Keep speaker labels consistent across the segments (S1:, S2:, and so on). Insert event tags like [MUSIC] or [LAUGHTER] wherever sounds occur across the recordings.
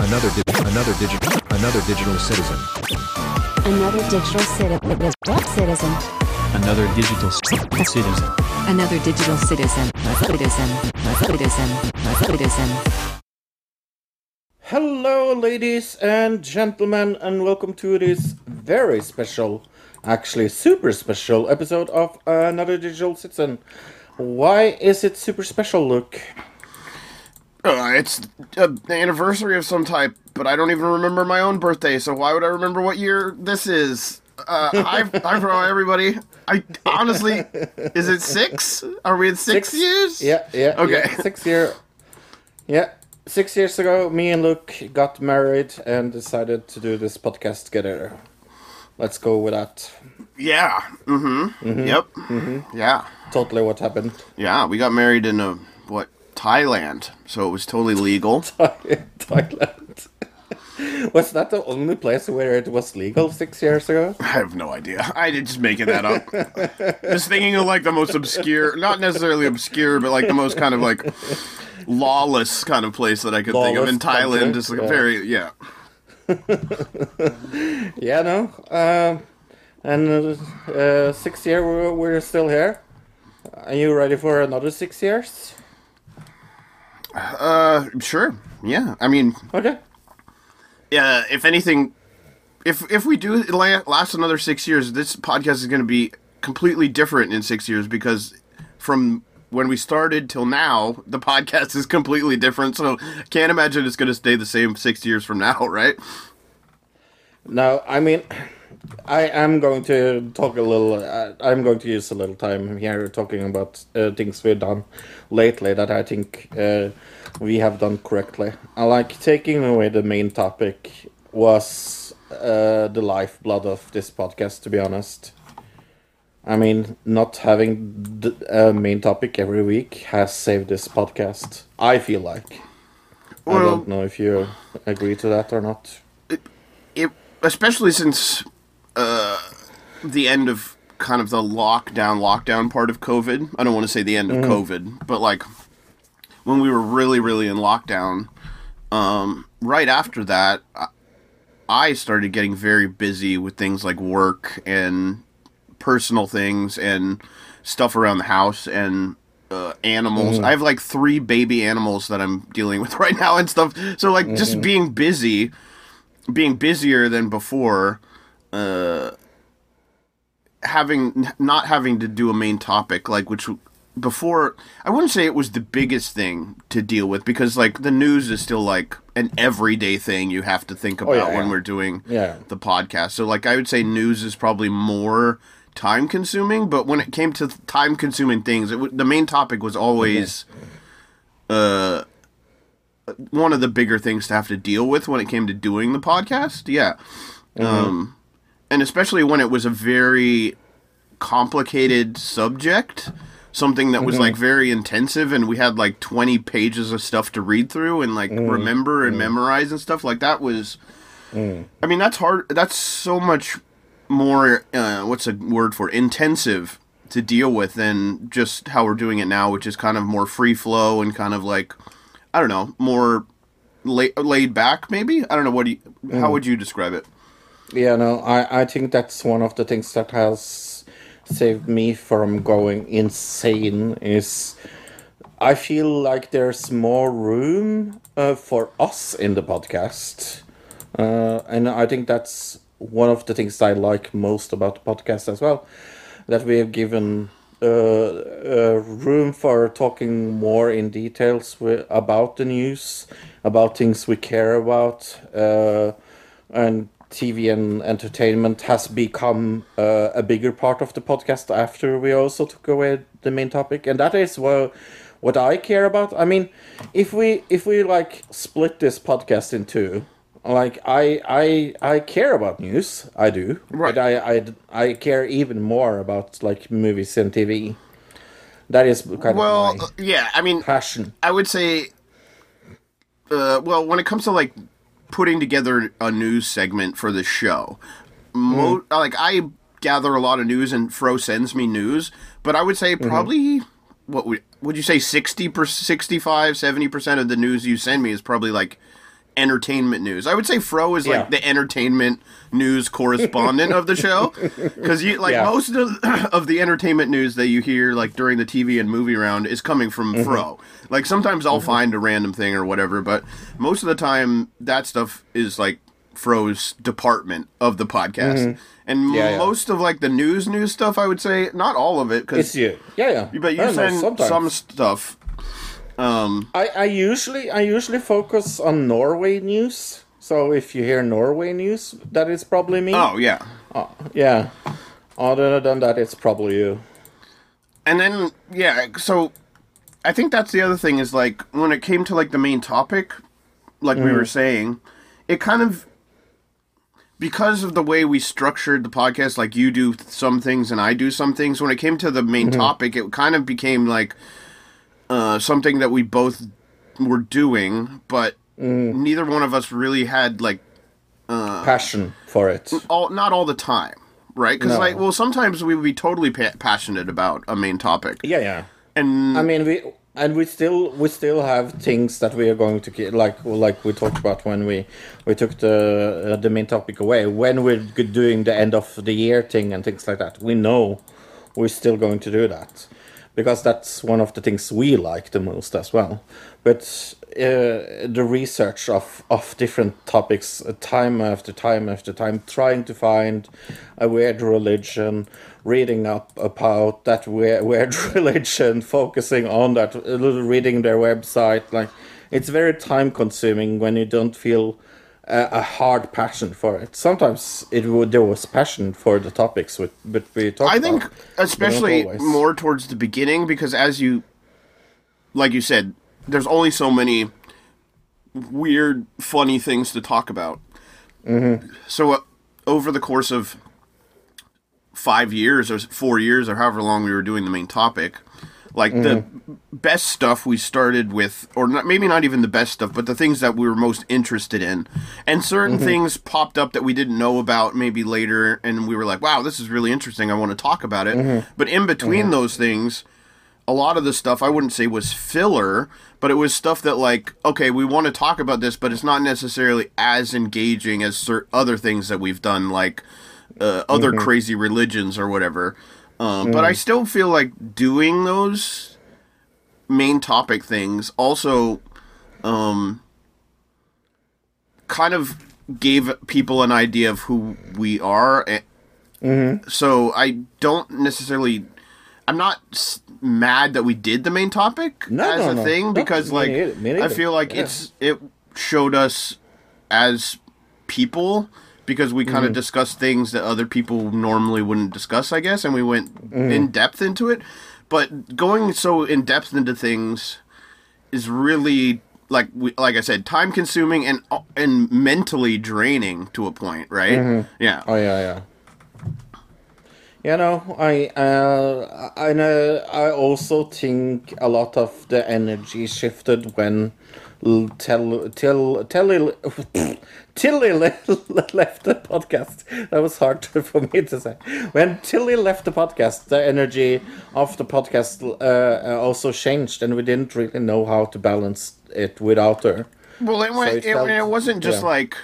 S1: Another di- another digital another digital citizen.
S2: Another digital citi- citizen.
S3: Another digital citizen.
S4: Another digital citizen. Citizen. Citizen. Citizen.
S5: Hello, ladies and gentlemen, and welcome to this very special, actually super special episode of Another Digital Citizen. Why is it super special, Luke?
S6: Uh, it's uh, the anniversary of some type, but I don't even remember my own birthday, so why would I remember what year this is? Uh, hi, hi, bro, everybody. I honestly, is it six? Are we at six, years?
S5: Yeah, yeah.
S6: Okay.
S5: yeah, six year. Yeah, six years ago, me and Luke got married and decided to do this podcast together. Let's go with that.
S6: Yeah. Mm-hmm. Yep. Mm-hmm. Yeah.
S5: Totally what happened.
S6: Yeah. We got married in a what Thailand, so it was totally legal. [LAUGHS]
S5: Thailand. [LAUGHS] Was that the only place where it was legal six years ago?
S6: I have no idea. I did just making that up. [LAUGHS] just thinking of like the most obscure, not necessarily obscure, but like the most kind of like lawless kind of place that I could think of in
S5: Lawless country,
S6: Thailand. Just like
S5: yeah.
S6: very, yeah.
S5: Yeah, no. Um, and uh, six year, we're, we're still here. Are you ready for another six years?
S6: Uh, sure. Yeah. I mean,
S5: Okay.
S6: yeah. If anything, if if we do la- last another six years, this podcast is going to be completely different in six years because from when we started till now, the podcast is completely different. So can't imagine it's going to stay the same six years from now, [LAUGHS] right?
S5: Now, I mean, I am going to talk a little. Uh, I'm going to use a little time here talking about uh, things we've done lately that I think uh, we have done correctly. I like taking away the main topic was uh, the lifeblood of this podcast. To be honest, I mean, not having the uh, main topic every week has saved this podcast. I feel like. I don't know if you agree to that or not.
S6: it especially since uh, the end of kind of the lockdown lockdown part of covid i don't want to say the end of covid but like when we were really really in lockdown um, right after that I- started getting very busy with things like work and personal things and stuff around the house and uh, animals. I have like three baby animals that I'm dealing with [LAUGHS] right now and stuff. So like just being busy, being busier than before, uh, having not having to do a main topic like which before I wouldn't say it was the biggest thing to deal with because like the news is still like an everyday thing you have to think about
S5: yeah,
S6: when
S5: yeah.
S6: we're doing
S5: Yeah.
S6: the podcast. So like I would say news is probably more time consuming, but when it came to time consuming things, it w- the main topic was always uh one of the bigger things to have to deal with when it came to doing the podcast. Yeah. Um and especially when it was a very complicated subject, something that was mm-hmm. like very intensive and we had like 20 pages of stuff to read through and like mm. remember and mm. memorize and stuff like that was mm. I mean, that's hard. That's so much more. Uh, what's a word for intensive to deal with than just how we're doing it now, which is kind of more free flow and kind of like I don't know, more la- laid back. Maybe I don't know. What do you? How would you describe it?
S5: Yeah, no, I, I think that's one of the things that has saved me from going insane is I feel like there's more room uh, for us in the podcast. Uh, and I think that's one of the things I like most about the podcast as well. That we have given uh, uh, room for talking more in details wi- about the news, about things we care about, uh, and TV and entertainment has become uh, a bigger part of the podcast after we also took away the main topic, and that is what what I care about. I mean, if we if we like split this podcast in two, like I I I care about news, I do,
S6: Right.
S5: but I I I care even more about like movies and TV. That is kind
S6: Well,
S5: of my
S6: uh, yeah. I mean,
S5: passion.
S6: I would say, uh, well, when it comes to like putting together a news segment for the show, mo- mm. like I gather a lot of news and Fro sends me news, but I would say mm-hmm. probably what we would you say 60 per, 65 70% of the news you send me is probably like entertainment news. I would say Fro is
S5: Yeah.
S6: like the entertainment news correspondent of the show [LAUGHS] cuz you like
S5: Yeah.
S6: most of, [CLEARS THROAT] of the entertainment news that you hear like during the TV and movie round is coming from
S5: Mm-hmm.
S6: Fro. Like sometimes I'll find a random thing or whatever, but most of the time that stuff is like Fro's department of the podcast. And
S5: Mm-hmm. Yeah, yeah.
S6: most of like the news news stuff I would say not all of it
S5: you. Yeah, yeah.
S6: but you
S5: I don't know,
S6: send some stuff. Um,
S5: I, I usually I usually focus on Norway news. So if you hear Norway news, that is probably me.
S6: oh yeah, uh,
S5: Yeah. Other than that, it's probably you.
S6: and then yeah. So I think that's the other thing is like when it came to like the main topic, like we mm. were saying, it kind of because of the way we structured the podcast, like you do some things and I do some things. When it came to the main mm-hmm. topic, it kind of became like uh, something that we both were doing, but neither one of us really had like
S5: Passion for it.
S6: all not all the time, right? Because
S5: No.
S6: like, well, sometimes we would be totally pa- passionate about a main topic,
S5: Yeah, yeah.
S6: and
S5: I mean, we and we still we still have things that we are going to get like like we talked about when we we took the uh, the main topic away when we're doing the end of the year thing and things like that. We know we're still going to do that because that's one of the things we like the most as well. But uh, the research of of different topics, uh, time after time after time, trying to find a weird religion, reading up about that weird, [LAUGHS] weird religion, focusing on that, little reading their website, like it's very time consuming when you don't feel a, a hard passion for it. Sometimes it would there was passion for the topics, with, but we talked.
S6: I think
S5: about,
S6: especially more towards the beginning because as you, like you said, there's only so many weird, funny things to talk about. Mm-hmm. So uh, over the course of five years or four years or however long we were doing the main topic, like the mm-hmm. best stuff we started with, or not, maybe not even the best stuff, but the things that we were most interested in, and certain mm-hmm. things popped up that we didn't know about maybe later, and we were like, "Wow, this is really interesting. I want to talk about it." Mm-hmm. But in between those things, a lot of the stuff I wouldn't say was filler, but it was stuff that like, okay, we want to talk about this, but it's not necessarily as engaging as cer- other things that we've done, like uh, other crazy religions or whatever. Um, But I still feel like doing those main topic things also um, kind of gave people an idea of who we are. eh, So I don't necessarily. I'm not s- mad that we did the main topic
S5: No,
S6: as
S5: no,
S6: a
S5: no.
S6: thing
S5: No,
S6: because like
S5: neither-
S6: I feel like
S5: Yeah.
S6: it's it showed us as people because we
S5: Mm-hmm.
S6: kind of discussed things that other people normally wouldn't discuss, I guess, and we went
S5: Mm-hmm.
S6: in depth into it. But going so in depth into things is really like we, like I said, time consuming and and mentally draining to a point, right?
S5: Mm-hmm.
S6: Yeah.
S5: Oh yeah, yeah. You know, I uh, I know. I also think a lot of the energy shifted when tell tell Till Tilly le- left the podcast. That was hard [LAUGHS] for me to say. When Tilly left the podcast, the energy of the podcast uh, uh, also changed, and we didn't really know how to balance it without her.
S6: Well, it went.
S5: it
S6: it,
S5: felt-
S6: it wasn't just
S5: yeah.
S6: like.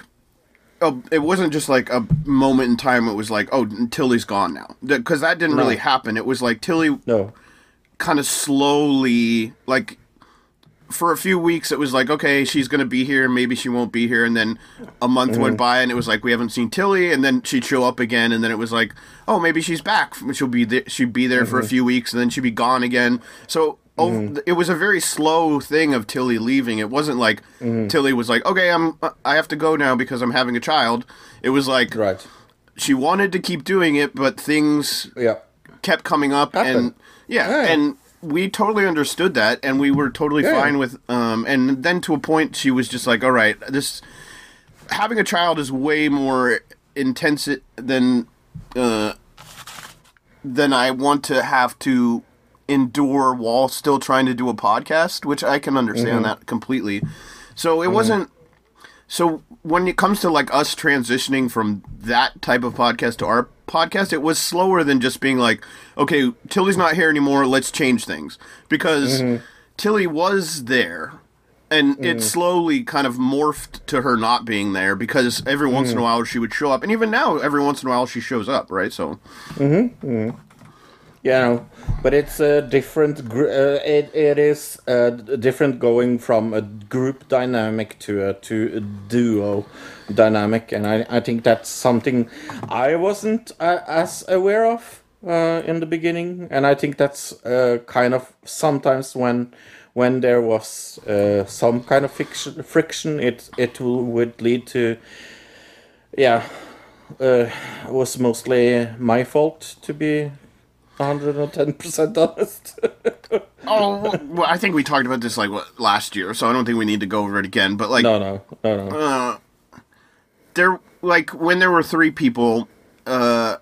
S6: Oh, it wasn't just like a moment in time. It was like, oh, Tilly's gone now, because that didn't really happen. It was like Tilly
S5: No.
S6: kind of slowly like for a few weeks it was like okay she's gonna be here maybe she won't be here and then a month
S5: Mm-hmm.
S6: went by and it was like we haven't seen tilly and then she'd show up again and then it was like oh maybe she's back she'll be there she'd be there for a
S5: Mm-hmm.
S6: few weeks and then she'd be gone again so oh, it was a very slow thing of tilly leaving it wasn't like
S5: Mm-hmm.
S6: tilly was like okay i'm i have to go now because i'm having a child it was like
S5: Right.
S6: she wanted to keep doing it but things
S5: Yeah.
S6: kept coming up and yeah,
S5: Yeah.
S6: and we totally understood that and we were totally
S5: Yeah.
S6: fine with um and then to a point she was just like all right this having a child is way more intense than uh than I want to have to endure while still trying to do a podcast which I can understand that completely. So it wasn't so when it comes to like us transitioning from that type of podcast to our podcast, it was slower than just being like, okay, Tilly's not here anymore, let's change things. Because mm-hmm. Tilly was there and it mm. slowly kind of morphed to her not being there because every once in a mm. while she would show up. And even now every once in a while she shows up, right? So mm-hmm. mm-hmm.
S5: you know but it's a different gr- uh, it, it is uh, different going from a group dynamic to a to a duo dynamic. And i, I think that's something i wasn't uh, as aware of uh, in the beginning. And i think that's uh, kind of sometimes when when there was some kind of fiction, friction it it would lead to yeah uh, was mostly my fault to be 110% honest. [LAUGHS]
S6: Oh, well, I think we talked about this like what, last year, so I don't think we need to go over it again. But like,
S5: no, no, no, no.
S6: uh, there, like when there were three people, uh,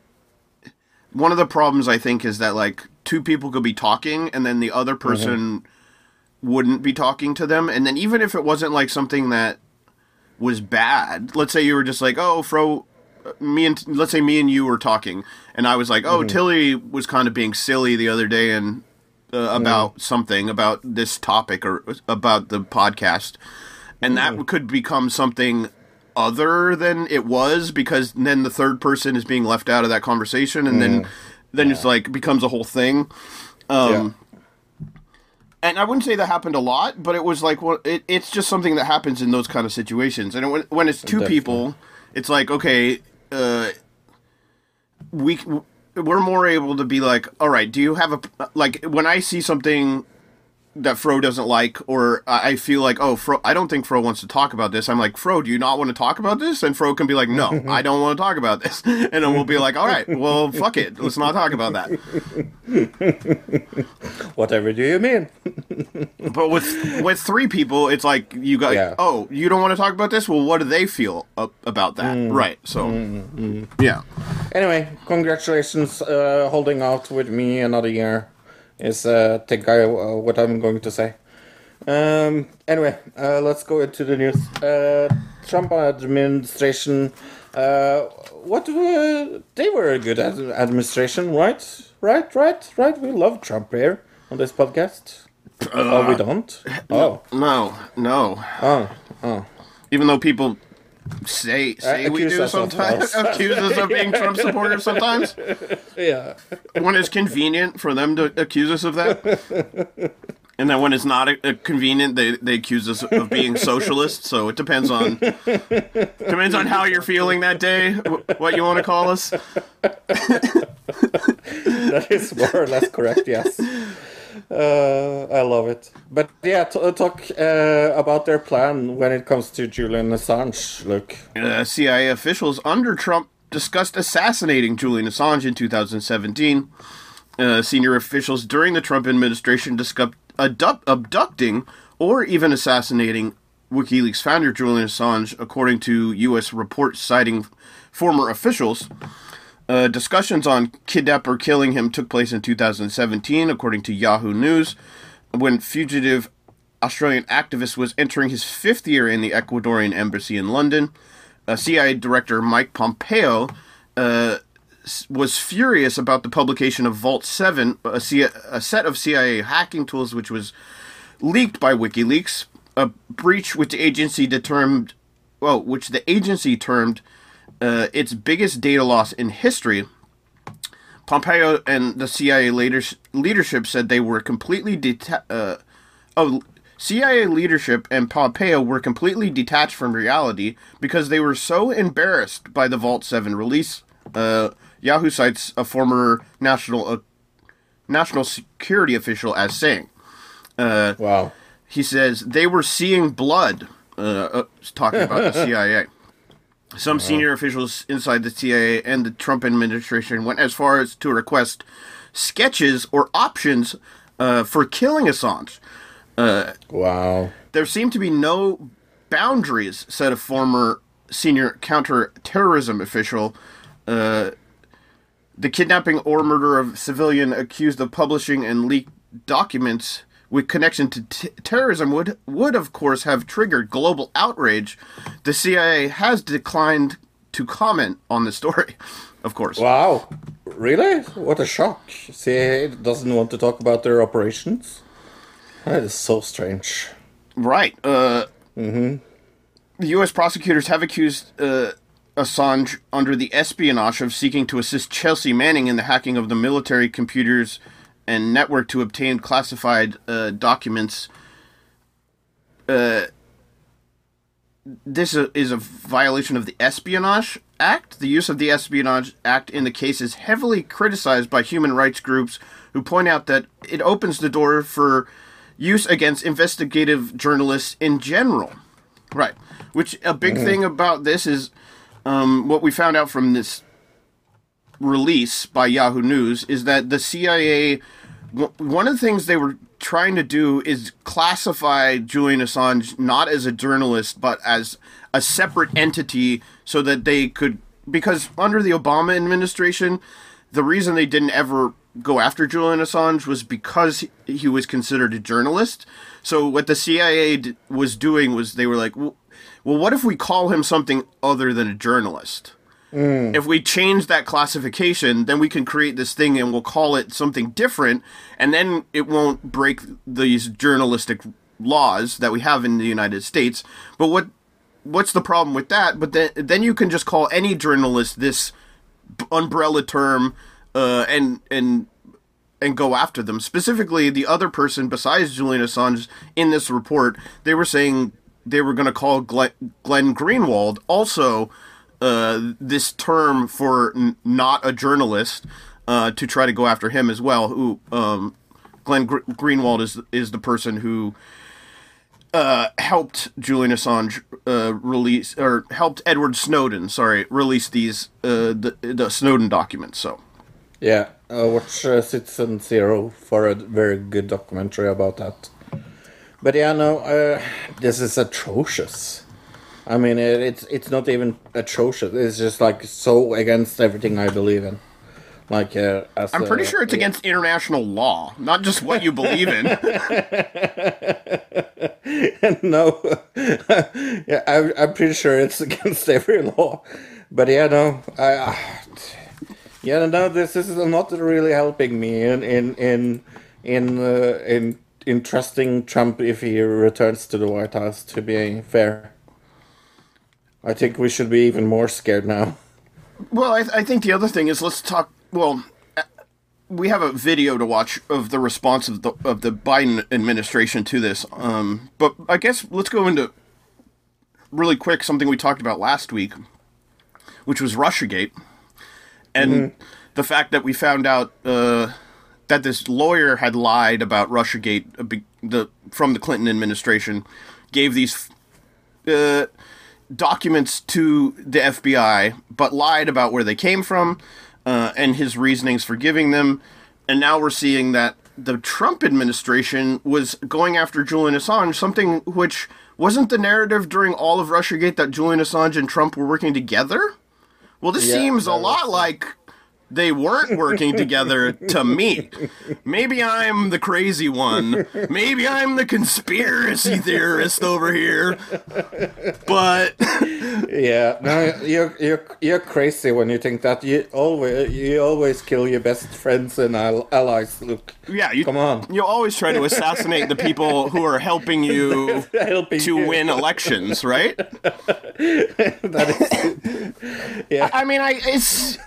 S6: one of the problems I think is that like two people could be talking, and then the other person wouldn't be talking to them, and then even if it wasn't like something that was bad, let's say you were just like, oh, Fro. Me and let's say me and you were talking, and I was like, "Oh, Tilly was kind of being silly the other day, and uh, about something about this topic or about the podcast, and that could become something other than it was because then the third person is being left out of that conversation, and then then it's like becomes a whole thing. Um, And I wouldn't say that happened a lot, but it was like well, it, it's just something that happens in those kind of situations. And when, when it's two
S5: Definitely.
S6: people, it's like okay, uh, we we're more able to be like, all right, do you have a like when I see something that Fro doesn't like, or I feel like, oh, Fro, I don't think Fro wants to talk about this. I'm like, Fro, do you not want to talk about this? And Fro can be like, no, [LAUGHS] I don't want to talk about this. [LAUGHS] And then we'll be like, all right, well, [LAUGHS] fuck it, let's not talk about that.
S5: Whatever do you mean?
S6: But with with three people, it's like you got,
S5: Yeah.
S6: oh, you don't want to talk about this. Well, what do they feel about that? Mm. Right. So, mm, mm, yeah.
S5: Anyway, congratulations uh, holding out with me another year. Is uh, think I uh, what I'm going to say. Um, anyway, uh, let's go into the news. Uh, Trump administration. Uh, what were, they were a good ad- administration, right? Right, right, right. We love Trump here on this podcast. oh, we don't. Oh,
S6: No, no.
S5: oh, oh.
S6: Even though people say say we do sometimes, [LAUGHS] accuse us of being Trump supporters sometimes. [LAUGHS]
S5: Yeah.
S6: when it's convenient for them to accuse us of that. [LAUGHS] And then when it's not uh, uh, convenient, they, they accuse us of being socialist. So it depends on depends on how you're feeling that day, what you want to call us.
S5: that is more or less correct. Yes, uh, I love it. But yeah, uh, talk uh, about their plan when it comes to Julian Assange. Look,
S6: Uh, CIA officials under Trump discussed assassinating Julian Assange in 2017. Uh, senior officials during the Trump administration discussed abduct- abducting or even assassinating WikiLeaks founder Julian Assange, according to U.S. reports citing former officials. Uh, discussions on kidnap or killing him took place in 2017, according to Yahoo News, when fugitive Australian activist was entering his fifth year in the Ecuadorian embassy in London. Uh, CIA Director Mike Pompeo uh, was furious about the publication of Vault 7, a, C- a set of CIA hacking tools which was leaked by WikiLeaks, a breach which the agency determined, well, which the agency termed uh, its biggest data loss in history. Pompeo and the CIA leaders, leadership said they were completely deta- uh, oh, CIA leadership and Pompeo were completely detached from reality because they were so embarrassed by the Vault 7 release. Uh, Yahoo cites a former national uh, national security official as saying,
S5: wow,
S6: he says they were seeing blood. Uh, uh, talking about the CIA. Some senior officials inside the CIA and the Trump administration went as far as to request sketches or options uh, for killing Assange.
S5: wow,
S6: There seem to be no boundaries, said a former senior counterterrorism official. Uh, the kidnapping or murder of civilian accused of publishing and leaked documents with connection to t- terrorism would would of course have triggered global outrage. the CIA has declined to comment on the story. [LAUGHS] Of course.
S5: Wow, really? What a shock! CIA doesn't want to talk about their operations. That is so strange.
S6: Right. Uh, mm-hmm. The U.S. prosecutors have accused uh, Assange under the espionage of seeking to assist Chelsea Manning in the hacking of the military computers and network to obtain classified uh, documents. Uh, this is a violation of the Espionage Act. The use of the Espionage Act in the case is heavily criticized by human rights groups who point out that it opens the door for use against investigative journalists in general. Right. Which a big thing about this is um, what we found out from this release by Yahoo News is that the CIA, one of the things they were trying to do is classify Julian Assange not as a journalist, but as a separate entity so that they could, because under the Obama administration, the reason they didn't ever go after Julian Assange was because he, was considered a journalist. So what the CIA d- was doing was they were like, well, what if we call him something other than a journalist? If we change that classification, then we can create this thing and we'll call it something different, and then it won't break these journalistic laws that we have in the United States. But what what's the problem with that? But then then you can just call any journalist this umbrella term, uh, and and and go after them. Specifically, the other person besides Julian Assange in this report, they were saying they were going to call Glenn, Glenn Greenwald also uh, this term for n- not a journalist uh, to try to go after him as well. Who um, Glenn Gr- Greenwald is is the person who uh, helped Julian Assange uh, release or helped Edward Snowden, sorry, release these uh, the the Snowden documents. So.
S5: Yeah, uh, watch uh, Citizen Zero for a very good documentary about that. But yeah, no, uh, this is atrocious. I mean, it, it's it's not even atrocious. It's just like so against everything I believe in. Like, uh,
S6: I'm pretty
S5: a-
S6: sure it's against international law, not just what you believe in. [LAUGHS]
S5: no, [LAUGHS] yeah, I'm, I'm pretty sure it's against every law. But yeah, no, I, uh, yeah, no, this is not really helping me in in in in uh, in in trusting Trump if he returns to the White House. To be fair, I think we should be even more scared now.
S6: well, I, I think the other thing is let's talk. Well, uh, we have a video to watch of the response of the of the Biden administration to this. Um, but I guess let's go into really quick something we talked about last week, which was RussiaGate, and the fact that we found out uh, that this lawyer had lied about RussiaGate uh, the from the Clinton administration, gave these uh, documents to the FBI, but lied about where they came from uh, and his reasonings for giving them. And now we're seeing that the Trump administration was going after Julian Assange, something which wasn't the narrative during all of Russiagate that Julian Assange and Trump were working together. Well, this
S5: Yeah,
S6: seems a lot like they weren't working together to me. Maybe I'm the crazy one. Maybe I'm the conspiracy theorist over here. But
S5: Yeah, no, you're you're you're crazy when you think that. You always you always kill your best friends and allies. Look,
S6: yeah, you
S5: Come on.
S6: You always try to assassinate the people who are helping you [LAUGHS]
S5: helping
S6: to
S5: you.
S6: win elections, right? [LAUGHS]
S5: Yeah.
S6: I mean, I it's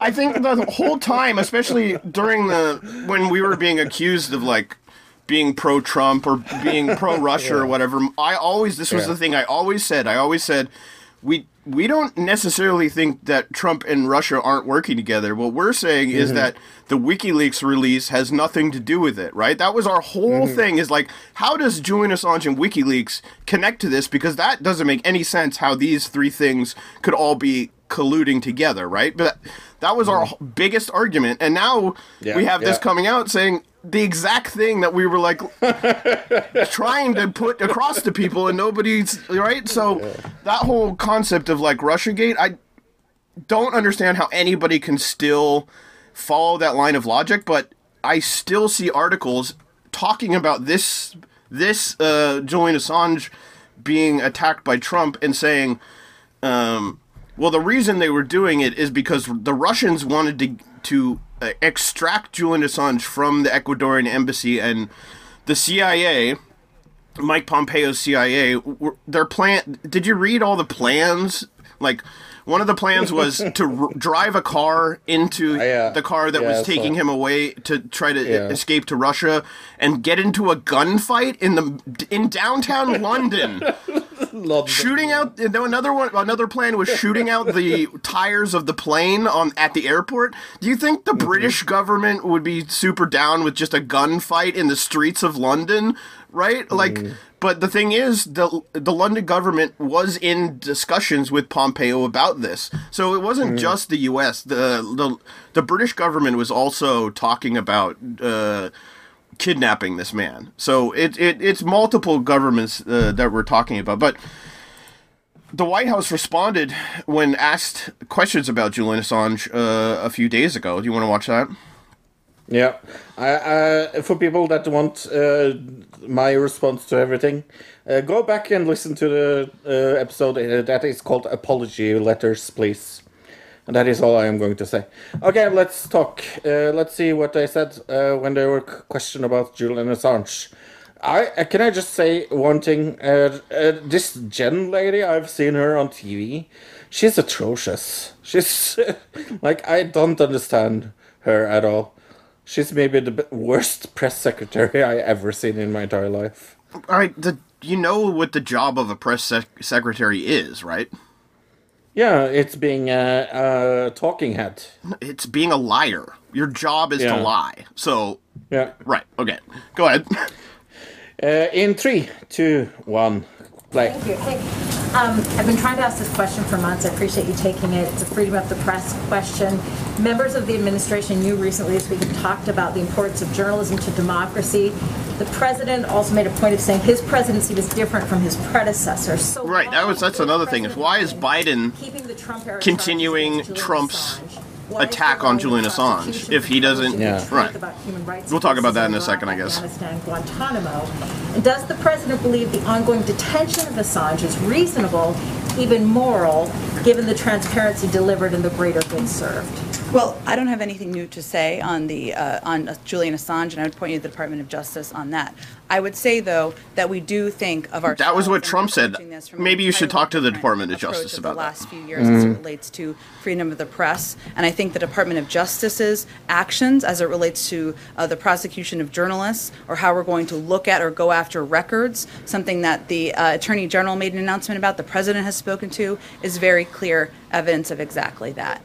S6: I think the whole time, especially during the when we were being accused of like being pro Trump or being pro Russia or whatever, I always this was
S5: Yeah.
S6: the thing I always said. I always said we we don't necessarily think that Trump and Russia aren't working together. What we're saying is mm-hmm. that the WikiLeaks release has nothing to do with it, right? That was our whole mm-hmm. thing is like how does Julian Assange and WikiLeaks connect to this because that doesn't make any sense how these three things could all be colluding together, right? But that was our biggest argument. And now
S5: Yeah,
S6: we have this coming out saying the exact thing that we were like [LAUGHS] trying to put across to people and nobody's right? So that whole concept of like russiagate i don't understand how anybody can still follow that line of logic but i still see articles talking about this this uh julian assange being attacked by Trump and saying, um, well, the reason they were doing it is because the Russians wanted to to uh, extract Julian Assange from the Ecuadorian embassy and the CIA. Mike Pompeo's CIA, were- their plan. Did you read all the plans? Like, one of the plans was [LAUGHS] to r- drive a car into
S5: yeah.
S6: the car that
S5: Yeah,
S6: was taking him away to try to
S5: Yeah.
S6: escape to Russia and get into a gunfight in the in downtown [LAUGHS] London [LAUGHS] shooting out no, another one another plan was shooting out the [LAUGHS] tires of the plane on at the airport. Do you think the british government would be super down with just a gunfight in the streets of london right? Like but the thing is the the london government was in discussions with pompeo about this. So it wasn't just the us the the the british government was also talking about uh kidnapping this man. So it, it it's multiple governments uh, that we're talking about, but the White House responded when asked questions about Julian Assange uh, a few days ago. Do you want to watch that?
S5: Yeah, I, uh, for people that want uh, my response to everything, uh, go back and listen to the uh, episode uh, that is called "Apology Letters," please. And that is all I am going to say. Okay, let's talk. Uh, let's see what they said uh, when they were questioned about Julian Assange. I uh, can I just say one thing. Uh, uh, this Jen lady, I've seen her on TV. She's atrocious. She's [LAUGHS] like I don't understand her at all. She's maybe the worst press secretary I ever seen in my entire life.
S6: All right, the you know what the job of a press sec- secretary is, right?
S5: Yeah, it's being a, a talking head.
S6: It's being a liar. Your job is
S5: Yeah.
S6: to lie. So,
S5: Yeah.
S6: right, okay, go ahead.
S5: Uh, in three, two, one, play.
S7: Thank you. Hey, um, I've been trying to ask this question for months. I appreciate you taking it. It's a freedom of the press question. Members of the administration, you recently this week have talked about the importance of journalism to democracy. The president also made a point of saying his presidency was different from his predecessor. So
S6: Right, that was- that's another thing, is why is Biden
S7: keeping the Trump era
S6: continuing Trump's
S7: Assange? Why is
S6: attack on Julian Assange if he doesn't-
S5: Yeah.
S6: Right.
S7: about human rights
S6: We'll talk about that in a second, I
S7: Iraq,
S6: guess.
S7: Afghanistan, Guantanamo. And does the president believe the ongoing detention of Assange is reasonable, even moral, given the transparency delivered and the greater good served?
S8: Well, I don't have anything new to say on the uh, on uh, Julian Assange, and I would point you to the Department of Justice on that. I would say, though, that we do think of our
S6: That was what Trump said. Maybe you should talk to the Department of Justice about
S8: the
S6: that.
S8: last few years as it relates to freedom of the press, and I think the Department of Justice's actions as it relates to uh, the prosecution of journalists or how we're going to look at or go after records, something that the uh, Attorney General made an announcement about, the President has spoken to, is very clear evidence of exactly that.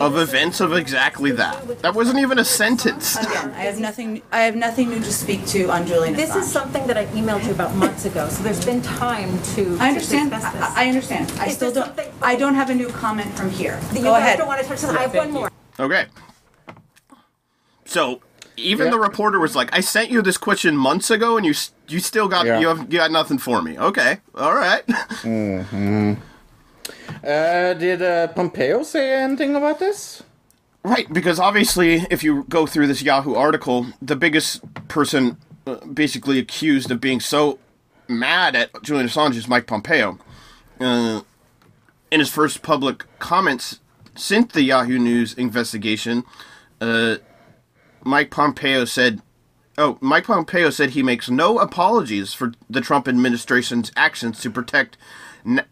S6: Of events of exactly that. That wasn't even a sentence.
S8: Again, I have nothing. I have nothing new to speak to on Julian
S7: This
S8: Assange.
S7: is something that I emailed you about months ago, so there's been time to
S8: I understand.
S7: to.
S8: I, I understand. I
S7: Is
S8: still don't. I don't have a new comment from here.
S7: You
S8: Go
S7: guys
S8: ahead.
S7: don't want to touch this. I have one more.
S6: Okay. So even
S5: Yeah.
S6: the reporter was like, "I sent you this question months ago, and you you still got
S5: Yeah.
S6: you have you got nothing for me." Okay, all right. Mm-hmm.
S5: Uh, did uh, Pompeo say anything about this?
S6: Right, because obviously, if you go through this Yahoo article, the biggest person uh, basically accused of being so mad at Julian Assange is Mike Pompeo. Uh, in his first public comments since the Yahoo News investigation, uh, Mike Pompeo said, "Oh, Mike Pompeo said he makes no apologies for the Trump administration's actions to protect."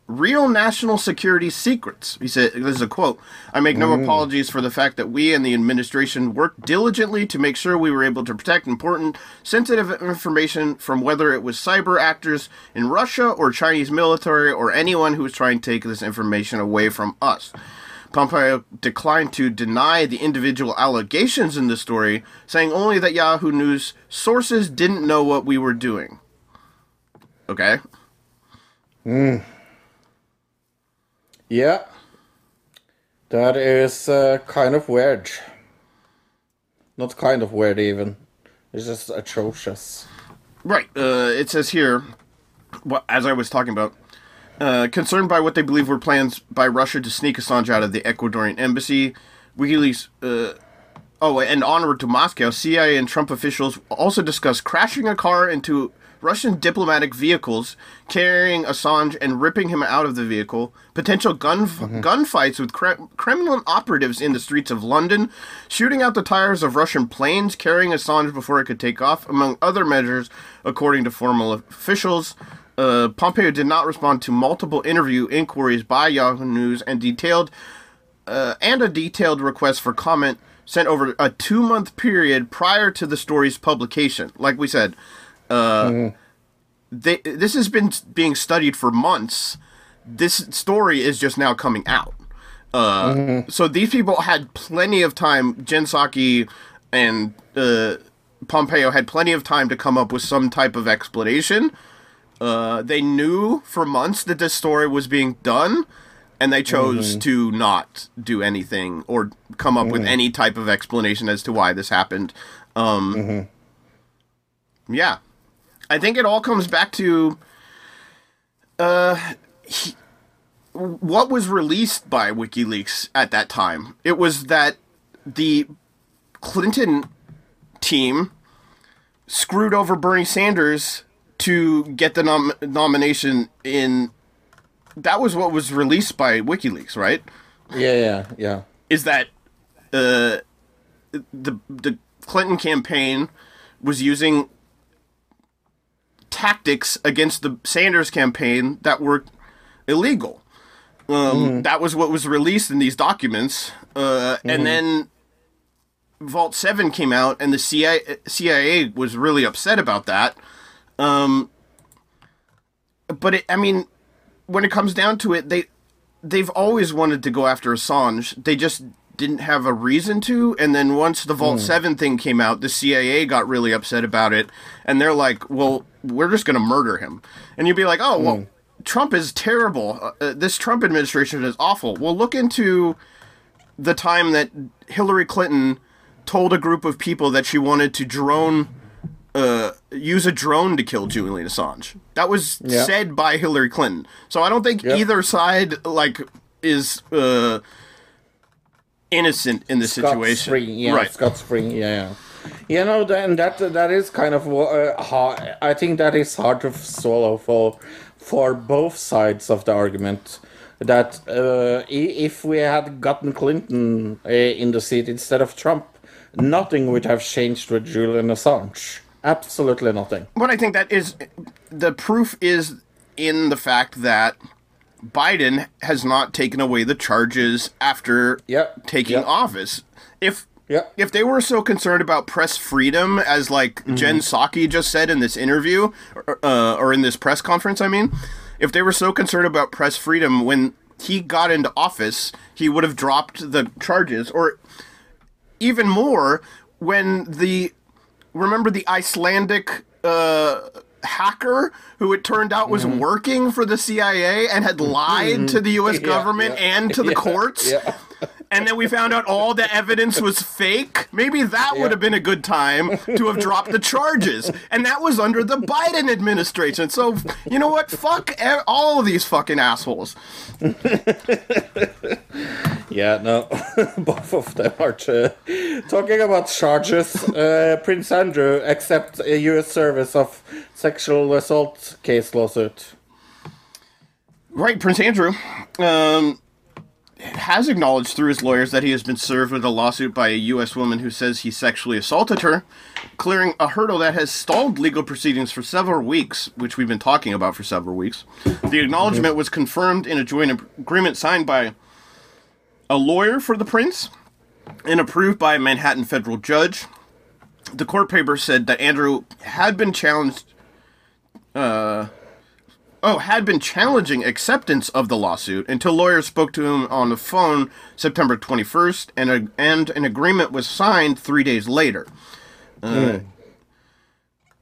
S6: Real national security secrets. He said, this is a quote I make no apologies for the fact that we and the administration worked diligently to make sure we were able to protect important, sensitive information from whether it was cyber actors in Russia or Chinese military or anyone who was trying to take this information away from us. Pompeo declined to deny the individual allegations in the story, saying only that Yahoo News sources didn't know what we were doing. Okay? Mm.
S5: Yeah. That is uh, kind of weird. Not kind of weird, even. It's just atrocious.
S6: Right. Uh, it says here, what, as I was talking about, uh, concerned by what they believe were plans by Russia to sneak Assange out of the Ecuadorian embassy, WikiLeaks. Uh, oh, and onward to Moscow, CIA and Trump officials also discussed crashing a car into Russian diplomatic vehicles carrying Assange and ripping him out of the vehicle, potential gun gunfights with Kre- Kremlin operatives in the streets of London, shooting out the tires of Russian planes carrying Assange before it could take off, among other measures, according to formal officials. Uh, Pompeo did not respond to multiple interview inquiries by Yahoo News and detailed uh, and a detailed request for comment sent over a two month period prior to the story's publication. Like we said, uh, they, this has been being studied for months. This story is just now coming out. Uh, So these people had plenty of time. Jen Psaki and uh, Pompeo had plenty of time to come up with some type of explanation. Uh, they knew for months that this story was being done, and they chose to not do anything or come up with any type of explanation as to why this happened. Um, Yeah, I think it all comes back to uh, he- what was released by WikiLeaks at that time. It was that the Clinton team screwed over Bernie Sanders to get the nom- nomination in. That was what was released by WikiLeaks, right?
S5: Yeah, yeah, yeah.
S6: Is that uh, the the Clinton campaign was using tactics against the Sanders campaign that were illegal. Um, That was what was released in these documents, uh, and then Vault Seven came out, and the CIA, CIA was really upset about that. Um, but it, I mean, when it comes down to it, they they've always wanted to go after Assange. They just didn't have a reason to. And then once the Vault Seven thing came out, the CIA got really upset about it, and they're like, "Well, we're just going to murder him." And you'd be like, "Oh, well, Trump is terrible. Uh, uh, this Trump administration is awful." Well, look into the time that Hillary Clinton told a group of people that she wanted to drone uh, use a drone to kill Julian Assange. That was
S5: Yeah.
S6: said by Hillary Clinton. So I don't think
S5: Yep.
S6: either side like is uh, innocent in this
S5: Scots
S6: situation.
S5: Free, yeah,
S6: right.
S5: Scots free, yeah. You know, then that that is kind of uh, hard. I think that is hard to swallow for for both sides of the argument. That uh, if we had gotten Clinton uh, in the seat instead of Trump, nothing would have changed with Julian Assange. Absolutely nothing.
S6: But I think that is the proof is in the fact that Biden has not taken away the charges after
S5: Yep,
S6: taking
S5: yep.
S6: office. If
S5: Yep.
S6: if they were so concerned about press freedom, as like Jen Psaki just said in this interview, or, uh, or in this press conference, I mean, if they were so concerned about press freedom when he got into office, he would have dropped the charges, or even more when the remember the Icelandic uh, hacker who it turned out was mm-hmm. working for the CIA and had mm-hmm. lied to the U.S. [LAUGHS]
S5: Yeah,
S6: government
S5: yeah,
S6: and to the [LAUGHS]
S5: yeah,
S6: courts.
S5: Yeah.
S6: And then we found out all the evidence was fake. Maybe that would have been a good time to have dropped the charges. And that was under the Biden administration. So, you know what? Fuck all of these fucking assholes.
S5: Yeah, no, [LAUGHS] both of them are true. Talking about charges, uh, Prince Andrew accepts a U.S. service of sexual assault case lawsuit.
S6: Right, Prince Andrew um, has acknowledged through his lawyers that he has been served with a lawsuit by a U.S. woman who says he sexually assaulted her, clearing a hurdle that has stalled legal proceedings for several weeks, which we've been talking about for several weeks. The acknowledgement mhm. was confirmed in a joint agreement signed by a lawyer for the prince and approved by a Manhattan federal judge. The court paper said that Andrew had been challenged uh, oh, had been challenging acceptance of the lawsuit until lawyers spoke to him on the phone September 21st, and, a, and an agreement was signed three days later. Uh,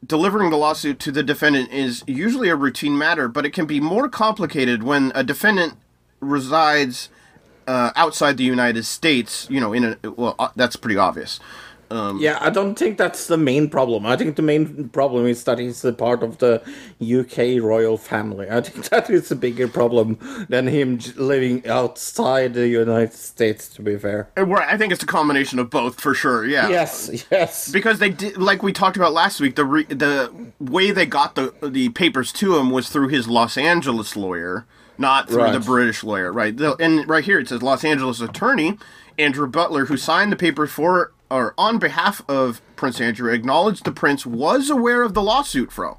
S6: Delivering the lawsuit to the defendant is usually a routine matter, but it can be more complicated when a defendant resides uh, outside the United States. You know, in a well, uh, that's pretty obvious. Um,
S5: Yeah, I don't think that's the main problem. I think the main problem is that he's a part of the UK royal family. I think [LAUGHS] that is a bigger problem than him living outside the United States. To be fair.
S6: I think it's a combination of both for sure. Yeah.
S5: Yes, yes.
S6: Because they did, like we talked about last week, the re, the way they got the the papers to him was through his Los Angeles lawyer, not through the British lawyer, right? The, and right here it says Los Angeles attorney Andrew Brettler, who signed the papers for or on behalf of Prince Andrew, acknowledged the prince was aware of the lawsuit, Fro,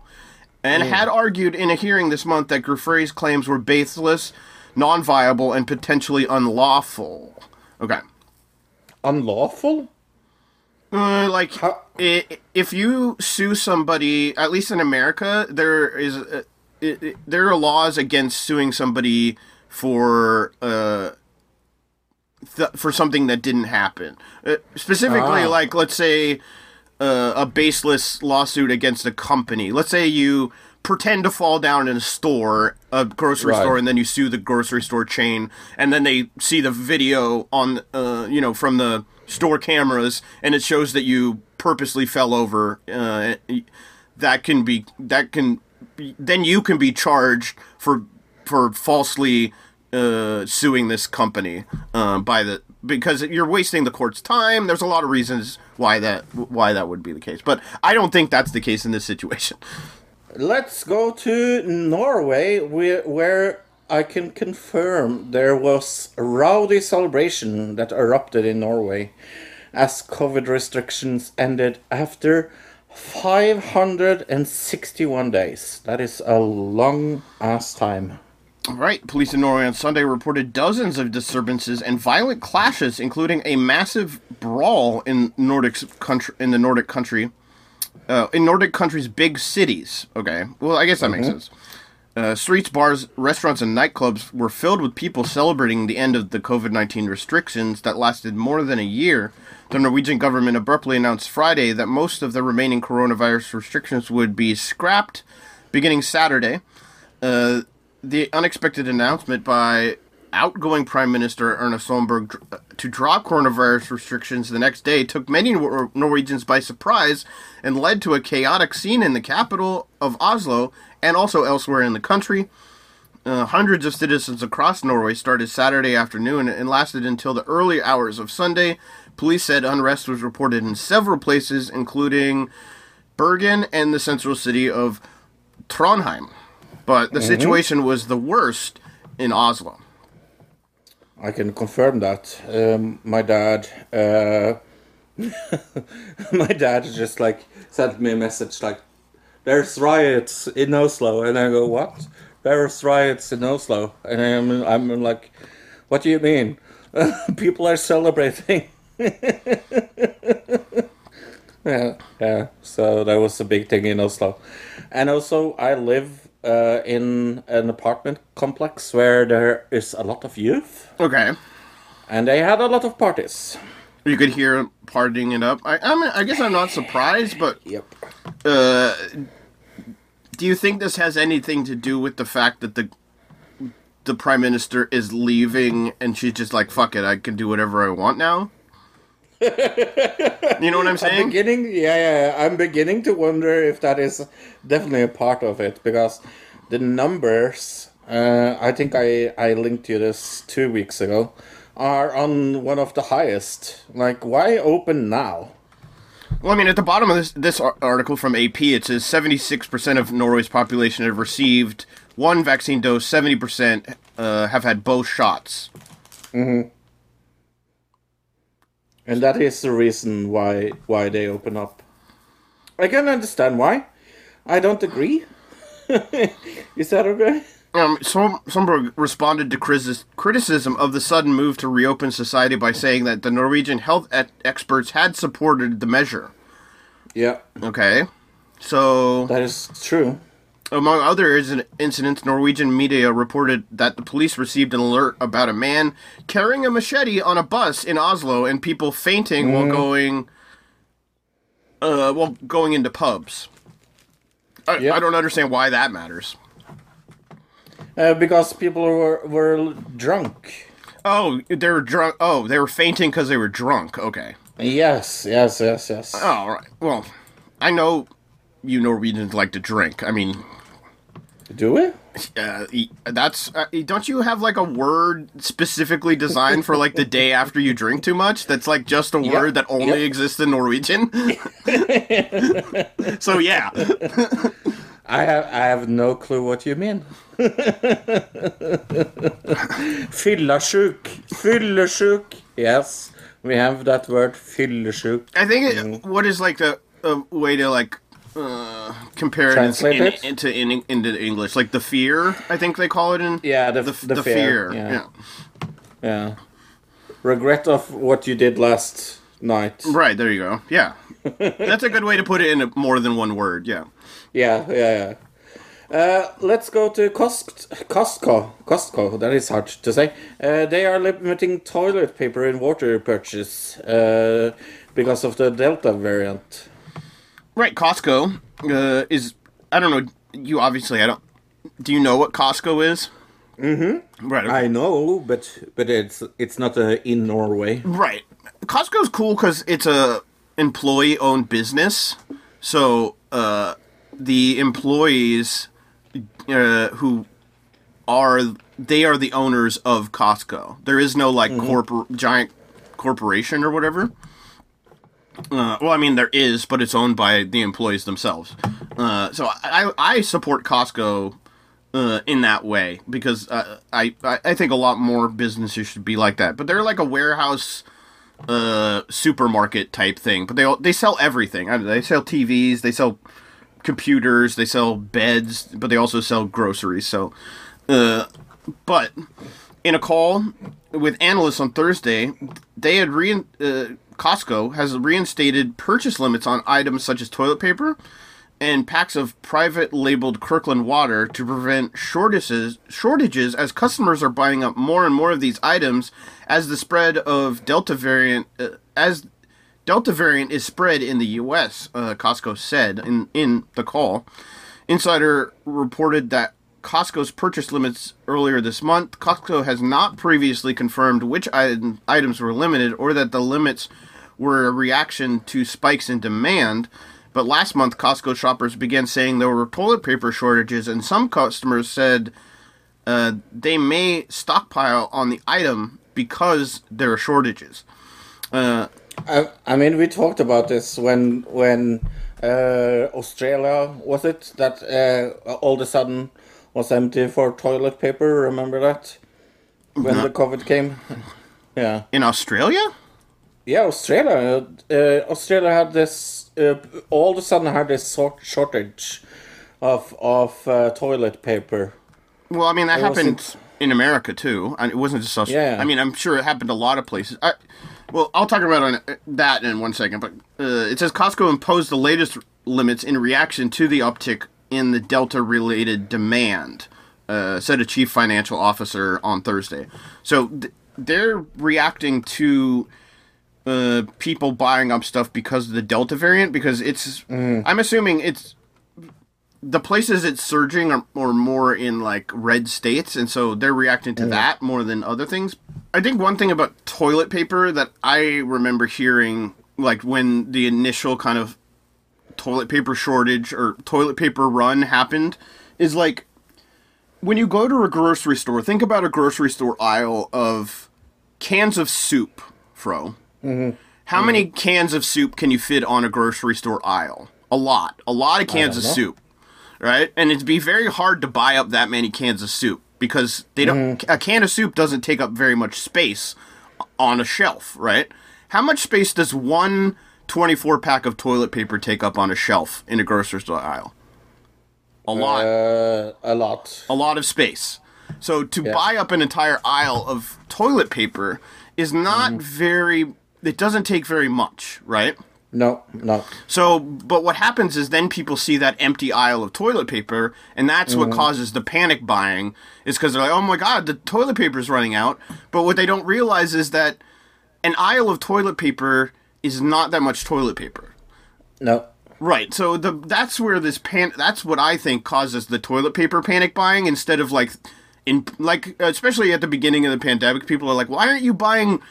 S6: and had argued in a hearing this month that Giuffre's claims were baseless, non-viable, and potentially unlawful. Okay.
S5: Unlawful?
S6: Uh, like
S5: How-
S6: if you sue somebody, at least in America, there is uh, i i there are laws against suing somebody for uh th- for something that didn't happen. Uh, specifically,
S5: Ah.
S6: like let's say uh, a baseless lawsuit against a company. Let's say you pretend to fall down in a store, a grocery
S5: Right.
S6: store, and then you sue the grocery store chain, and then they see the video on, uh, you know, from the store cameras, and it shows that you purposely fell over. Uh, that can be that can then you can be charged for for falsely uh, suing this company um, by the because you're wasting the court's time. There's a lot of reasons why that why that would be the case, but I don't think that's the case in this situation.
S5: Let's go to Norway, where I can confirm there was a rowdy celebration that erupted in Norway as COVID restrictions ended after 561 days. That is a long ass time.
S6: All right, police in Norway on Sunday reported dozens of disturbances and violent clashes, including a massive brawl in Nordic country in the Nordic country, uh, in Nordic countries' big cities. Okay, well, I guess that makes sense. Uh, streets, bars, restaurants, and nightclubs were filled with people celebrating the end of the COVID 19 restrictions that lasted more than a year. The Norwegian government abruptly announced Friday that most of the remaining coronavirus restrictions would be scrapped beginning Saturday. Uh, the unexpected announcement by outgoing Prime Minister Erna Solberg to drop coronavirus restrictions the next day took many Nor- Norwegians by surprise and led to a chaotic scene in the capital of Oslo and also elsewhere in the country. Uh, hundreds of citizens across Norway started Saturday afternoon and lasted until the early hours of Sunday. Police said unrest was reported in several places, including Bergen and the central city of Trondheim. But the situation was the worst in Oslo.
S5: I can confirm that. Um, my dad, uh, [LAUGHS] my dad just like sent me a message like, "There's riots in Oslo," and I go, "What? There's riots in Oslo?" And I'm, I'm like, "What do you mean? [LAUGHS] People are celebrating." [LAUGHS] yeah, yeah. So that was a big thing in Oslo, and also I live uh, in an apartment complex where there is a lot of youth
S6: Okay.
S5: and they had a lot of parties.
S6: You could hear partying it up. I, I, I guess I'm not surprised, but
S5: Yep.
S6: uh, do you think this has anything to do with the fact that the the prime minister is leaving and she's just like, "Fuck it, I can do whatever I want now"? You know what I'm [LAUGHS] saying?
S5: I'm beginning, yeah, yeah, I'm beginning to wonder if that is definitely a part of it because the numbers. Uh, I think I I linked you this two weeks ago. Are on one of the highest. Like, why open now?
S6: Well, I mean, at the bottom of this this article from AP, it says 76% of Norway's population have received one vaccine dose. 70% uh, have had both shots.
S5: And that is the reason why why they open up. I can understand why. I don't agree. [LAUGHS] is that okay?
S6: Um, Som- Somberg responded to criticism of the sudden move to reopen society by saying that the Norwegian health e- experts had supported the measure.
S5: Yeah,
S6: Okay, so
S5: that is true.
S6: Among other incidents, Norwegian media reported that the police received an alert about a man carrying a machete on a bus in Oslo and people fainting while going, uh, while going into pubs. I,
S5: Yeah.
S6: I don't understand why that matters.
S5: Uh, because people were were drunk.
S6: Oh, they were drunk. Oh, they were fainting because they were drunk. Okay.
S5: Yes, yes, yes, yes.
S6: Oh, right. Well, I know you Norwegians like to drink. I mean,
S5: Do we?
S6: uh, that's uh, don't you have like a word specifically designed for like the day after you drink too much? That's like just a word that only
S5: Yep.
S6: exists in Norwegian. [LAUGHS] so yeah,
S5: I have I have no clue what you mean. [LAUGHS] Fyllasjuk. Yes, we have that word fyllesjuk.
S6: I think it, what is like a, a way to like uh, compare it in, into in, into English, like the fear. I think they call it in
S5: Yeah, the,
S6: the,
S5: the,
S6: the
S5: fear.
S6: fear.
S5: Yeah.
S6: yeah.
S5: yeah. Regret of what you did last night.
S6: Right, there you go. Yeah. That's a good way to put it in a, more than one word, yeah.
S5: Yeah, yeah, yeah. Uh, let's go to Cost- Costco. Costco, that is hard to say. Uh, they are limiting toilet paper and water purchase uh, because of the Delta variant.
S6: Right, Costco uh, is I don't know, you obviously I don't do you know what Costco is? Mm-hmm. Right.
S5: I know, but but it's it's not uh, in Norway.
S6: Right. Costco's cool because it's a employee owned business. So uh, the employees uh, who are they are the owners of Costco. There is no like corpor- giant corporation or whatever. Uh, well, I mean there is, but it's owned by the employees themselves. Uh, so I, I support Costco uh, in that way because uh, I I think a lot more businesses should be like that. But they're like a warehouse uh supermarket type thing but they they sell everything they sell tvs they sell computers they sell beds but they also sell groceries so uh but in a call with analysts on thursday they had re costco has reinstated purchase limits on items such as toilet paper and packs of private labeled Kirkland water to prevent shortages shortages as customers are buying up more and more of these items as the spread of Delta variant uh, as Delta variant is spread in the U.S. Uh, Costco said in in the call. Insider reported that Costco's purchase limits earlier this month. Costco has not previously confirmed which item, items were limited or that the limits were a reaction to spikes in demand. But last month, Costco shoppers began saying there were toilet paper shortages, and some customers said uh, they may stockpile on the item because there are shortages. Uh,
S5: I, I mean, we talked about this when when uh, Australia was it that uh, all of a sudden was empty for toilet paper. Remember that when the COVID came? [LAUGHS] Yeah,
S6: in Australia?
S5: Yeah. Australia, uh, Australia had this. Uh, all of a sudden, had this sort shortage of of uh, toilet paper.
S6: Well, I mean, that
S5: It
S6: happened
S5: wasn't-
S6: in America too. And it wasn't just Australia.
S5: Yeah.
S6: I mean, I'm sure it happened a lot of places. I, well, I'll talk about on that in one second. But uh, it says Costco imposed the latest limits in reaction to the uptick in the Delta-related demand, uh, said a chief financial officer on Thursday. So th- they're reacting to uh, people buying up stuff because of the Delta variant. Because it's, I'm assuming it's the places it's surging are, are more in like red states, and so they're reacting to that more than other things. I think one thing about toilet paper that I remember hearing, like when the initial kind of toilet paper shortage or toilet paper run happened, is like when you go to a grocery store, think about a grocery store aisle of cans of soup, Fro. Mm-hmm. How many cans of soup can you fit on a grocery store aisle? A lot. A lot of cans of
S5: know.
S6: soup. Right? And it'd be very hard to buy up that many cans of soup because they don't mm-hmm. a can of soup doesn't take up very much space on a shelf, right? How much space does one 24 pack of toilet paper take up on a shelf in a grocery store aisle? A lot
S5: Uh, a lot.
S6: a lot of space. So to buy up an entire aisle of toilet paper is not mm-hmm. very. It doesn't take very much, right?
S5: No, no.
S6: So, but what happens is then people see that empty aisle of toilet paper, and that's what mm-hmm. causes the panic buying. Is because they're like, "Oh my god, the toilet paper is running out." But what they don't realize is that an aisle of toilet paper is not that much toilet paper.
S5: No.
S6: Right. So the that's where this pan that's what I think causes the toilet paper panic buying instead of like in like especially at the beginning of the pandemic people are like why aren't you buying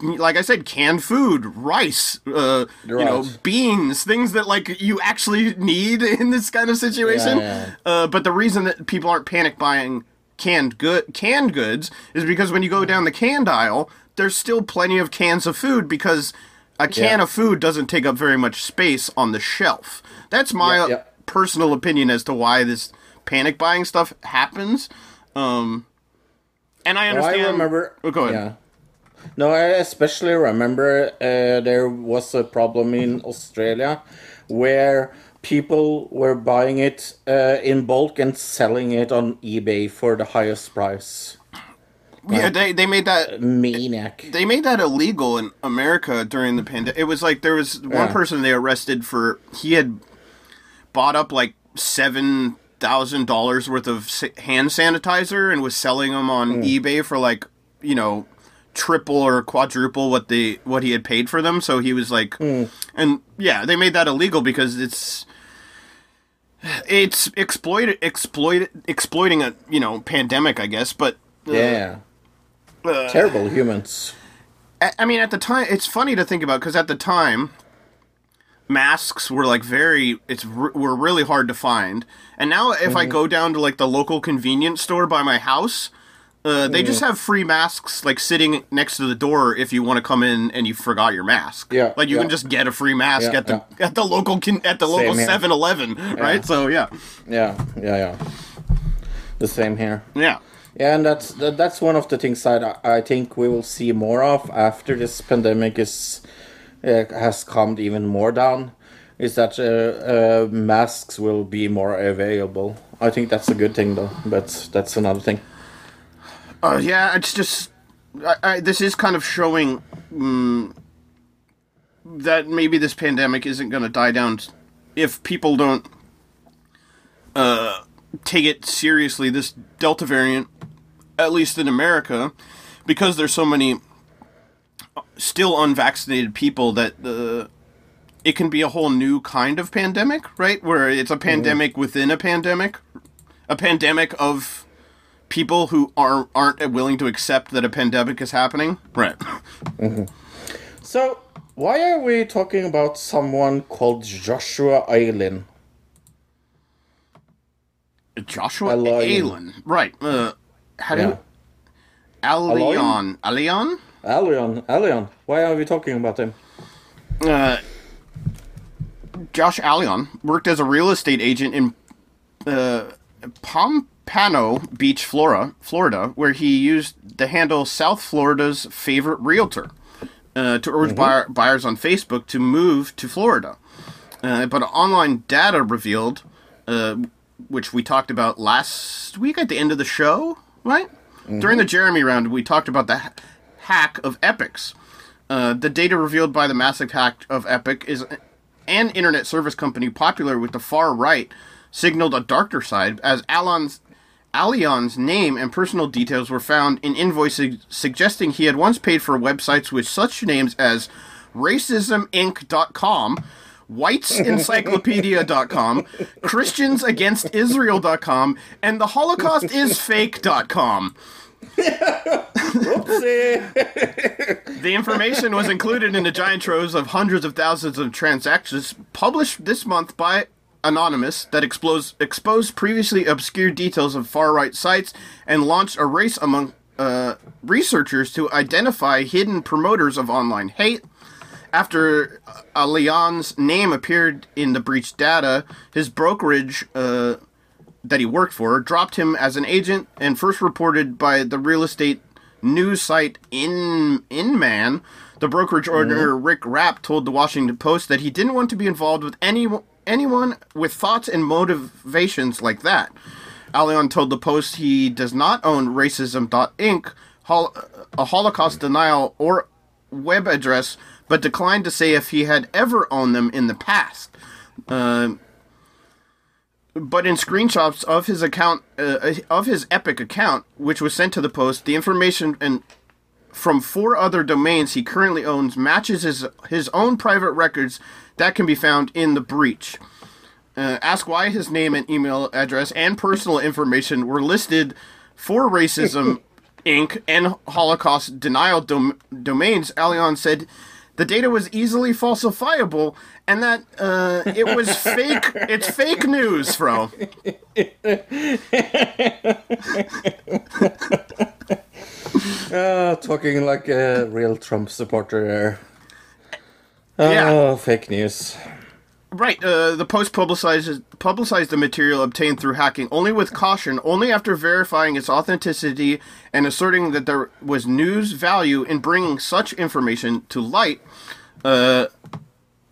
S6: like I said, canned food, rice, uh, you know, beans, things that like you actually need [LAUGHS] in this kind of situation.
S5: Yeah, yeah.
S6: Uh, but the reason that people aren't panic buying canned good canned goods is because when you go down the canned aisle, there's still plenty of cans of food because a can
S5: Yeah.
S6: of food doesn't take up very much space on the shelf. That's my personal opinion as to why this panic buying stuff happens. Um, and I
S5: No, I
S6: understand.
S5: remember.
S6: Oh, go ahead.
S5: No, I especially remember uh, there was a problem in Australia where people were buying it uh, in bulk and selling it on eBay for the highest price.
S6: Yeah, they they made that
S5: Maniac.
S6: they made that illegal in America during the pandemic. It was like there was one
S5: Yeah.
S6: person they arrested for he had bought up like seven thousand dollars worth of hand sanitizer and was selling them on eBay for like you know triple or quadruple what they what he had paid for them. So he was like, and yeah, they made that illegal because it's. It's exploited, exploited, exploiting a you know pandemic, I guess. But uh,
S5: Yeah. Terrible humans.
S6: I I mean, at the time, it's funny to think about because at the time, masks were like very it's were really hard to find. And now, if I go down to like the local convenience store by my house, uh, they just have free masks like sitting next to the door if you want to come in and you forgot your mask.
S5: Yeah,
S6: like you can just get a free mask
S5: Yeah,
S6: at the at the local at the local
S5: Same here.
S6: 7-Eleven, right? So yeah,
S5: Yeah, yeah, yeah. The same here.
S6: yeah.
S5: Yeah, and that's that, that's one of the things that I, I think we will see more of after this pandemic is uh, has calmed even more down. Is that uh, uh, masks will be more available? I think that's a good thing, though. But that's another thing.
S6: Uh, yeah, it's just I, I, this is kind of showing mm, that maybe this pandemic isn't going to die down if people don't uh, take it seriously. This Delta variant, at least in America, because there's so many still unvaccinated people that uh, it can be a whole new kind of pandemic, right? Where it's a pandemic within a pandemic, a pandemic of people who are aren't willing to accept that a pandemic is happening. Right. [LAUGHS]
S5: So why are we talking about someone called Joshua Eileen?
S6: Joshua. Allen. Right. Uh, how do
S5: Yeah.
S6: you... Alion. Alion?
S5: Alion, Alion. Why are we talking about him?
S6: Uh, Josh Allion worked as a real estate agent in uh, Pompano Beach, Florida, Florida, where he used the handle South Florida's favorite realtor uh, to urge buyer, buyers on Facebook to move to Florida. Uh, but online data revealed, uh, which we talked about last week at the end of the show, right? During the Jeremy round, we talked about the ha- hack of Epik's. Uh, the data revealed by the massive hack of Epik is an internet service company popular with the far right signaled a darker side as Alon's Alion's name and personal details were found in invoices suggesting he had once paid for websites with such names as racisminc.com, whitesencyclopedia.com, christiansagainst.israel.com, and the holocaust is fake.com. The information was included in the giant troves of hundreds of thousands of transactions published this month by Anonymous that expose, exposed previously obscure details of far right sites and launched a race among uh, researchers to identify hidden promoters of online hate. After uh, Leon's name appeared in the breached data, his brokerage uh, that he worked for dropped him as an agent and first reported by the real estate news site In Inman. The brokerage owner Rick Rapp told the Washington Post that he didn't want to be involved with any anyone with thoughts and motivations like that. Allion told the Post he does not own racism.inc, hol- a Holocaust denial or web address, but declined to say if he had ever owned them in the past. Uh, but in screenshots of his account, uh, of his Epik account, which was sent to the Post, the information and from four other domains he currently owns matches his his own private records that can be found in the breach. Uh, ask why his name and email address and personal information were listed for racism [LAUGHS] Inc. and Holocaust denial dom- domains, Allianz said the data was easily falsifiable and that uh, it was [LAUGHS] fake. It's fake news, Fro.
S5: Uh, [LAUGHS] talking like a real Trump supporter there.
S6: Yeah.
S5: Oh, fake news.
S6: Right. Uh, the Post publicizes publicized the material obtained through hacking only with caution, only after verifying its authenticity and asserting that there was news value in bringing such information to light. Uh,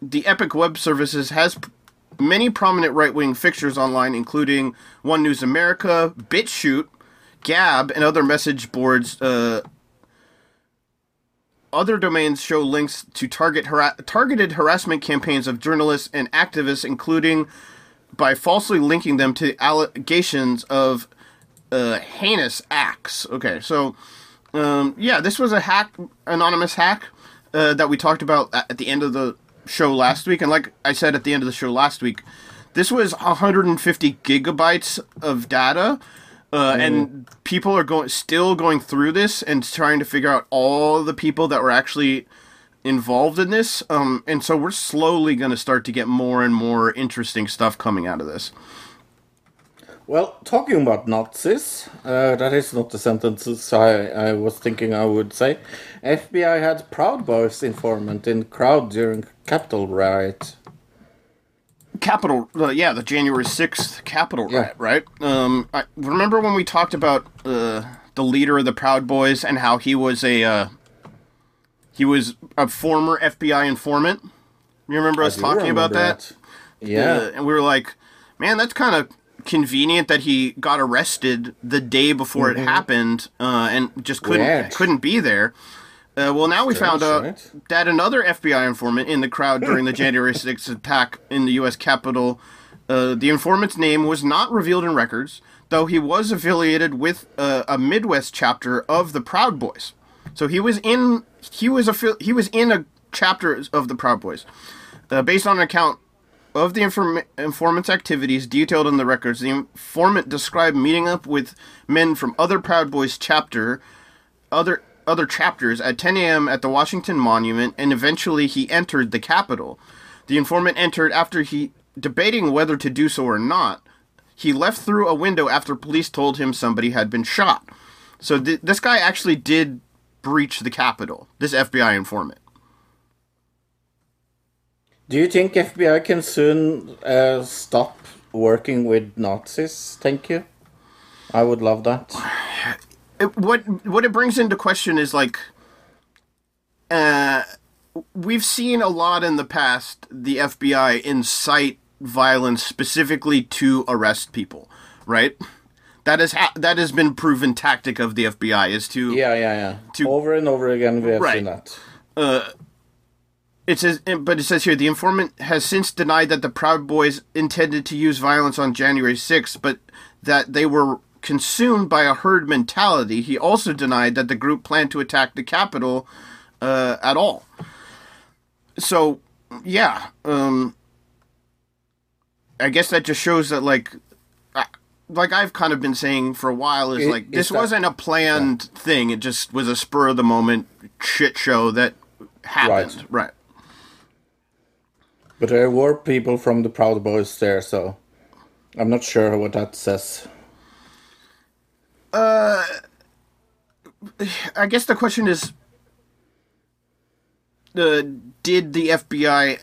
S6: the Epik Web Services has p- many prominent right wing fixtures online, including One News America, BitChute, Gab, and other message boards. Uh, other domains show links to target hara- targeted harassment campaigns of journalists and activists, including by falsely linking them to allegations of uh, heinous acts. Okay, so um, yeah, this was a hack, anonymous hack uh, that we talked about at the end of the show last week, and like I said at the end of the show last week, this was 150 gigabytes of data. Uh, and people are going still going through this and trying to figure out all the people that were actually involved in this. Um, and so we're slowly going to start to get more and more interesting stuff coming out of this.
S5: Well, talking about Nazis, uh, that is not the sentences I, I was thinking I would say. FBI had Proud Boys informant in crowd during Capitol riot.
S6: Capitol, uh, yeah, the January sixth capital
S5: Yeah.
S6: riot, right? Um, I remember when we talked about uh, the leader of the Proud Boys and how he was a uh, he was a former FBI informant. You remember us talking about
S5: remember
S6: that?
S5: Yeah.
S6: Uh, and we were like, man, that's kind of convenient that he got arrested the day before it happened uh, and just couldn't
S5: Mm-hmm.
S6: Couldn't be there. Uh, well, now we found out
S5: right?
S6: that another FBI informant in the crowd during the January [LAUGHS] 6th attack in the U.S. Capitol, uh, the informant's name was not revealed in records, though he was affiliated with uh, a Midwest chapter of the Proud Boys. So he was in he was affi- he was in a chapter of the Proud Boys, uh, based on an account of the inform- informant's activities detailed in the records. The informant described meeting up with men from other Proud Boys chapter, other other chapters at 10 a.m. at the Washington Monument, and eventually he entered the Capitol. The informant entered after he debating whether to do so or not. He left through a window after police told him somebody had been shot. So th- this guy actually did breach the Capitol. This FBI informant.
S5: Do you think FBI can soon uh, stop working with Nazis? Thank you. I would love that. [SIGHS] [SIGHS]
S6: it, what what it brings into question is like uh we've seen a lot in the past the FBI incite violence specifically to arrest people, right? That is ha- that has been proven tactic of the FBI is to
S5: Yeah, yeah, yeah.
S6: To-
S5: over and over again, we have
S6: Right.
S5: seen that.
S6: It says, but it says here the informant has since denied that the Proud Boys intended to use violence on January 6th, but that they were consumed by a herd mentality. He also denied that the group planned to attack the Capitol uh, at all. So, yeah, um, I guess that just shows that, like, I- like I've kind of been saying for a while, is
S5: It-
S6: like this wasn't a planned thing. It just was a spur of the moment shit show that happened. right.
S5: But there were people from the Proud Boys there, so I'm not sure what that says.
S6: Uh, I guess the question is, uh, did the FBI,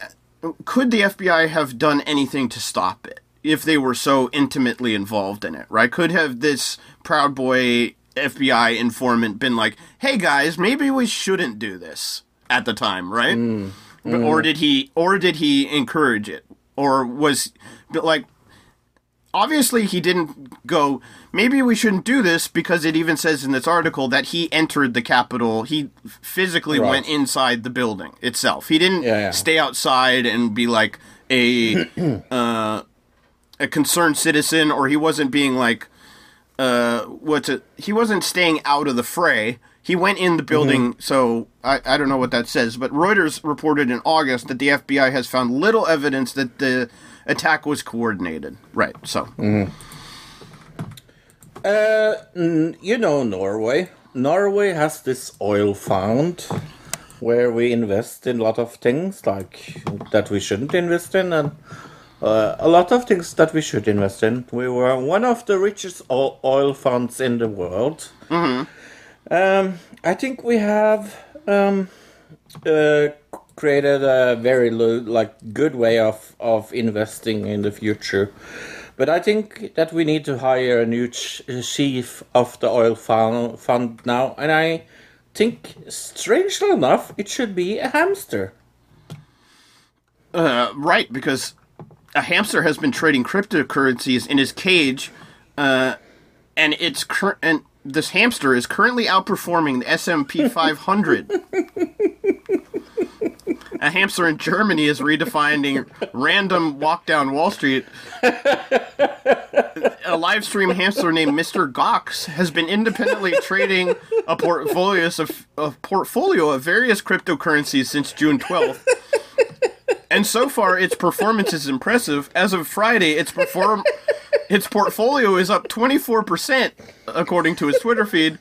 S6: could the FBI have done anything to stop it if they were so intimately involved in it? Right? Could have this Proud Boy FBI informant been like, "Hey guys, maybe we shouldn't do this" at the time, right? Mm, but- Or mm. did he, or did he encourage it, or was but like? obviously he didn't go maybe we shouldn't do this because it even says in this article that he entered the capitol. He physically
S5: Right.
S6: went inside the building itself. He didn't
S5: Yeah, yeah.
S6: stay outside and be like a [CLEARS THROAT] uh, a concerned citizen or he wasn't being like uh what's it? He wasn't staying out of the fray. He went in the building. So I, I don't know what that says but reuters reported in august that the fbi has found little evidence that the attack was coordinated. Right so
S5: Uh, you know Norway. Norway has this oil fund where we invest in a lot of things like that we shouldn't invest in and uh, a lot of things that we should invest in. We were one of the richest o- oil funds in the world. Um, I think we have um, uh, created a very like good way of of investing in the future. But I think that we need to hire a new chief of the oil fund, now, and I think, strangely enough, it should be a hamster.
S6: Uh, right, because a hamster has been trading cryptocurrencies in his cage, uh, and it's cur- and this hamster is currently outperforming the S&P 500. a hamster in Germany is redefining random walk down Wall Street. a live stream hamster named Mr. Goxx has been independently trading a portfolio of a portfolio of various cryptocurrencies since June 12th. And so far, its performance is impressive. As of Friday, its perform its portfolio is up 24%, according to his Twitter feed.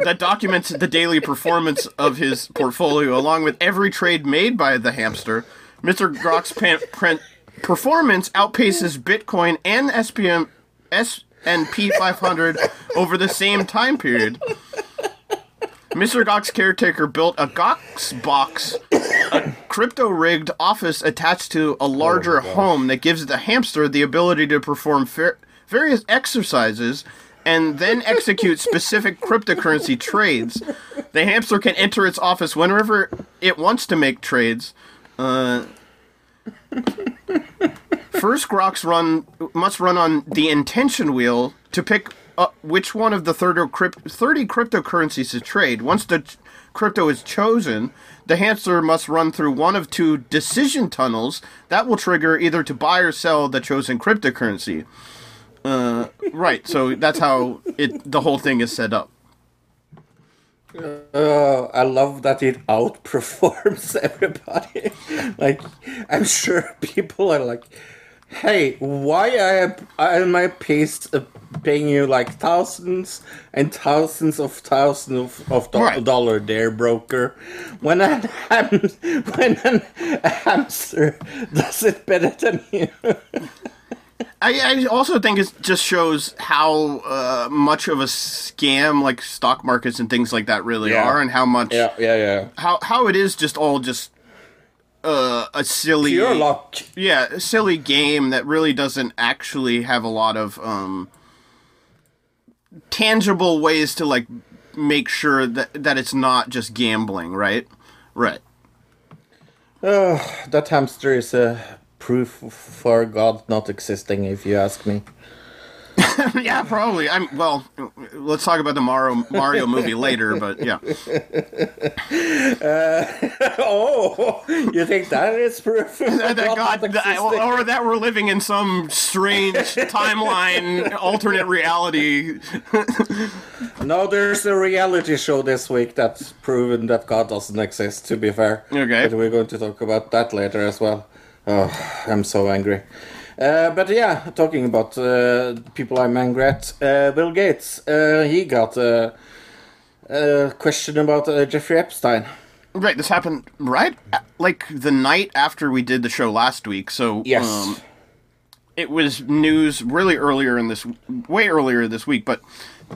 S6: That documents the daily performance of his portfolio, along with every trade made by the hamster. Mr. Goxx's pan- print performance outpaces Bitcoin and SPM S&P 500 over the same time period. Mr. Goxx caretaker built a Goxx box, a crypto rigged office attached to a larger home that gives the hamster the ability to perform fer- various exercises and then execute specific cryptocurrency trades. The hamster can enter its office whenever it wants to make trades. Uh, First, Grox run must run on the intention wheel to pick up which one of the 30, crypt, 30 cryptocurrencies to trade. Once the crypto is chosen, the hamster must run through one of two decision tunnels that will trigger either to buy or sell the chosen cryptocurrency. Uh, right, so that's how it the whole thing is set up.
S5: Uh, I love that it outperforms [LAUGHS] everybody. like, I'm sure people are like, "Hey, why I am I am I paste, uh, paying you like thousands and thousands of thousands of, of do-
S6: Right.
S5: dollar there, broker? When a ham- [LAUGHS] when an, a hamster does it better than you." [LAUGHS]
S6: I, I also think it just shows how uh, much of a scam like stock markets and things like that really
S5: Yeah.
S6: are, and how much
S5: yeah, yeah, yeah.
S6: how how it is just all just uh, a silly
S5: Pure luck.
S6: yeah a silly game that really doesn't actually have a lot of um, tangible ways to like make sure that that it's not just gambling, right? Right.
S5: That hamster is a proof for God not existing, if you ask me. [LAUGHS]
S6: yeah, probably. I'm well. Let's talk about the Mario Mario movie later, but yeah.
S5: Uh, [LAUGHS] oh, you think that is proof?
S6: that, that God, that- or that we're living in some strange timeline, alternate reality. [LAUGHS]
S5: No, there's a reality show this week that's proven that God doesn't exist. To be fair,
S6: Okay.
S5: but we're going to talk about that later as well. Oh, I'm so angry. Uh, but yeah, talking about uh, people I'm angry at, uh, Bill Gates, uh, he got a, a question about uh, Jeffrey Epstein.
S6: Right, this happened right like the night after we did the show last week. So
S5: Yes.
S6: um, it was news really earlier in this, way earlier this week. But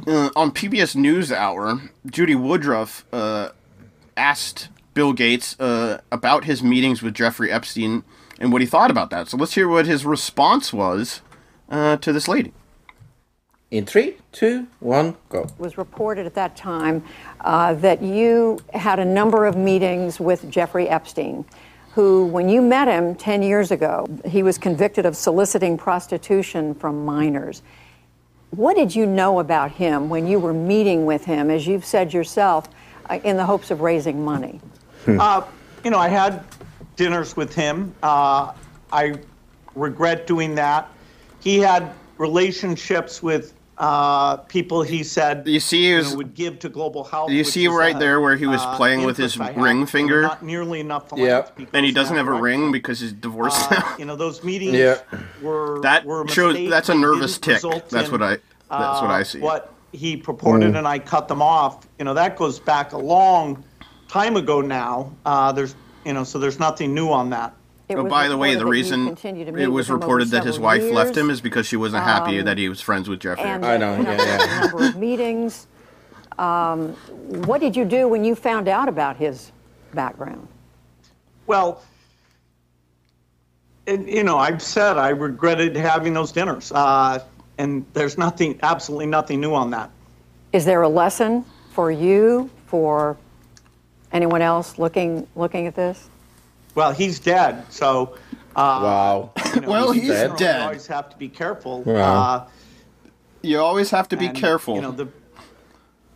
S6: uh, on PBS NewsHour, Judy Woodruff uh, asked Bill Gates uh, about his meetings with Jeffrey Epstein and what he thought about that. So let's hear what his response was uh, to this lady.
S5: In three, two, one, go.
S9: It was reported at that time uh, that you had a number of meetings with Jeffrey Epstein, who, when you met him 10 years ago, he was convicted of soliciting prostitution from minors. What did you know about him when you were meeting with him, as you've said yourself, uh, in the hopes of raising money?
S10: Uh, you know, I had dinners with him. Uh, I regret doing that. He had relationships with uh, people he said
S6: You see, he
S10: you know, would give to global health.
S6: You see right
S10: a,
S6: there where he was
S10: uh,
S6: playing with his
S10: I
S6: ring
S10: You know,
S6: finger?
S10: Not nearly enough.
S5: Yeah.
S6: and he doesn't have a
S10: direction.
S6: ring because he's divorced
S10: Uh,
S6: now.
S10: you know, those meetings
S5: Yeah.
S10: were
S6: That
S10: were a
S6: shows that's a nervous
S10: didn't
S6: tick. That's
S10: in,
S6: what I that's what
S10: uh,
S6: I see.
S10: What he purported
S5: Mm.
S10: and I cut them off. You know, that goes back a long time ago now. Uh, there's, you know, so there's nothing new on that.
S9: It
S6: Oh,
S9: was
S6: by the way,
S9: reported
S6: the
S9: that you
S6: reason
S9: continued to meet
S6: it
S9: with
S6: was
S9: him over
S6: reported that his
S9: several
S6: wife left
S9: years,
S6: him is because she wasn't happy
S9: Um,
S6: that he was friends with Jeffrey.
S9: and
S5: I know,
S9: you
S5: yeah, yeah.
S9: a number of meetings. Um, what did you do when you found out about his background?
S10: Well, and, you know, I've said I regretted having those dinners, uh, and there's nothing, absolutely nothing new on that.
S9: Is there a lesson for you, for anyone else looking looking at this?
S10: Well, he's dead, so. Uh,
S5: Wow.
S10: you know,
S6: Well,
S10: you
S6: he's
S10: generally
S6: dead.
S10: always have to be careful.
S5: Wow.
S10: Uh,
S6: You always have to be
S10: and,
S6: careful.
S10: You know, the,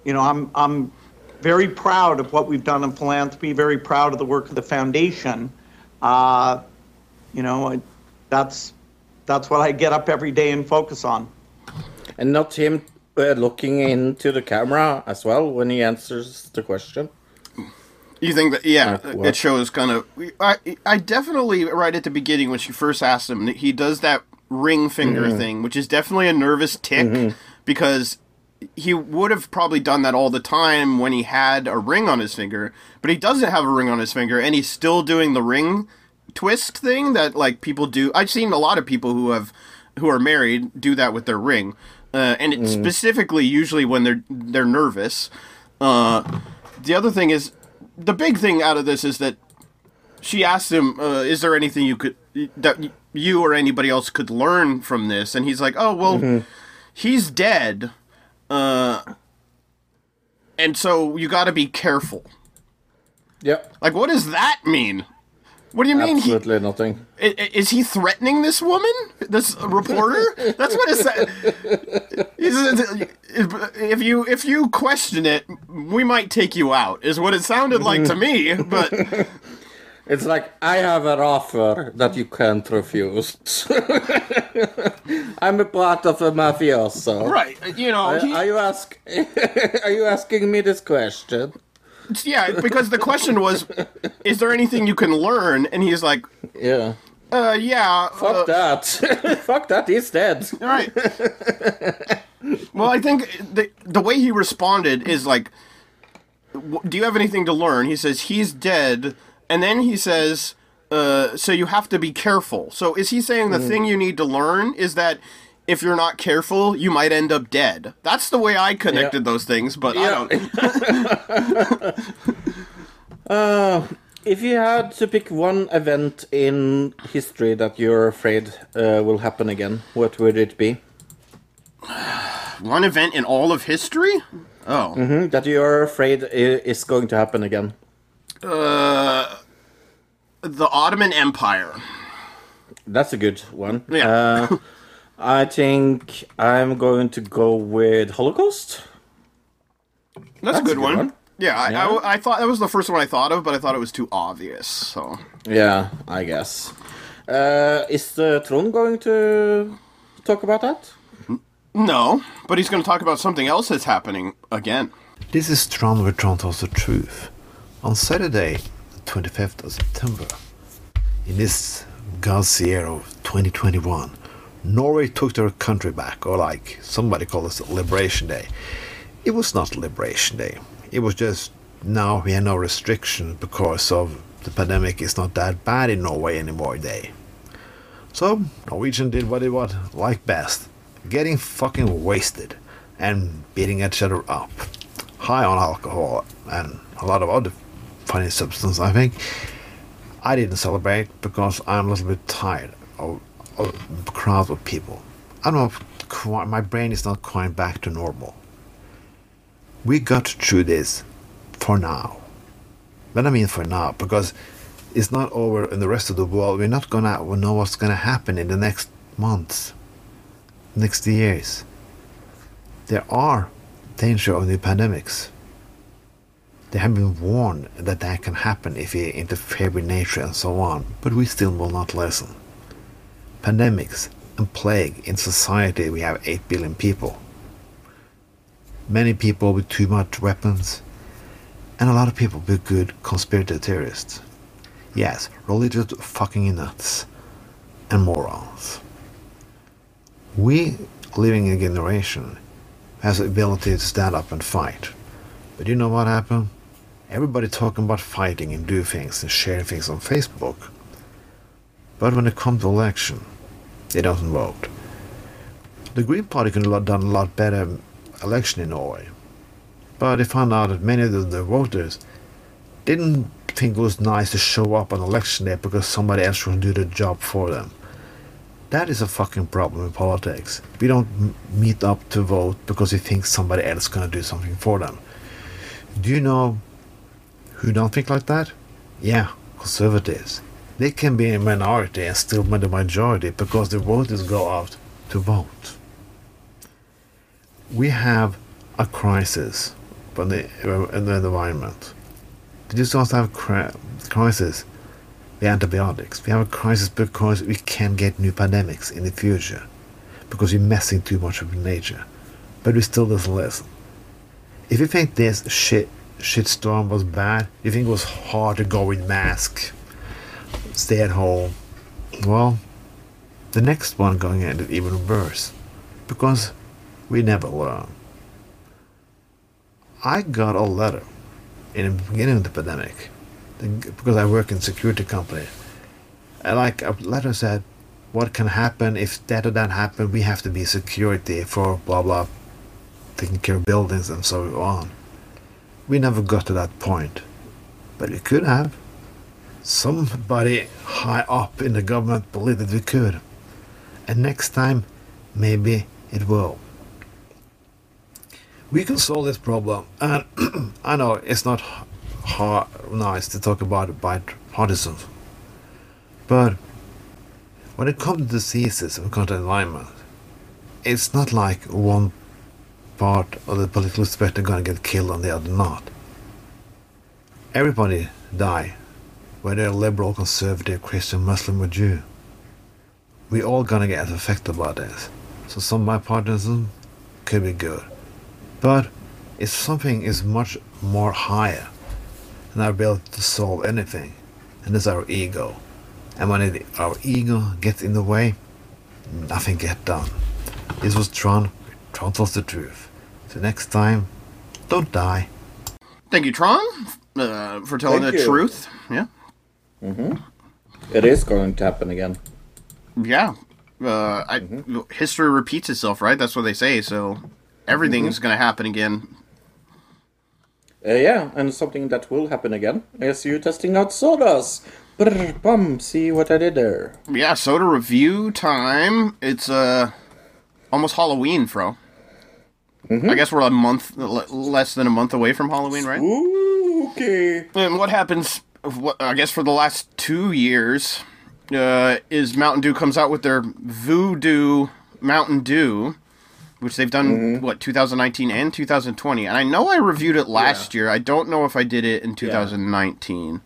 S10: you know, I'm I'm very proud of what we've done in philanthropy. Very proud of the work of the foundation. Uh, you know, I, that's that's what I get up every day and focus on.
S5: And not him uh, looking into the camera as well when he answers the question.
S6: You think that? Yeah,
S5: Like
S6: it shows kind of. I I definitely right at the beginning when she first asked him, he does that ring finger
S5: Mm-hmm.
S6: thing, which is definitely a nervous tick because he would have probably done that all the time when he had a ring on his finger, but he doesn't have a ring on his finger, and he's still doing the ring twist thing that like people do. I've seen a lot of people who have who are married do that with their ring, uh, and it's specifically usually when they're they're nervous. Uh, the other thing is the big thing out of this is that she asked him, uh, "Is there anything you could that you or anybody else could learn from this?" And he's like, "Oh well, he's dead, uh, and so you got to be careful."
S5: Yep.
S6: Like, what does that mean? What do you mean? He,
S5: Absolutely nothing.
S6: i- i- is he threatening this woman? This reporter? That's what it. He said, [LAUGHS] If you if you question it, we might take you out. Is what it sounded like to me. [LAUGHS] But
S5: It's like I have an offer that you can't refuse. [LAUGHS] I'm a part of a mafioso.
S6: right, you know,
S5: Are,
S6: he-
S5: are you ask? [LAUGHS] are you asking me this question?
S6: yeah, because the question was, is there anything you can learn? And he's like,
S5: Yeah.
S6: uh, yeah.
S5: Fuck
S6: uh,
S5: that. Fuck that. He's dead.
S6: Right. well, I think the the way he responded is like, "Do you have anything to learn?" He says he's dead, and then he says, uh, "So you have to be careful." So is he saying the thing you need to learn is that if you're not careful, you might end up dead? That's the way I connected those things, but I don't. [LAUGHS]
S5: Uh, if you had to pick one event in history that you're afraid uh, will happen again, what would it be? [SIGHS]
S6: One event in all of history. Oh,
S5: Hmm? That you're afraid is going to happen again?
S6: uh, the Ottoman Empire.
S5: That's a good one.
S6: Yeah.
S5: Uh, I think I'm going to go with Holocaust.
S6: That's, a good, one.
S5: one.
S6: Yeah, I,
S5: Yeah.
S6: I, I thought that was the first one I thought of, but I thought it was too obvious. So
S5: Yeah, I guess. Uh, is the Tron going to talk about that?
S6: No, but he's going to talk about something else that's happening again.
S11: This is Tron where Tron the truth. On Saturday, the 25th of September, in this God's year of 2021, Norway took their country back, or like somebody called it Liberation Day. It was not Liberation Day. It was just now we have no restriction because of the pandemic is not that bad in Norway anymore day. So Norwegian did what they what like best, getting fucking wasted and beating each other up, high on alcohol and a lot of other funny substance. I think I didn't celebrate because I'm a little bit tired of, of crowds of people. I don't know. quite- My brain is not quite back to normal. We got through this for now. But I mean for now, because it's not over in the rest of the world. We're not gonna know what's gonna happen in the next months, next years. There are danger of new pandemics. They have been warned that that can happen if we interfere with nature and so on, but we still will not listen. Pandemics and plague in society, we have 8 billion people. Many people with too much weapons, and a lot of people with good conspiracy theorists. Yes, religious fucking nuts and morons. We living in a generation has the ability to stand up and fight. But you know what happened? Everybody talking about fighting and do things and sharing things on Facebook. But when it comes to election, they don't vote. The Green Party could have done a lot better election in Norway. But they found out that many of the, voters didn't think it was nice to show up on election day because somebody else will do the job for them. That is a fucking problem in politics. We don't m- meet up to vote because we think somebody else is going to do something for them. Do you know who don't think like that? Yeah, conservatives. They can be a minority and still be the majority because the voters go out to vote. We have a crisis uh, in the, the environment. We just also have crisis with antibiotics. We have a crisis because we can get new pandemics in the future because we're messing too much with nature. But we still doesn't listen. If you think this shit shitstorm was bad, you think it was hard to go with mask, stay at home, well, the next one going to end even worse because we never learn. I got a letter in the beginning of the pandemic because I work in security company. And like a letter said, what can happen if that or that happen? We have to be security for blah blah, taking care of buildings and so on. We never got to that point, but we could have. Somebody high up in the government believed that we could, and next time, maybe it will. We can solve this problem, and [CLEARS THROAT] I know it's not hard, nice to talk about partisans. But when it comes to diseases and comes to environment, it's not like one part of the political spectrum gonna get killed and the other not. Everybody die, whether liberal, conservative, Christian, Muslim, or Jew. We all gonna get affected by this. So some bipartisan could be good. But if something is much more higher than our ability to solve anything, and it's our ego. And when it, our ego gets in the way, nothing gets done. This was Tron. Tron tells the truth. So next time, don't die.
S6: Thank you, Tron, uh, for telling
S5: Thank
S6: the
S5: you.
S6: truth. Yeah.
S5: Mm-hmm. It is going to happen again.
S6: Yeah. Uh, I, History repeats itself, right? That's what they say. So everything is going to happen again.
S5: Uh, yeah, and something that will happen again is you testing out sodas. Brr, bum, see what I did there.
S6: Yeah, soda review time. It's uh almost Halloween, Fro. I guess we're a month, l- less than a month away from Halloween, right?
S5: okay.
S6: And what happens? What I guess for the last two years uh, is Mountain Dew comes out with their Voodoo Mountain Dew, which they've done what 2019 and 2020. And I know I reviewed it last year. I don't know if I did it in 2019.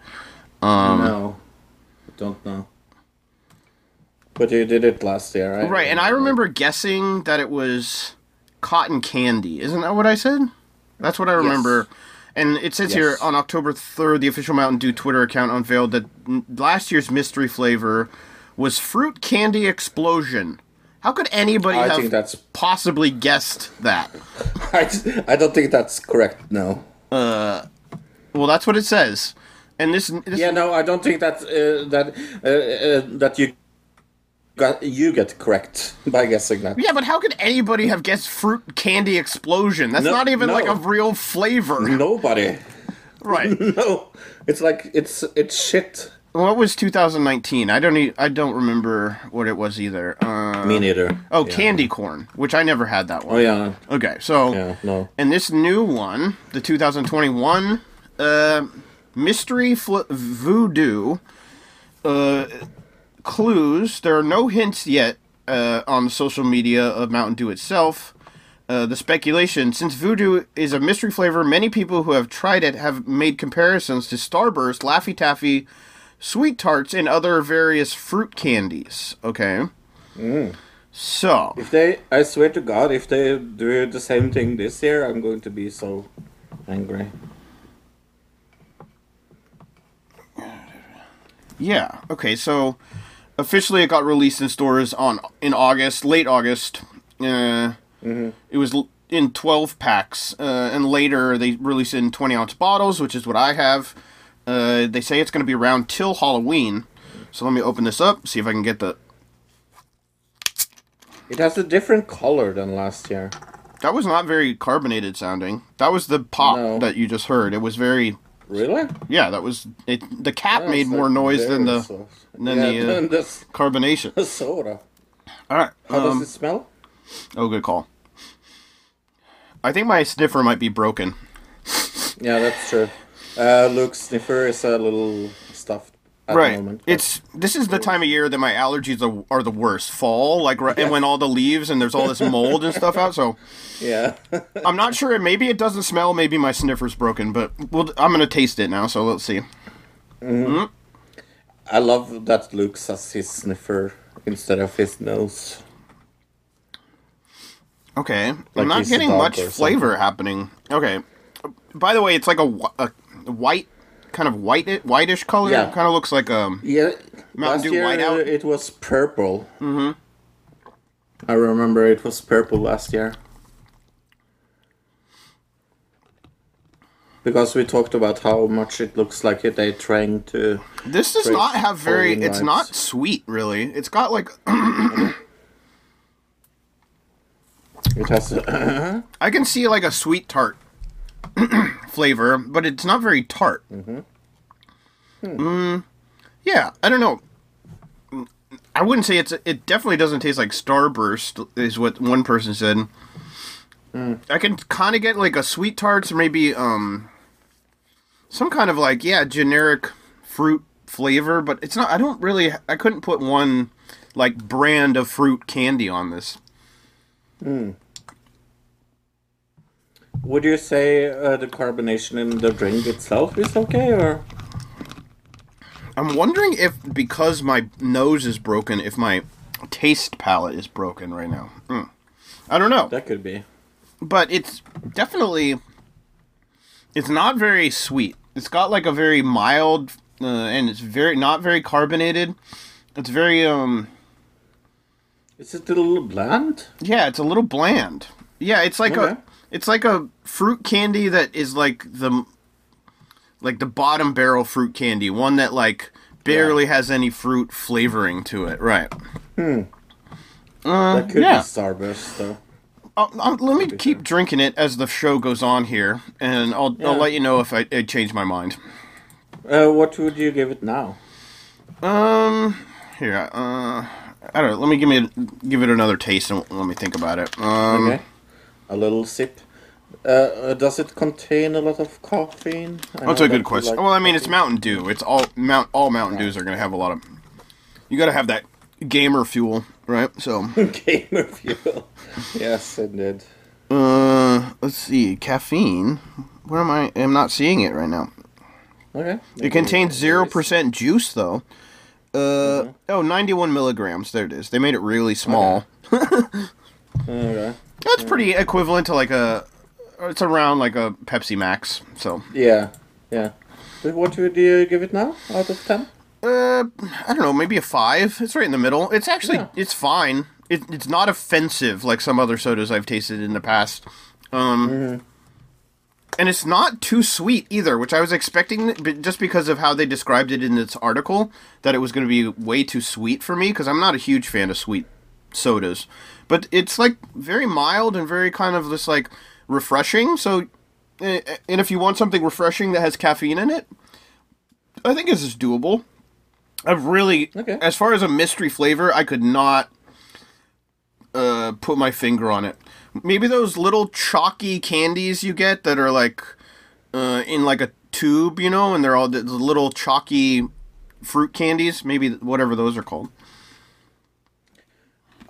S6: Um,
S5: no, don't know. But you did it last year, right?
S6: Right, and I remember guessing that it was cotton candy. Isn't that what I said? That's what I remember. And it says here on October 3rd, the official Mountain Dew Twitter account unveiled that last year's mystery flavor was Fruit Candy Explosion. How could anybody
S5: I
S6: have
S5: think that's-
S6: possibly guessed that? [LAUGHS]
S5: I, I don't think that's correct. No.
S6: Uh, well, that's what it says. And this, this
S5: Yeah, no, I don't think that uh, that uh, uh, that you got you get correct [LAUGHS] by guessing that.
S6: Yeah, but how could anybody have guessed Fruit Candy Explosion? That's
S5: No-
S6: not even
S5: no.
S6: like a real flavor.
S5: Nobody.
S6: Right. [LAUGHS]
S5: no, it's like it's it's shit.
S6: What was 2019? I don't e- I don't remember what it was either. Uh,
S5: Me neither.
S6: Oh,
S5: Yeah.
S6: candy corn, which I never had that one.
S5: Oh yeah.
S6: Okay, so
S5: Yeah, no.
S6: and this new one, the 2021 uh, mystery fl- voodoo uh, clues. There are no hints yet uh, on the social media of Mountain Dew itself. Uh, the speculation, since voodoo is a mystery flavor, many people who have tried it have made comparisons to Starburst, Laffy Taffy, Sweet Tarts, and other various fruit candies. Okay. So,
S5: If they, I swear to God, if they do the same thing this year, I'm going to be so angry.
S6: Yeah. Okay. So officially, it got released in stores on in August, late August. Uh, It was in 12 packs, uh, and later they released it in 20 ounce bottles, which is what I have. Uh, they say it's going to be around till Halloween. So let me open this up, see if I can get the.
S5: It has a different color than last year.
S6: That was not very carbonated sounding. That was the pop
S5: No.
S6: that you just heard. It was very.
S5: Really?
S6: Yeah, that was it. The cap
S5: Yeah,
S6: made more noise than the
S5: soft.
S6: than
S5: Yeah,
S6: the [LAUGHS] uh,
S5: than the soda.
S6: All right.
S5: How
S6: um,
S5: does it smell?
S6: Oh, good call. I think my sniffer might be broken.
S5: Yeah, that's true. Uh, Luke's sniffer is a little stuffed at
S6: right.
S5: the moment.
S6: It's this is the time of year that my allergies are, are the worst. Fall, like right, and when all the leaves and there's all this mold and stuff out. So [LAUGHS]
S5: yeah. [LAUGHS]
S6: I'm not sure. Maybe it doesn't smell. Maybe my sniffer's broken. But we'll, I'm gonna taste it now. So let's see.
S5: Mhm. I love that Luke says his sniffer instead of his nose.
S6: Okay,
S5: Like
S6: I'm not getting much
S5: or
S6: flavor happening. Okay. By the way, it's like a, a white, kind of white, whitish color.
S5: Yeah.
S6: Kind of looks like um.
S5: Yeah,
S6: Mountain
S5: last
S6: Dew
S5: year
S6: Whiteout?
S5: it was purple.
S6: Mm-hmm.
S5: I remember it was purple last year. Because we talked about how much it looks like it they trying to.
S6: This does not have very. It's
S5: vibes.
S6: not sweet, really. It's got like. [COUGHS]
S5: It has. [COUGHS]
S6: I can see like a sweet tart [CLEARS THROAT] flavor, but it's not very tart.
S5: Mm-hmm.
S6: Mm, yeah, I don't know. I wouldn't say it's. It definitely doesn't taste like Starburst, is what one person said.
S5: Mm.
S6: I can kind of get like a sweet tarts, or maybe um, some kind of like yeah, generic fruit flavor, but it's not. I don't really. I couldn't put one like brand of fruit candy on this.
S5: Hmm. Would you say uh, the carbonation in the drink itself is okay, or
S6: I'm wondering if because my nose is broken, if my taste palate is broken right now. Mm. I don't know.
S5: that could be?
S6: But it's definitely it's not very sweet. It's got like a very mild uh, and it's very not very carbonated. It's very um
S5: Is it a little bland?
S6: yeah, it's a little bland. Yeah, it's like
S5: Okay.
S6: a it's like a fruit candy that is like the like the bottom barrel fruit candy, one that like barely has any fruit flavoring to it. Right.
S5: Hmm.
S6: Uh,
S5: that could
S6: yeah.
S5: be Starburst, though.
S6: Let me keep drinking it as the show goes on here, and I'll
S5: Yeah.
S6: I'll let you know if I, I change my mind.
S5: Uh, what would you give it now?
S6: Um, here, uh, I don't know. Let me give me a, give it another taste and let me think about it. Um,
S5: okay. A little sip. Uh, uh, does it contain a lot of caffeine? I
S6: That's a good
S5: you
S6: question.
S5: like
S6: well, I mean, it's. Mountain Dew. It's all Mount all Mountain Dews are going to have a lot of. You got to have that gamer fuel, right? So, [LAUGHS]
S5: gamer fuel. [LAUGHS] yes, indeed.
S6: uh, let's see, caffeine. Where am I? I'm not seeing it right now.
S5: Okay.
S6: It contains zero percent juice, though. Uh
S5: Mm-hmm.
S6: oh, 91 milligrams. There it is. They made it really small.
S5: Okay. [LAUGHS]
S6: That's pretty equivalent to like a. It's around like a Pepsi Max. So
S5: Yeah, yeah. But what would you give it now out of ten?
S6: uh, I don't know, maybe a five. It's right in the middle. It's actually
S5: Yeah.
S6: it's fine. It, it's not offensive like some other sodas I've tasted in the past. Um,
S5: Mm-hmm.
S6: and it's not too sweet either, which I was expecting, but just because of how they described it in this article, that it was going to be way too sweet for me because I'm not a huge fan of sweet sodas. But it's like very mild and very kind of just like refreshing. So, eh, eh, and if you want something refreshing that has caffeine in it, I think this is doable. I've really,
S5: Okay.
S6: as far as a mystery flavor, I could not uh, put my finger on it. Maybe those little chalky candies you get that are like uh, in like a tube, you know, and they're all the the little chalky fruit candies. Maybe whatever those are called.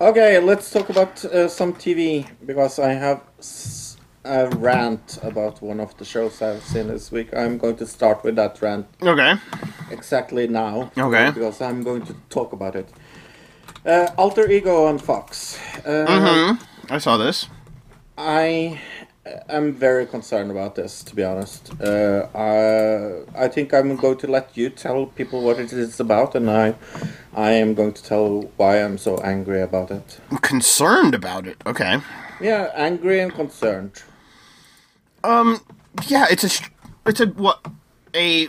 S5: Okay, let's talk about uh, some TV because I have a rant about one of the shows I've seen this week. I'm going to start with that rant
S6: Okay.
S5: exactly now.
S6: Okay.
S5: Because I'm going to talk about it. Uh, Alter Ego on Fox. Uh,
S6: Mm-hmm. I saw this.
S5: I I'm very concerned about this, to be honest. Uh, I, I think I'm going to let you tell people what it is about, and I, I am going to tell why I'm so angry about it.
S6: I'm Concerned about it. Okay.
S5: Yeah, angry and concerned.
S6: Um. Yeah, it's a it's a what a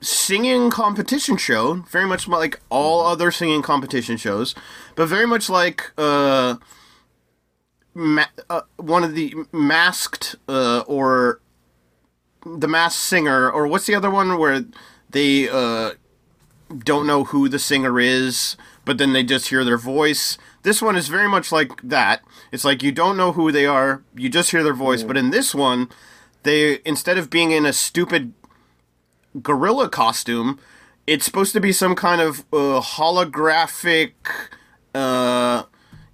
S6: singing competition show, very much like all other singing competition shows, but very much like uh, ma- uh one of the masked uh, or the masked singer or what's the other one where they uh don't know who the singer is, but then they just hear their voice. This one is very much like that. It's like you don't know who they are, you just hear their voice, but in this one, they instead of being in a stupid gorilla costume, it's supposed to be some kind of uh, holographic uh,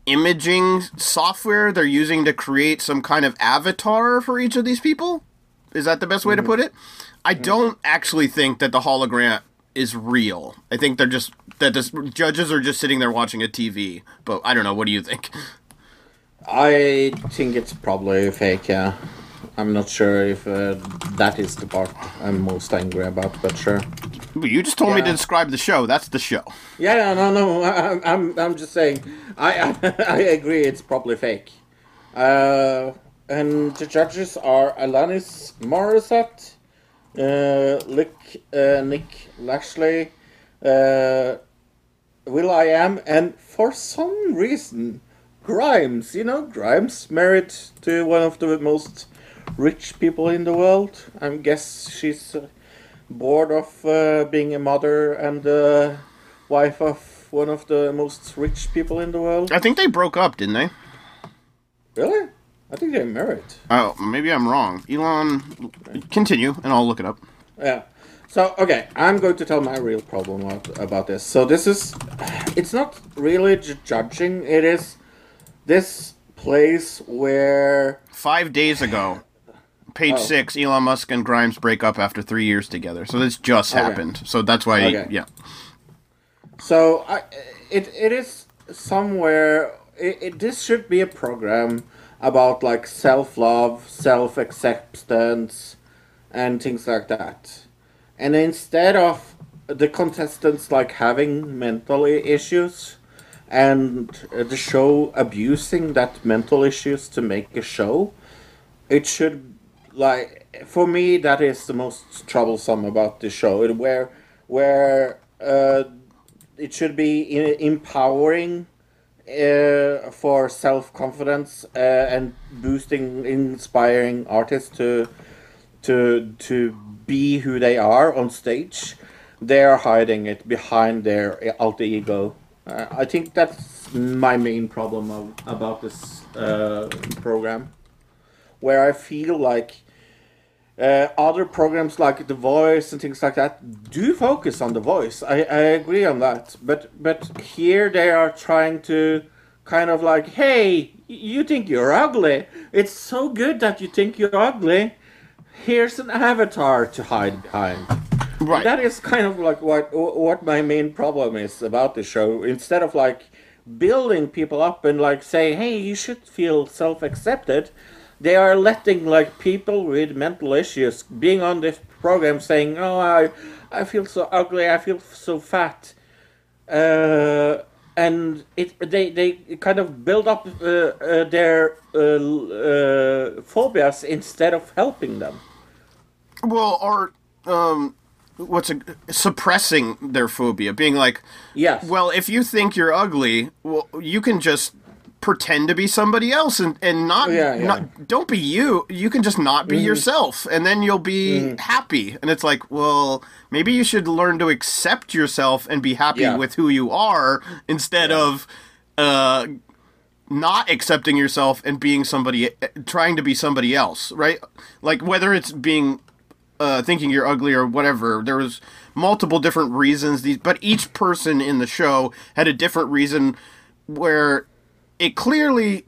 S6: imaging software they're using to create some kind of avatar for each of these people. Is that the best way to put it? I don't actually think that the hologram is real. I think they're just that the judges are just sitting there watching a TV. But I don't know. What do you think?
S5: I think it's probably fake, yeah. I'm not sure if uh, that is the part I'm most angry about, but sure.
S6: But You just told me to describe the show. That's the show.
S5: Yeah, yeah, no, no, I, [LAUGHS] I'm, I'm just saying, I, [LAUGHS] I, agree, it's probably fake. Uh, and the judges are Alanis Morissette, uh, Lick, uh, Nick Lachey, uh, Will I Am, and for some reason, Grimes. You know, Grimes, married to one of the most rich people in the world. I guess she's bored of uh, being a mother and uh, wife of one of the most rich people in the world.
S6: I think they broke up, didn't they?
S5: Really? I think they're married.
S6: Oh, maybe I'm wrong. Elon, continue, and I'll look it up.
S5: Yeah. So okay, I'm going to tell my real problem about, about this. So this is, it's not really ju- judging. It is this place where
S6: Five days ago, page
S5: Oh.
S6: six, Elon Musk and Grimes break up after three years together. So this just
S5: Okay.
S6: happened. So that's why,
S5: Okay.
S6: yeah.
S5: So I, it it is somewhere. It, it, this should be a program about like self love, self acceptance, and things like that. And instead of the contestants like having mental issues, and the show abusing that mental issues to make a show, it should like for me that is the most troublesome about the show. Where where uh, it should be empowering uh, for self confidence uh, and boosting, inspiring artists to to to be who they are on stage. They are hiding it behind their alter ego. Uh, I think that's my main problem of, about this uh, program, where I feel like uh, other programs like The Voice and things like that do focus on the voice. I, I agree on that, but but here they are trying to kind of like, hey, you think you're ugly? It's so good that you think you're ugly. Here's an avatar to hide behind.
S6: Right.
S5: That is kind of like what what my main problem is about the show. Instead of like building people up and like say, hey, you should feel self accepted, they are letting like people with mental issues being on this program saying, oh, I I feel so ugly, I feel so fat, uh, and it they they kind of build up uh, uh, their uh, uh, phobias instead of helping them.
S6: Well, or um, what's a, suppressing their phobia, being like,
S5: Yes.
S6: well, if you think you're ugly, well, you can just pretend to be somebody else and, and not,
S5: Oh, yeah, yeah.
S6: not don't be you. You can just not be
S5: Mhm.
S6: yourself, and then you'll be
S5: Mhm.
S6: happy. And it's like, well, maybe you should learn to accept yourself and be happy
S5: Yeah.
S6: with who you are instead of. Uh, not accepting yourself and being somebody trying to be somebody else right like whether it's being uh thinking you're ugly or whatever there was multiple different reasons these but each person in the show had a different reason where it clearly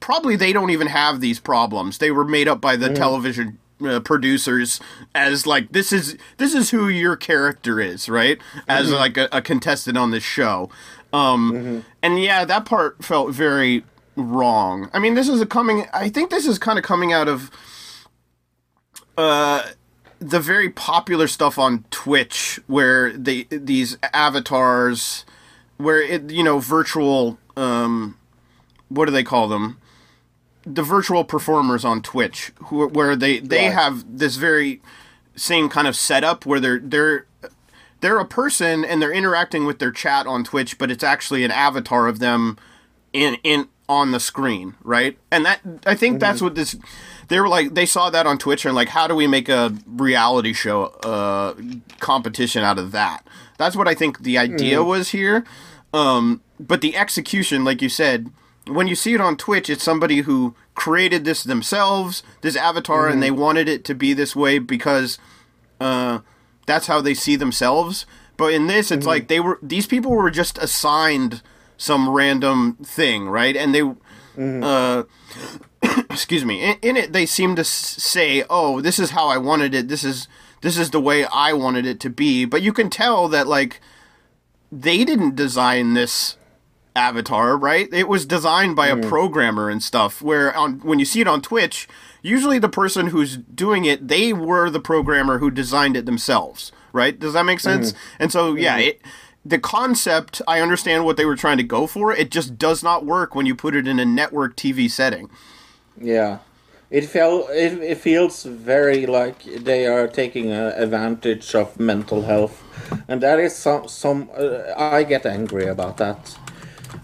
S6: probably they don't even have these problems they were made up by the television uh, producers as like this is this is who your character is right as
S5: Mhm.
S6: like a, a contestant on this show um and yeah that part felt very wrong. I mean, this is a coming. I think this is kind of coming out of uh, the very popular stuff on Twitch, where they these avatars, where it you know virtual. Um, what do they call them? The virtual performers on Twitch, who where they they
S5: Right.
S6: have this very same kind of setup where they're they're they're a person and they're interacting with their chat on Twitch, but it's actually an avatar of them in in on the screen, right? And that I think that's what this they were like they saw that on Twitch and like how do we make a reality show uh competition out of that? That's what I think the idea
S5: Mhm.
S6: was here. Um but the execution like you said when you see it on Twitch, it's somebody who created this themselves, this avatar,
S5: Mhm.
S6: and they wanted it to be this way because uh, that's how they see themselves. But in this, it's like they were these people were just assigned some random thing, right? And they, uh, [COUGHS] excuse me, in, in it they seem to s- say, "Oh, this is how I wanted it. This is this is the way I wanted it to be." But you can tell that like they didn't design this avatar, right? It was designed by a programmer and stuff. Where on when you see it on Twitch, usually the person who's doing it, they were the programmer who designed it themselves, right? Does that make sense?
S5: Mhm.
S6: And so yeah,
S5: Mhm.
S6: it the concept, I understand what they were trying to go for. It just does not work when you put it in a network TV setting.
S5: Yeah, it felt it, it feels very like they are taking uh, advantage of mental health, and that is some some. Uh, I get angry about that.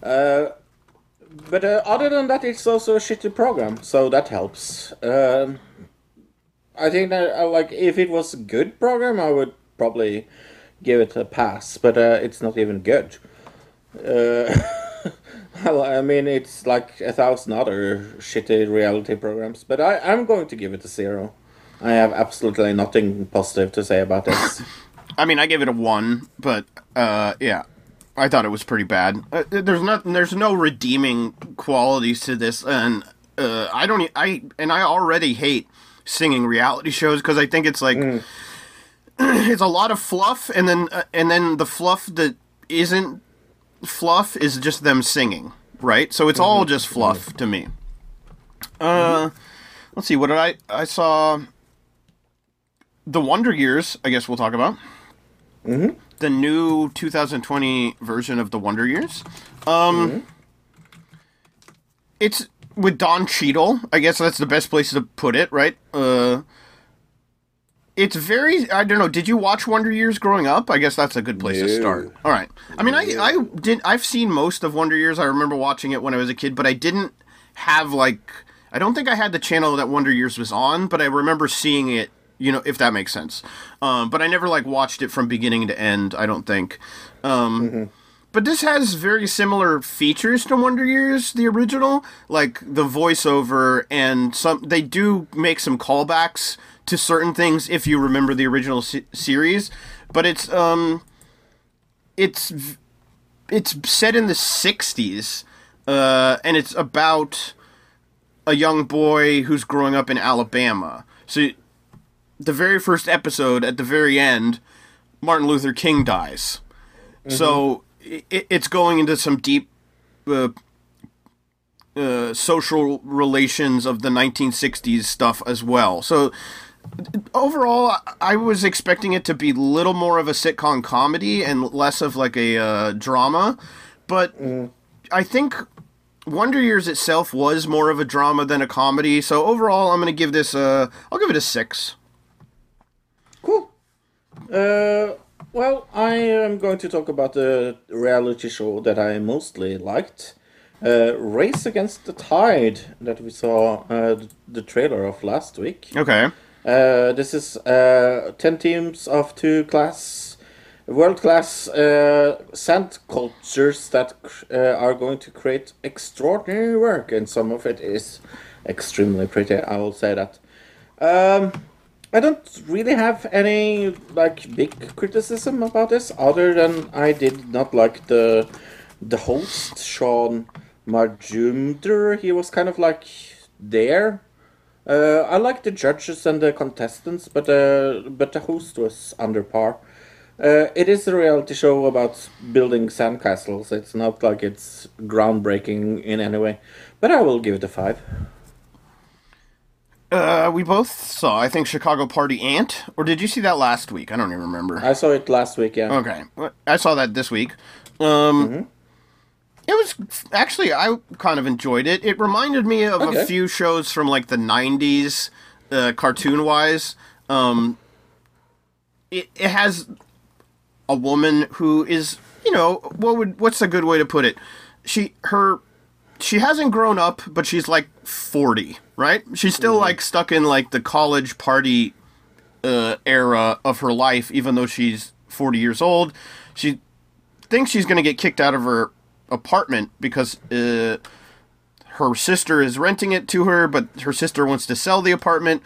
S5: Uh, but uh, other than that, it's also a shitty program, so that helps. Um, I think that uh, like if it was a good program, I would probably give it a pass, but uh, it's not even good. Uh, [LAUGHS] I mean, it's like a thousand other shitty reality programs, but I, I'm going to give it a zero. I have absolutely nothing positive to say about this. [COUGHS]
S6: I mean, I gave it a one, but uh, yeah, I thought it was pretty bad. Uh, there's not, there's no redeeming qualities to this, and uh, I don't, I and I already hate singing reality shows because I think it's like [CLEARS THROAT] it's a lot of fluff, and then uh, and then the fluff that isn't fluff is just them singing, right? So it's all just fluff to me. Uh, let's see. What did I? I saw the Wonder Years. I guess we'll talk about
S5: mm-hmm.
S6: The new 2020 version of the Wonder Years. Um, it's with Don Cheadle. I guess that's the best place to put it, right? Uh, it's very. I don't know. Did you watch Wonder Years growing up? I guess that's a good place to start. All right. I mean, I I did. I've seen most of Wonder Years. I remember watching it when I was a kid, but I didn't have like. I don't think I had the channel that Wonder Years was on, but I remember seeing it. You know, if that makes sense. Um, but I never like watched it from beginning to end. I don't think. Um, But this has very similar features to Wonder Years, the original, like the voiceover and some. They do make some callbacks to certain things if you remember the original se- series, but it's um, it's it's set in the '60s, uh, and it's about a young boy who's growing up in Alabama. So, the very first episode, at the very end, Martin Luther King dies. So it, it's going into some deep uh, uh, social relations of the 1960s stuff as well. So overall, I- was expecting it to be little more of a sitcom comedy and less of like a uh, drama, but I think Wonder Years itself was more of a drama than a comedy. So overall, I'm going to give this a I'll give it a six.
S5: Uh, well, I am going to talk about the reality show that I mostly liked. Uh, Race Against the Tide, that we saw uh, the trailer of last week.
S6: Okay.
S5: Uh, this is uh, 10 teams of two class, world class uh, sand sculptors that uh, are going to create extraordinary work, and some of it is extremely pretty, I will say that. Um, I don't really have any like big criticism about this, other than I did not like the the host Shaun Majumder. He was kind of like there. Uh, I like the judges and the contestants, but uh, but the host was under par. Uh, it is a reality show about building sandcastles. It's not like it's groundbreaking in any way, but I will give it a five.
S6: Uh, we both saw, I think, Chicago Party Aunt, or did you see that last week? I don't even remember.
S5: I saw it last week. Yeah.
S6: Okay, I saw that this week. Um,
S5: Mm-hmm.
S6: it was actually I kind of enjoyed it. It reminded me of
S5: Okay.
S6: a few shows from like the '90s, uh, cartoon wise. Um, it it has a woman who is, you know, what would what's a good way to put it? She her she hasn't grown up, but she's like 40, right? She's still like stuck in like the college party uh, era of her life, even though she's 40 years old. She thinks she's going to get kicked out of her apartment because uh, her sister is renting it to her, but her sister wants to sell the apartment,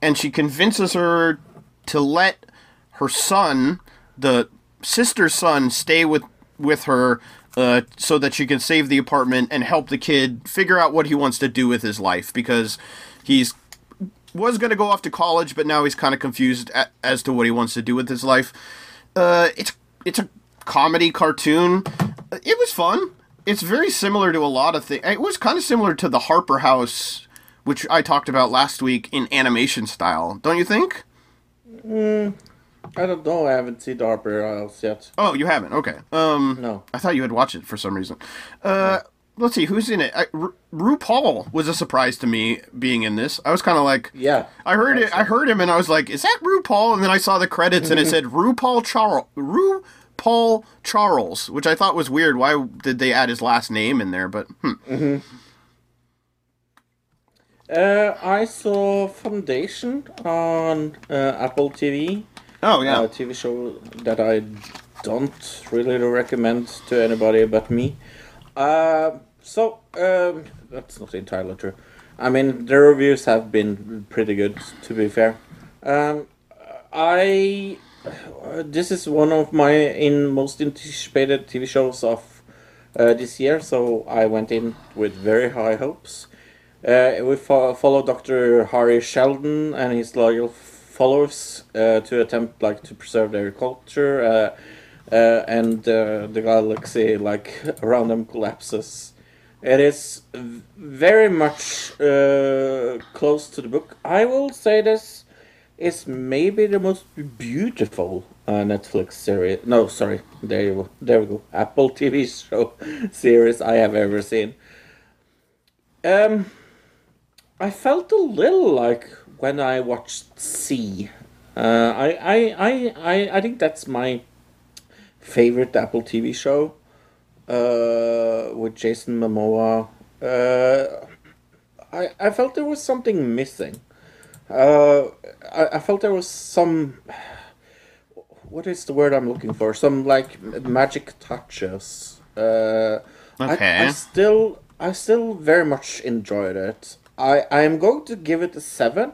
S6: and she convinces her to let her son, the sister's son, stay with with her. Uh, so that she can save the apartment and help the kid figure out what he wants to do with his life because he's was going to go off to college, but now he's kind of confused a- as to what he wants to do with his life. Uh, it's it's a comedy cartoon. It was fun. It's very similar to a lot of things. It was kind of similar to the Harper House, which I talked about last week in animation style. Don't you think?
S5: Mm, I don't know. I haven't seen Harper House yet.
S6: Oh, you haven't? Okay. Um,
S5: no.
S6: I thought you had watched it for some reason. Uh, let's see who's in it. I, Ru- RuPaul was a surprise to me being in this. I was kind of like,
S5: yeah.
S6: I heard it. I heard him, and I was like, "Is that RuPaul?" And then I saw the credits, and it said [LAUGHS] RuPaul Charles. RuPaul Charles, which I thought was weird. Why did they add his last name in there? But hmm.
S5: hmm Uh, I saw Foundation on uh, Apple TV.
S6: Oh yeah,
S5: a TV show that I don't really recommend to anybody but me. Uh, so um, that's not entirely true. I mean, the reviews have been pretty good, to be fair. Um, I uh, this is one of my in most anticipated TV shows of uh, this year, so I went in with very high hopes. Uh, we fo- follow Dr. Hari Seldon and his loyal followers uh, to attempt like to preserve their culture, uh, uh, and the galaxy like [LAUGHS] around them collapses. It is very much close to the book. I will say this is maybe the most beautiful uh, Netflix series. No, sorry, there you go. There we go. Apple TV [LAUGHS] show series I have ever seen. Um, I felt a little like when I watched See. Uh, I, I, I, I, I think that's my favorite Apple TV show. Uh, with Jason Momoa. Uh, I, I felt there was something missing. Uh, I, I felt there was some. What is the word I'm looking for? Some like magic touches. Uh, I-
S6: Okay.
S5: I, still, I still very much enjoyed it. I, I am going to give it a seven,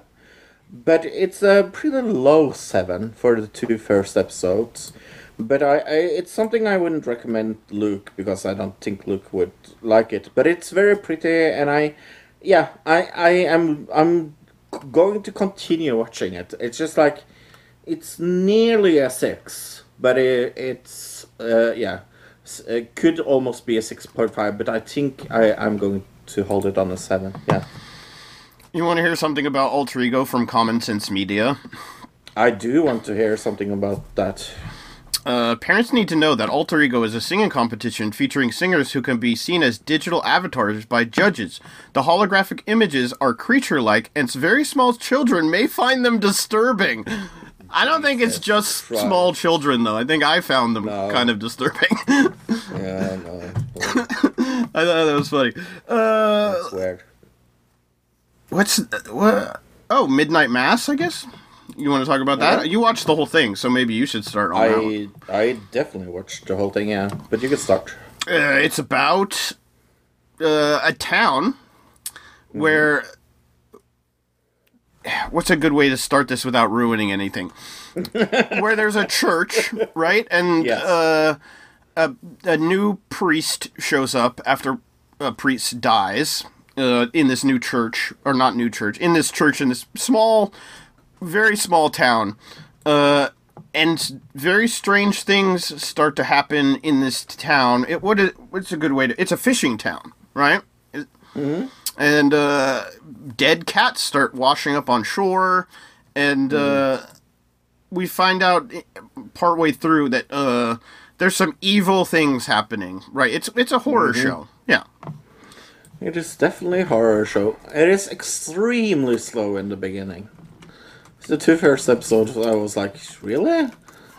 S5: but it's a pretty low seven for the two first episodes. But I, I it's something I wouldn't recommend Luke because I don't think Luke would like it. But it's very pretty, and I, yeah, I, I am I'm going to continue watching it. It's just like it's nearly a six, but it, it's uh, yeah, it could almost be a six point five. But I think I I'm going to hold it on a seven. Yeah.
S6: You want to hear something about Alter Ego from Common Sense Media?
S5: I do want to hear something about that.
S6: Uh, parents need to know that Alter Ego is a singing competition featuring singers who can be seen as digital avatars by judges. The holographic images are creature like, and very small children may find them disturbing. I don't think it's just small children, though. I think I found them kind of disturbing.
S5: Yeah, no, [LAUGHS]
S6: I thought that was funny. Uh,
S5: that's weird.
S6: What's what? Oh, Midnight Mass, I guess. You want to talk about that?
S5: Yeah.
S6: You watched the whole thing, so maybe you should start on.
S5: I I definitely watched the whole thing. Yeah, but you can start.
S6: Uh, it's about uh, a town where. [SIGHS] What's a good way to start this without ruining anything? [LAUGHS] where there's a church, right? And
S5: Yes.
S6: uh, a, a new priest shows up after a priest dies uh, in this new church, or not new church, in this church in this small, very small town. Uh, and very strange things start to happen in this town. It what is what's a good way to? It's a fishing town, right? It- And uh, dead cats start washing up on shore, and uh, we find out partway through that uh, there's some evil things happening. Right? It's it's a horror
S5: Mhm.
S6: show. Yeah.
S5: It is definitely a horror show. It is extremely slow in the beginning. The two first episodes, I was like, really?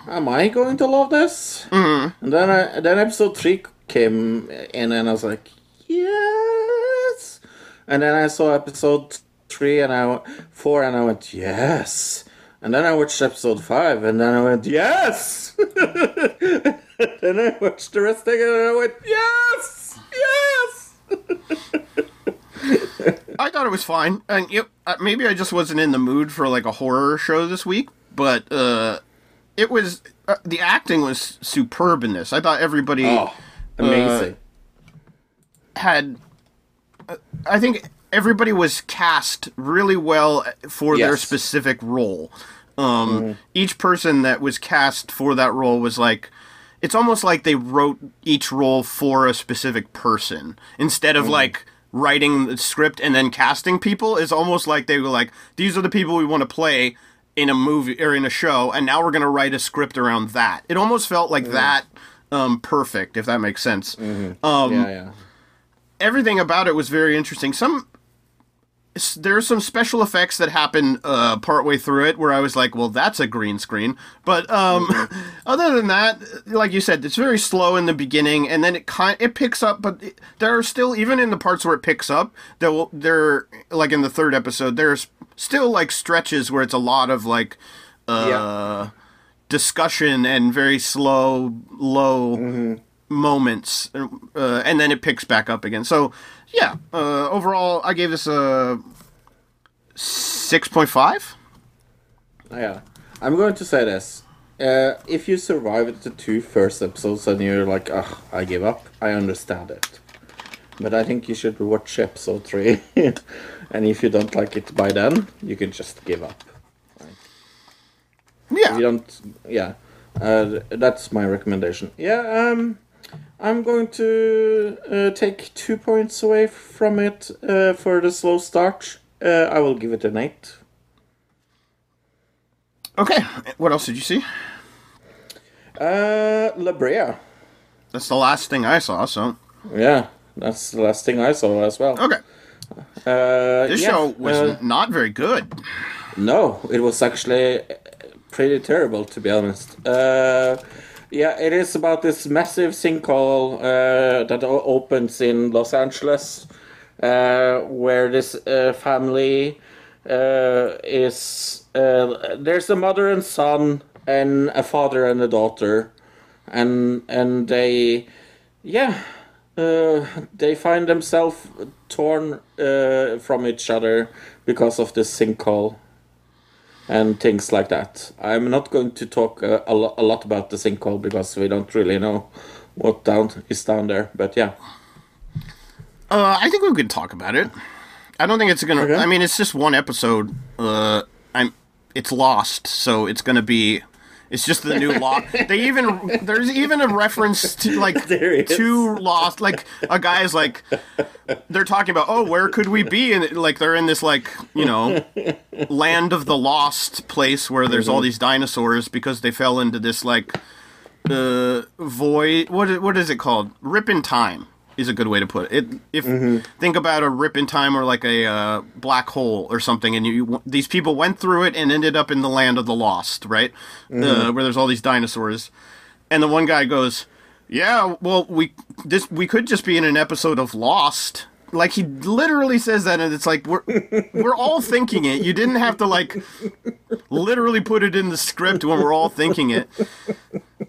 S5: Am I going to love this?
S6: Mm-hmm.
S5: And then, I, then episode three came in, and I was like, yes. And then I saw episode three and I went, four, and I went, yes. And then I watched episode five, and then I went, yes. [LAUGHS] And then I watched the rest again, and I went, yes, yes.
S6: I thought it was fine, and yep, uh, maybe I just wasn't in the mood for like a horror show this week, but uh, it was uh, the acting was superb in this. I thought everybody
S5: Oh, amazing.
S6: uh, had. uh, I think everybody was cast really well for their specific role. Um,
S5: Mhm.
S6: Each person that was cast for that role was like. It's almost like they wrote each role for a specific person instead of
S5: Mhm.
S6: like writing the script and then casting people. It's almost like they were like, these are the people we want to play in a movie or in a show, and now we're going to write a script around that. It almost felt like that um, perfect, if that makes sense. Um,
S5: yeah, yeah.
S6: everything about it was very interesting. Some there are some special effects that happen uh, partway through it where I was like, "Well, that's a green screen." But um, [LAUGHS] other than that, like you said, it's very slow in the beginning, and then it kind it picks up. But it, there are still even in the parts where it picks up, there will there like in the third episode, there's still like stretches where it's a lot of like. Uh, discussion and very slow, low moments, uh, and then it picks back up again. So, yeah, uh, overall, I gave this a six point five.
S5: Yeah, I'm going to say this. Uh, if you survive the two first episodes and you're like, ugh, I give up, I understand it. But I think you should watch episode three. [LAUGHS] and if you don't like it by then, you can just give up.
S6: Yeah.
S5: If you don't, yeah. Uh, that's my recommendation. Yeah, um, I'm going to uh, take two points away from it uh, for the slow start. Uh, I will give it an eight.
S6: Okay, what else did you see?
S5: Uh, La Brea.
S6: That's the last thing I saw. So
S5: Yeah, that's the last thing I saw as well.
S6: Okay.
S5: Uh,
S6: this
S5: yeah,
S6: show was
S5: uh,
S6: not very good.
S5: no, it was actually pretty terrible to be honest. Uh, yeah, it is about this massive sinkhole uh, that opens in Los Angeles, uh, where this uh, family uh, is. Uh, there's a mother and son, and a father and a daughter, and and they, yeah, uh, they find themselves torn from each other because of this sinkhole and things like that. I'm not going to talk uh, a, lo- a lot about the sinkhole because we don't really know what down is down there. But yeah,
S6: Uh, I think we could talk about it. I don't think it's gonna.
S5: Okay.
S6: I mean, it's just one episode. Uh, I'm. It's lost, so it's gonna be. It's just the new Lost. They even there's even a reference to like [LAUGHS] to Lost. Like a guy's like, they're talking about, oh, where could we be? And like they're in this like you know, land of the lost place where there's all
S5: Mhm.
S6: these dinosaurs because they fell into this like uh void. What what is it called? Rip in time is a good way to put it. it if think about a rip in time or like a uh, black hole or something, and you these people went through it and ended up in the land of the lost, right? Uh,
S5: Mhm.
S6: where there's all these dinosaurs, and the one guy goes, "Yeah, well, we this we could just be in an episode of Lost." Like he literally says that, and it's like we're [LAUGHS] we're all thinking it. You didn't have to like literally put it in the script when we're all thinking it.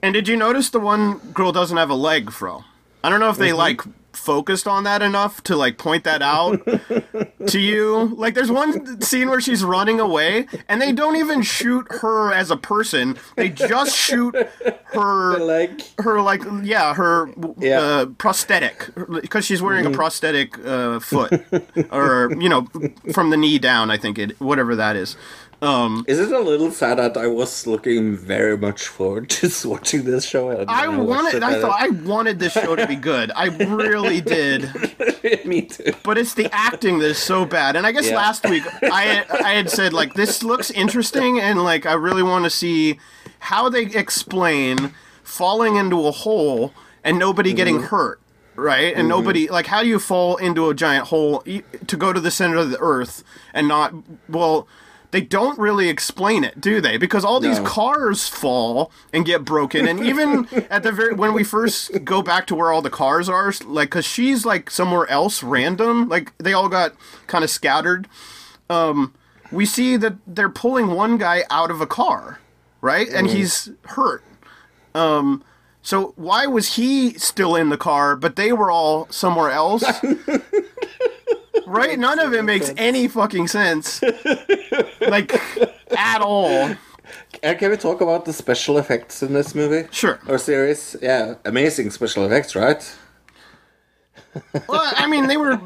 S6: And did you notice the one girl doesn't have a leg, Fro? I don't know if they
S5: Mhm.
S6: like focused on that enough to like point that out [LAUGHS] to you. Like there's one scene where she's running away and they don't even shoot her as a person. They just shoot her [LAUGHS]
S5: leg.
S6: Her like yeah, her Uh, prosthetic because she's wearing
S5: Mhm.
S6: a prosthetic uh, foot or you know from the knee down, I think it whatever that is. Um,
S5: Is it a little sad that I was looking very much forward to [LAUGHS] watching this show? and
S6: I wanted. I thought I wanted this show to be good. I [LAUGHS] really did. [LAUGHS]
S5: Me too.
S6: But it's the acting that is so bad. And I guess
S5: Yeah.
S6: last week I I had said like this looks interesting and like I really want to see how they explain falling into a hole and nobody getting
S5: Mm-hmm.
S6: hurt. Right, and nobody like how do you fall into a giant hole to go to the center of the earth and not well they don't really explain it, do they? Because all these
S5: No.
S6: cars fall and get broken, and even [LAUGHS] at the very when we first go back to where all the cars are, like because she's like somewhere else, random, like they all got kind of scattered. Um, we see that they're pulling one guy out of a car, right, and he's hurt. Um, so why was he still in the car, but they were all somewhere else? [LAUGHS] right? None of it makes any fucking sense. like at all.
S5: Uh, can we talk about the special effects in this movie?
S6: Sure.
S5: Or series? Yeah, amazing special effects, right?
S6: Well, I mean, they were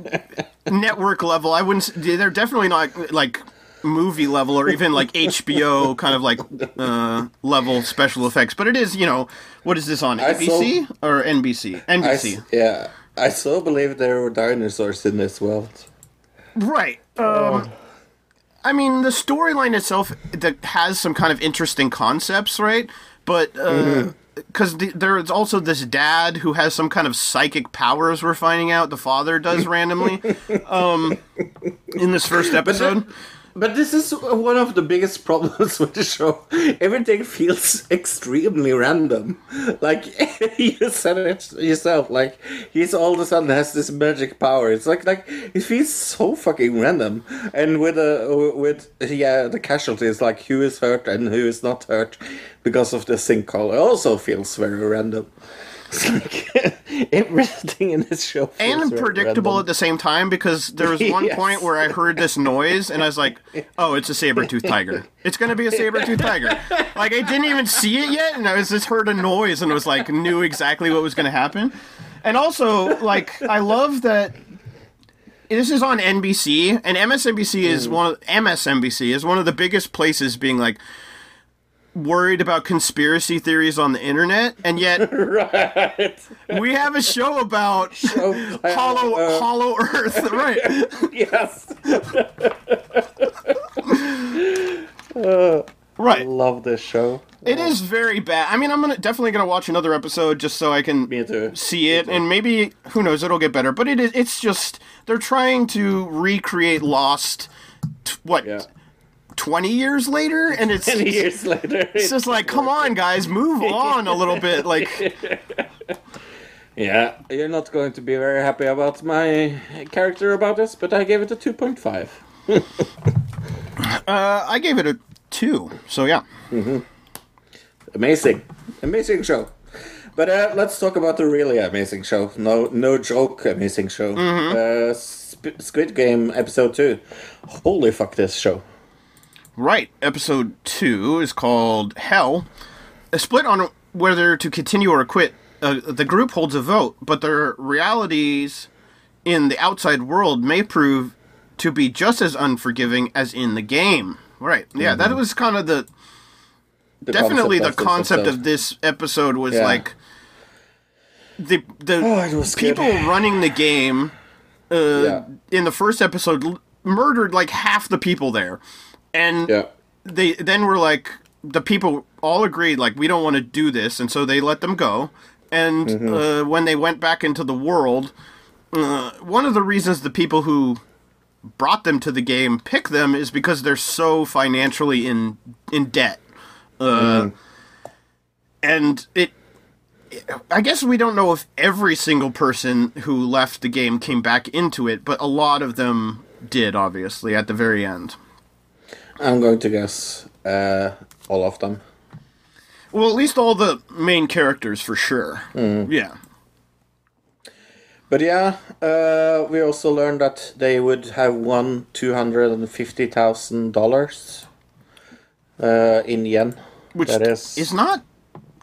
S6: network level. I wouldn't. They're definitely not like movie level or even like HBO kind of like uh, level special effects. But it is, you know, what is this on
S5: I
S6: ABC or NBC? NBC.
S5: s- yeah, I still believe there were dinosaurs in this world.
S6: Right. Um, I mean, the storyline itself that has some kind of interesting concepts, right? But because the there is also this dad who has some kind of psychic powers. We're finding out the father does randomly [LAUGHS] um, in this first episode.
S5: But this is one of the biggest [LAUGHS] problems with the show. Everything feels [LAUGHS] extremely random. Like [LAUGHS] you said it yourself. Like he's all of a sudden has this magic power. It's like like it feels so fucking random. And with uh, with yeah the casualties like who is hurt and who is not hurt because of the sinkhole also feels very random. It's like [LAUGHS] everything in this show
S6: and predictable at the same time because there was one [LAUGHS]
S5: Yes.
S6: point where I heard this noise and I was like, "Oh, it's a saber tooth tiger. It's gonna be a saber tooth tiger." Like I didn't even see it yet, and I was just heard a noise and was like, knew exactly what was gonna happen. And also, like, I love that this is on NBC, and MSNBC is
S5: Mm.
S6: one of MSNBC is one of the biggest places being like worried about conspiracy theories on the internet, and yet [LAUGHS] we have a [LAUGHS] show about hollow
S5: uh,
S6: hollow Earth, [LAUGHS] right?
S5: yes.
S6: right.
S5: I love this show.
S6: It is very bad. I mean, I'm gonna definitely gonna watch another episode just so I can see it, and maybe who knows, it'll get better. But it is. It's just they're trying to recreate Lost. T- what? Twenty years later, and it's
S5: 20 years [LAUGHS] later,
S6: It's just like, come on, guys, move [LAUGHS] on a little bit. Like, [LAUGHS]
S5: Yeah, you're not going to be very happy about my character about this, but I gave it a 2.5.
S6: uh, I gave it a two. So yeah.
S5: hmm Amazing, amazing show. But uh, let's talk about the really amazing show. No, no joke, amazing show.
S6: Mhm.
S5: Uh, Squid Game episode two. Holy fuck, this show!
S6: Right. Episode two is called Hell. A split on whether to continue or quit. Uh, the group holds a vote, but their realities in the outside world may prove to be just as unforgiving as in the game. Right. Yeah, that
S5: Mhm.
S6: was kind of the.
S5: The
S6: definitely the
S5: concept of this
S6: concept
S5: episode.
S6: of this episode was
S5: Yeah.
S6: like the the
S5: Oh,
S6: people running the game uh, in the first episode l- murdered like half the people there, and they then were like the people all agreed like we don't want to do this, and so they let them go. And
S5: Mhm.
S6: uh, when they went back into the world, uh, one of the reasons the people who brought them to the game pick them is because they're so financially in in debt. Uh,
S5: Mm.
S6: And it, I guess we don't know if every single person who left the game came back into it, but a lot of them did, obviously, at the very end.
S5: I'm going to guess uh, all of them.
S6: Well, at least all the main characters for sure.
S5: Mm.
S6: Yeah.
S5: But yeah, uh, we also learned that they would have won two hundred and fifty thousand dollars uh, in yen.
S6: Which
S5: that is,
S6: is not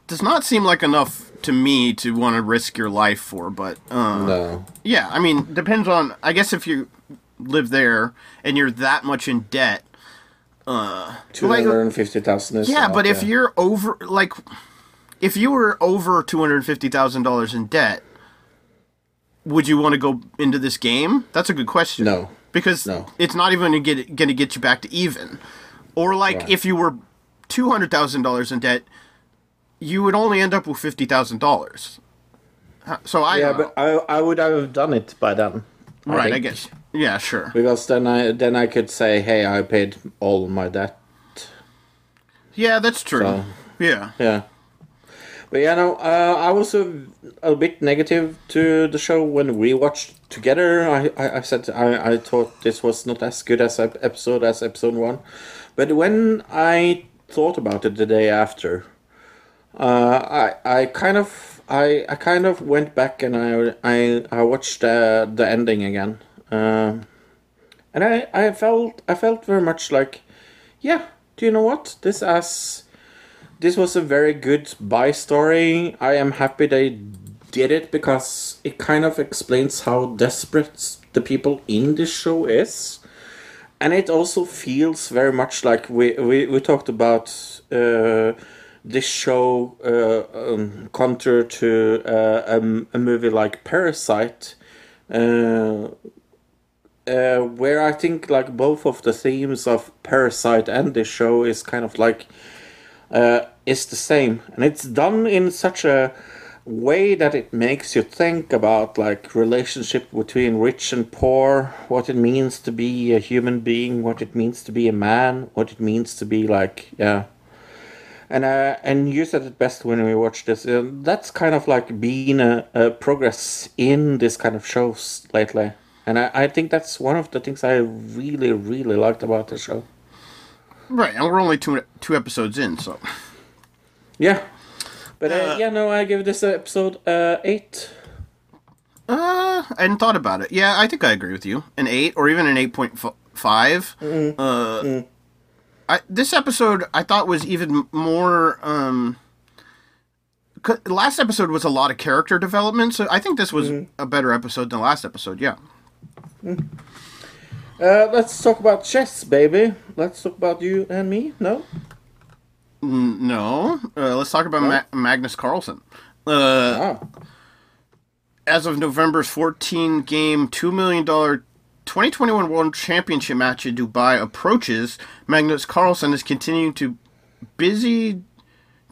S6: does not seem like enough to me to want to risk your life for, but uh,
S5: No.
S6: Yeah, I mean, depends on. I guess if you live there and you're that much in debt, Uh,
S5: Two
S6: like-
S5: hundred and fifty thousand is.
S6: yeah,
S5: lot,
S6: but if
S5: yeah.
S6: you're over, like, if you were over two hundred fifty thousand dollars in debt, would you want to go into this game? That's a good question.
S5: No.
S6: because
S5: No.
S6: it's not even going to get going to get you back to even. Or like
S5: Right.
S6: if you were two hundred thousand dollars in debt, you would only end up with fifty thousand dollars. So I
S5: yeah,
S6: don't know.
S5: but I I would have done it by then.
S6: right, I
S5: think.
S6: guess. Yeah, sure.
S5: Because then I then I could say, hey, I paid all my debt.
S6: Yeah, that's true.
S5: So-
S6: yeah.
S5: Yeah. But yeah, no, uh, I was a, a bit negative to the show when we watched together. I, I, I said I, I thought this was not as good as episode as episode one, but when I thought about it the day after, uh, I I kind of I, I kind of went back and I I, I watched uh, the ending again, um, and I, I felt I felt very much like, yeah, do you know what this as this was a very good buy story. I am happy they did it because it kind of explains how desperate the people in this show is. And it also feels very much like we, we, we talked about uh, this show uh, um, counter to uh, a, a movie like Parasite. Uh, uh, where I think like both of the themes of Parasite and this show is kind of like uh, is the same, and it's done in such a way that it makes you think about like relationship between rich and poor, what it means to be a human being, what it means to be a man, what it means to be like yeah. And uh, and you said it best when we watched this. Uh, that's kind of like being a, a progress in this kind of shows lately, and I, I think that's one of the things I really really liked about the show.
S6: Right, and we're only two two episodes in, so
S5: Yeah. But uh, yeah, no, I give this episode uh, eight.
S6: uh, I hadn't thought about it. Yeah, I think I agree with you. An eight or even an eight point five. Uh, I, this episode I thought was even more. Um, last episode was a lot of character development, so I think this was a better episode than last episode. Yeah.
S5: Uh, let's talk about chess, baby. Let's talk about you and me. No.
S6: N- No, uh, let's talk about Ma- Magnus Carlsen. Uh,
S5: Ah.
S6: as of November's 14 game, $2 million 2021 World Championship match in Dubai approaches, Magnus Carlsen is continuing to busy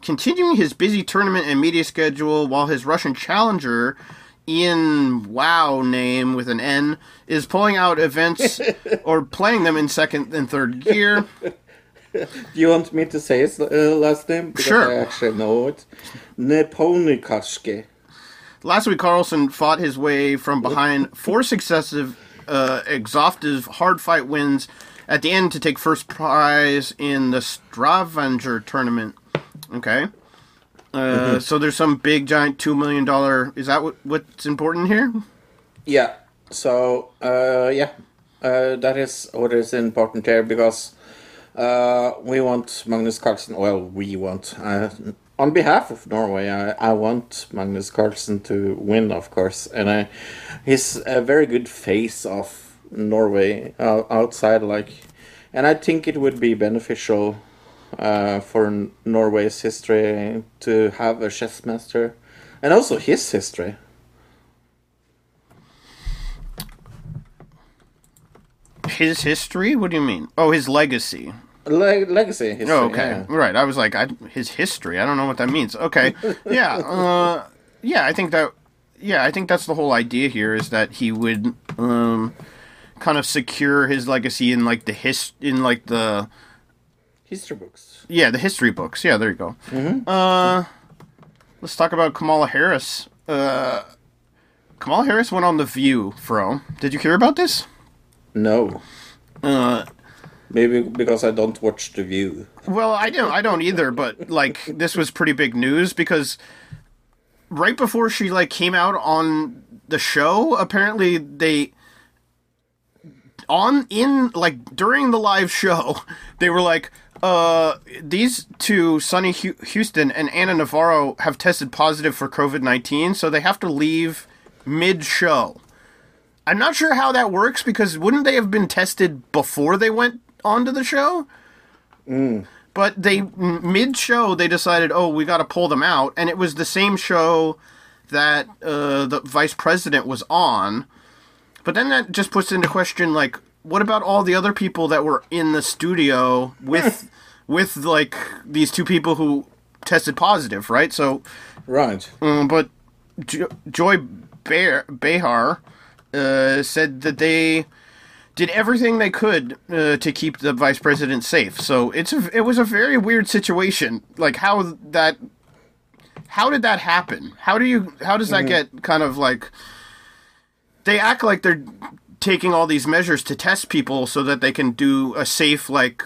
S6: continuing his busy tournament and media schedule while his Russian challenger Ian Wow name with an N is pulling out events [LAUGHS] or playing them in second and third gear. [LAUGHS]
S5: Do you want me to say his uh, last name? Because
S6: Sure.
S5: I actually know it. Neponikaske.
S6: Last week, Carlsen fought his way from behind four successive, uh, exhaustive hard fight wins at the end to take first prize in the Stavanger tournament. Okay. Uh, So there's some big giant two million dollar. Is that what, what's important here?
S5: Yeah. So, uh, yeah. Uh, that is what is important here because uh, we want Magnus Carlsen. Well, we want. Uh, on behalf of Norway, I, I want Magnus Carlsen to win, of course. And I, he's a very good face of Norway outside, like. And I think it would be beneficial uh, for Norway's history to have a chess master, and also his history.
S6: His history? What do you mean? Oh, his legacy.
S5: Le- legacy history.
S6: Oh, okay.
S5: yeah.
S6: Right. I was like, I, his history. I don't know what that means. Okay. [LAUGHS] Yeah. Uh, yeah. I think that. Yeah, I think that's the whole idea here is that he would um, kind of secure his legacy in like the his in like the
S5: History books.
S6: yeah the history books. Yeah, there you go. Uh, let's talk about Kamala Harris. Uh, Kamala Harris went on the View, Fro. Did you hear about this?
S5: No.
S6: Uh,
S5: Maybe because I don't watch The View.
S6: Well, I don't. I don't either. But like, this was pretty big news because right before she like came out on the show, apparently they on in like during the live show, [LAUGHS] they were like, uh, these two, Sunny Hostin and Ana Navarro, have tested positive for COVID nineteen, so they have to leave mid show. I'm not sure how that works because wouldn't they have been tested before they went onto the show? But they mid show they decided, oh, we got to pull them out, and it was the same show that uh, the vice president was on. But then that just puts into question, like, what about all the other people that were in the studio with, with like these two people who tested positive, right? So,
S5: Right.
S6: um, but jo- Joy Bear Behar uh, said that they did everything they could uh, to keep the vice president safe. So it's a, it was a very weird situation. Like how that how did that happen? How do you how does that get kind of like they act like they're taking all these measures to test people so that they can do a safe like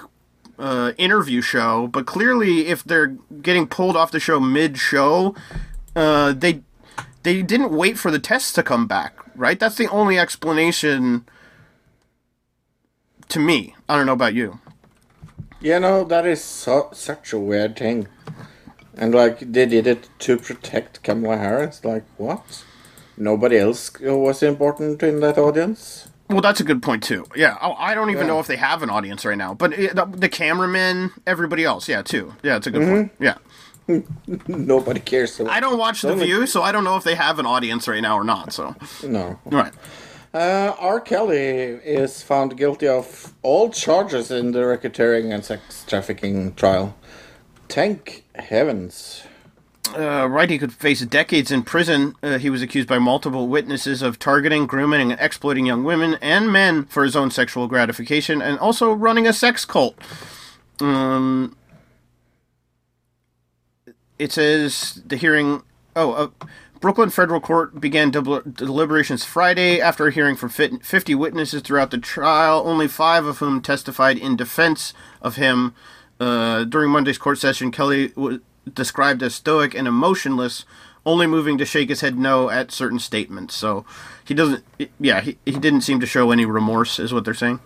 S6: uh, interview show, but clearly if they're getting pulled off the show mid show, uh, they they didn't wait for the tests to come back, right? That's the only explanation to me. I don't know about you.
S5: You know, that is so, such a weird thing. And like, they did it to protect Kamala Harris. Like, what? Nobody else was important in that audience?
S6: Well, that's a good point too. Yeah, I I don't even
S5: Yeah.
S6: know if they have an audience right now, but it, the, the cameramen, everybody else, yeah, too. Yeah, it's a good point. Yeah, [LAUGHS]
S5: Nobody cares.
S6: I don't watch The View, so I don't know if they have an audience right now or not. So,
S5: No.
S6: right.
S5: Uh, R. Kelly is found guilty of all charges in the racketeering and sex trafficking trial. Thank heavens.
S6: Uh, right, he could face decades in prison. Uh, he was accused by multiple witnesses of targeting, grooming, and exploiting young women and men for his own sexual gratification, and also running a sex cult. Um, it says the hearing. Oh, uh, Brooklyn federal court began del- deliberations Friday after a hearing from 50 witnesses throughout the trial, only five of whom testified in defense of him. Uh, during Monday's court session, Kelly was described as stoic and emotionless, only moving to shake his head no at certain statements. So he doesn't. Yeah, he, he didn't seem to show any remorse, is what they're saying.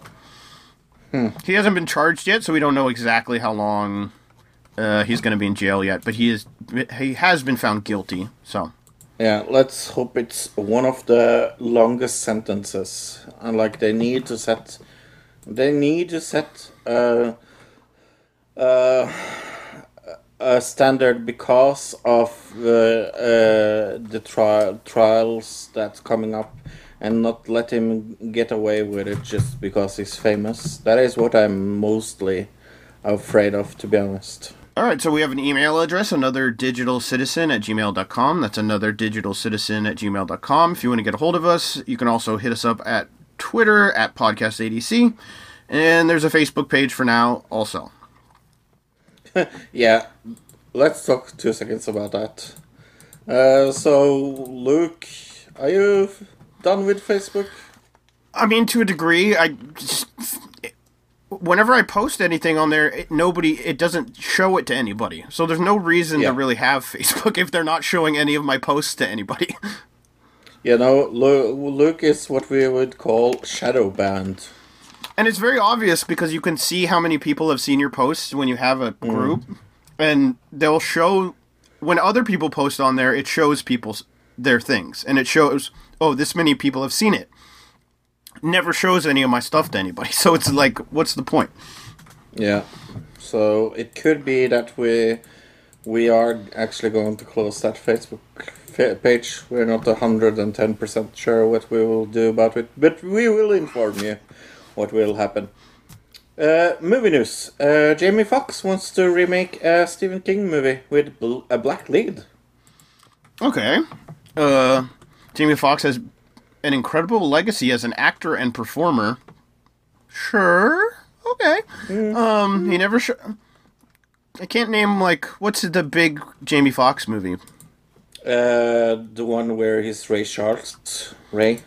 S6: He hasn't been charged yet, so we don't know exactly how long uh, he's going to be in jail yet. But he is he has been found guilty. So
S5: Yeah, let's hope it's one of the longest sentences. And like they need to set, they need to set uh, uh, a standard because of the uh, the trial trials that's coming up, and not let him get away with it just because he's famous. That is what I'm mostly afraid of, to be honest.
S6: All right, so we have an email address, another digital citizen at gmail.com. That's another digital citizen at gmail.com. If you want to get a hold of us, you can also hit us up at Twitter at podcastadc. And there's a Facebook page for now also. [LAUGHS]
S5: Yeah, let's talk two seconds about that. Uh, so, Luke, are you done with Facebook?
S6: I mean, to a degree, I just, whenever I post anything on there, it, nobody it doesn't show it to anybody. So there's no reason
S5: Yeah.
S6: to really have [LAUGHS] Facebook if they're not showing any of my posts to anybody. [LAUGHS]
S5: You know, Lu- Luke is what we would call shadow banned.
S6: And it's very obvious because you can see how many people have seen your posts when you have a mm. group, and they'll show when other people post on there. It shows people's their things, and it shows oh this many people have seen it. Never shows any of my stuff to anybody, [LAUGHS] so it's like what's the point?
S5: Yeah. So it could be that we we are actually going to close that Facebook page. We're not hundred and ten percent sure what we will do about it, but we will inform you what will happen. Uh, movie news. Uh, Jamie Foxx wants to remake a Stephen King movie with bl- a black lead.
S6: Okay. Uh, Jamie Foxx has an incredible legacy as an actor and performer. Sure. Okay. Um, he never. Sh- I can't name like what's the big Jamie Foxx movie.
S5: Uh, the one where he's Ray Charles. Ray.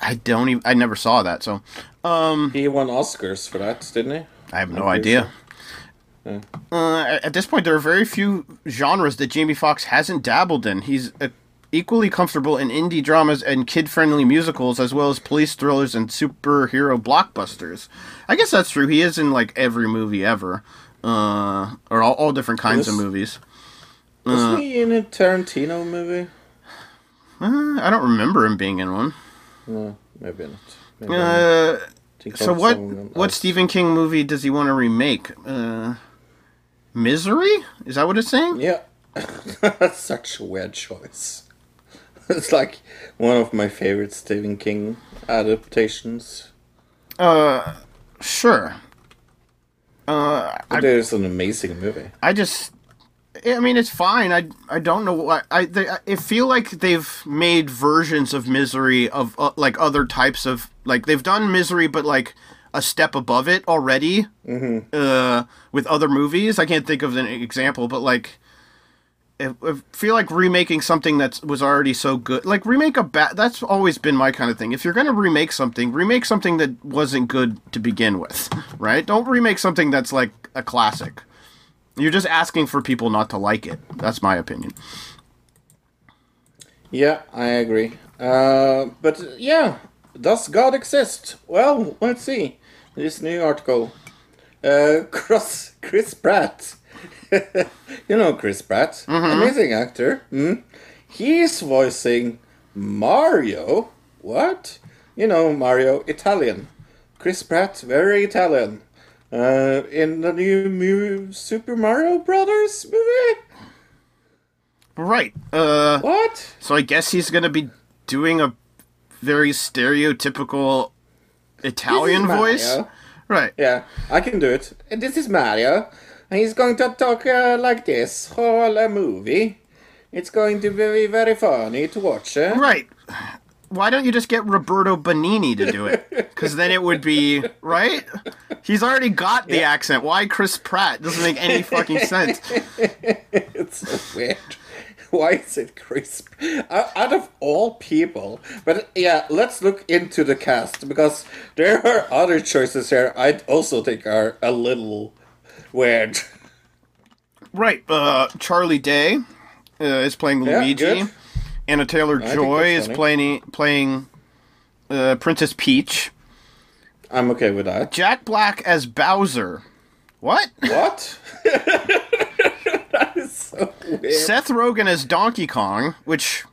S6: I don't even. I never saw that, so um,
S5: He won Oscars for that, didn't he?
S6: I have no
S5: I'm
S6: idea.
S5: sure.
S6: Uh, at at this point, there are very few genres that Jamie Foxx hasn't dabbled in. He's uh, equally comfortable in indie dramas and kid-friendly musicals, as well as police thrillers and superhero blockbusters. I guess that's true. He is in like every movie ever, uh, or all, all different kinds of movies.
S5: Was he in a Tarantino movie?
S6: Uh, I don't remember him being in one.
S5: No, maybe not.
S6: Uh, So what what. Stephen King movie does he want to remake? Uh, Misery? Is that what it's saying?
S5: Yeah, [LAUGHS] such a weird choice. [LAUGHS] It's like one of my favorite Stephen King adaptations.
S6: Uh, sure. Uh, I,
S5: It is an amazing movie.
S6: I just, I mean, it's fine. I I don't know why. I they, I feel like they've made versions of Misery of uh, like other types of like they've done Misery, but like a step above it already.
S5: Mm-hmm.
S6: Uh, with other movies, I can't think of an example, but like. I feel like remaking something that was already so good, like remake a bad. That's always been my kind of thing. If you're gonna remake something, remake something that wasn't good to begin with, right? Don't remake something that's like a classic. You're just asking for people not to like it. That's my opinion.
S5: Yeah, I agree. Uh, but yeah, does God exist? Well, let's see. This new article. Uh, [LAUGHS] Chris, Chris Pratt. [LAUGHS] you know Chris Pratt, amazing actor. Mm? He's voicing Mario. What? You know Mario, Italian. Chris Pratt, very Italian. Uh, in the new mu- Super Mario Brothers movie.
S6: Right. Uh,
S5: what?
S6: So I guess he's gonna be doing a very stereotypical Italian voice. Right.
S5: Yeah, I can do it. This is Mario. And he's going to talk uh, like this whole uh, movie. It's going to be very, very funny to watch. Eh?
S6: Right. Why don't you just get Roberto Benigni to do it? [LAUGHS] Because then it would be right. He's already got the accent. Why Chris Pratt? Doesn't make any fucking sense. [LAUGHS]
S5: it's so weird. Why is it Chris? Out of all people. But yeah, let's look into the cast because there are other choices here I also think are a little weird.
S6: Right. Uh, Charlie Day uh, is playing
S5: Yeah,
S6: Luigi.
S5: good.
S6: Anya
S5: Taylor-Joy
S6: is
S5: funny.
S6: playing playing uh, Princess Peach.
S5: I'm okay with that.
S6: Jack Black as Bowser. What?
S5: What? [LAUGHS] that is so weird.
S6: Seth Rogen as Donkey Kong, which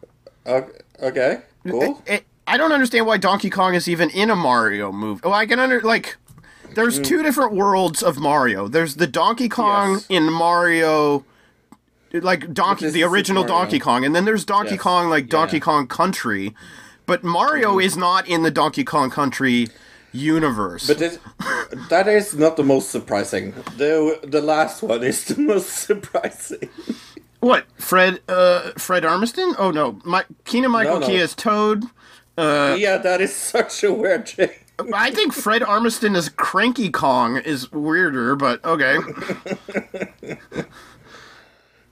S5: Okay, okay cool.
S6: it, I don't understand why Donkey Kong is even in a Mario movie. Well, I can under like. There's
S5: Mm.
S6: two different worlds of Mario. There's the Donkey Kong
S5: Yes.
S6: in Mario, like Donkey, the original. Donkey Kong, and then there's Donkey
S5: Yes.
S6: Kong, like
S5: Yeah.
S6: Donkey Kong Country. But Mario is not in the Donkey Kong Country universe.
S5: But it, that is not the most surprising. The the last one is the most [LAUGHS] surprising.
S6: what? Fred? Uh, Fred Armisen? Oh no, my Keegan-Michael
S5: no.
S6: Key as Toad. Uh,
S5: yeah, that is such a weird thing.
S6: I think [LAUGHS] Fred Armisen as Cranky Kong is weirder, but okay. [LAUGHS]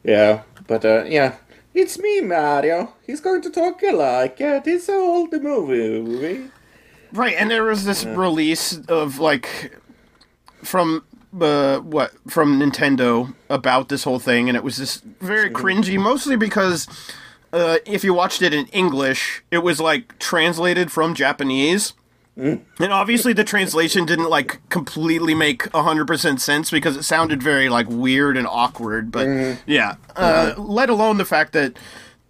S5: Yeah, but uh, yeah, it's me, Mario. He's going to talk like It's this old movie.
S6: Right, and there was this release of like from uh, what from Nintendo about this whole thing, and it was just very cringy, mostly because uh, if you watched it in English, it was like translated from Japanese. And obviously, the translation didn't like completely make hundred percent sense because it sounded very like weird and awkward. But yeah, uh, let alone the fact that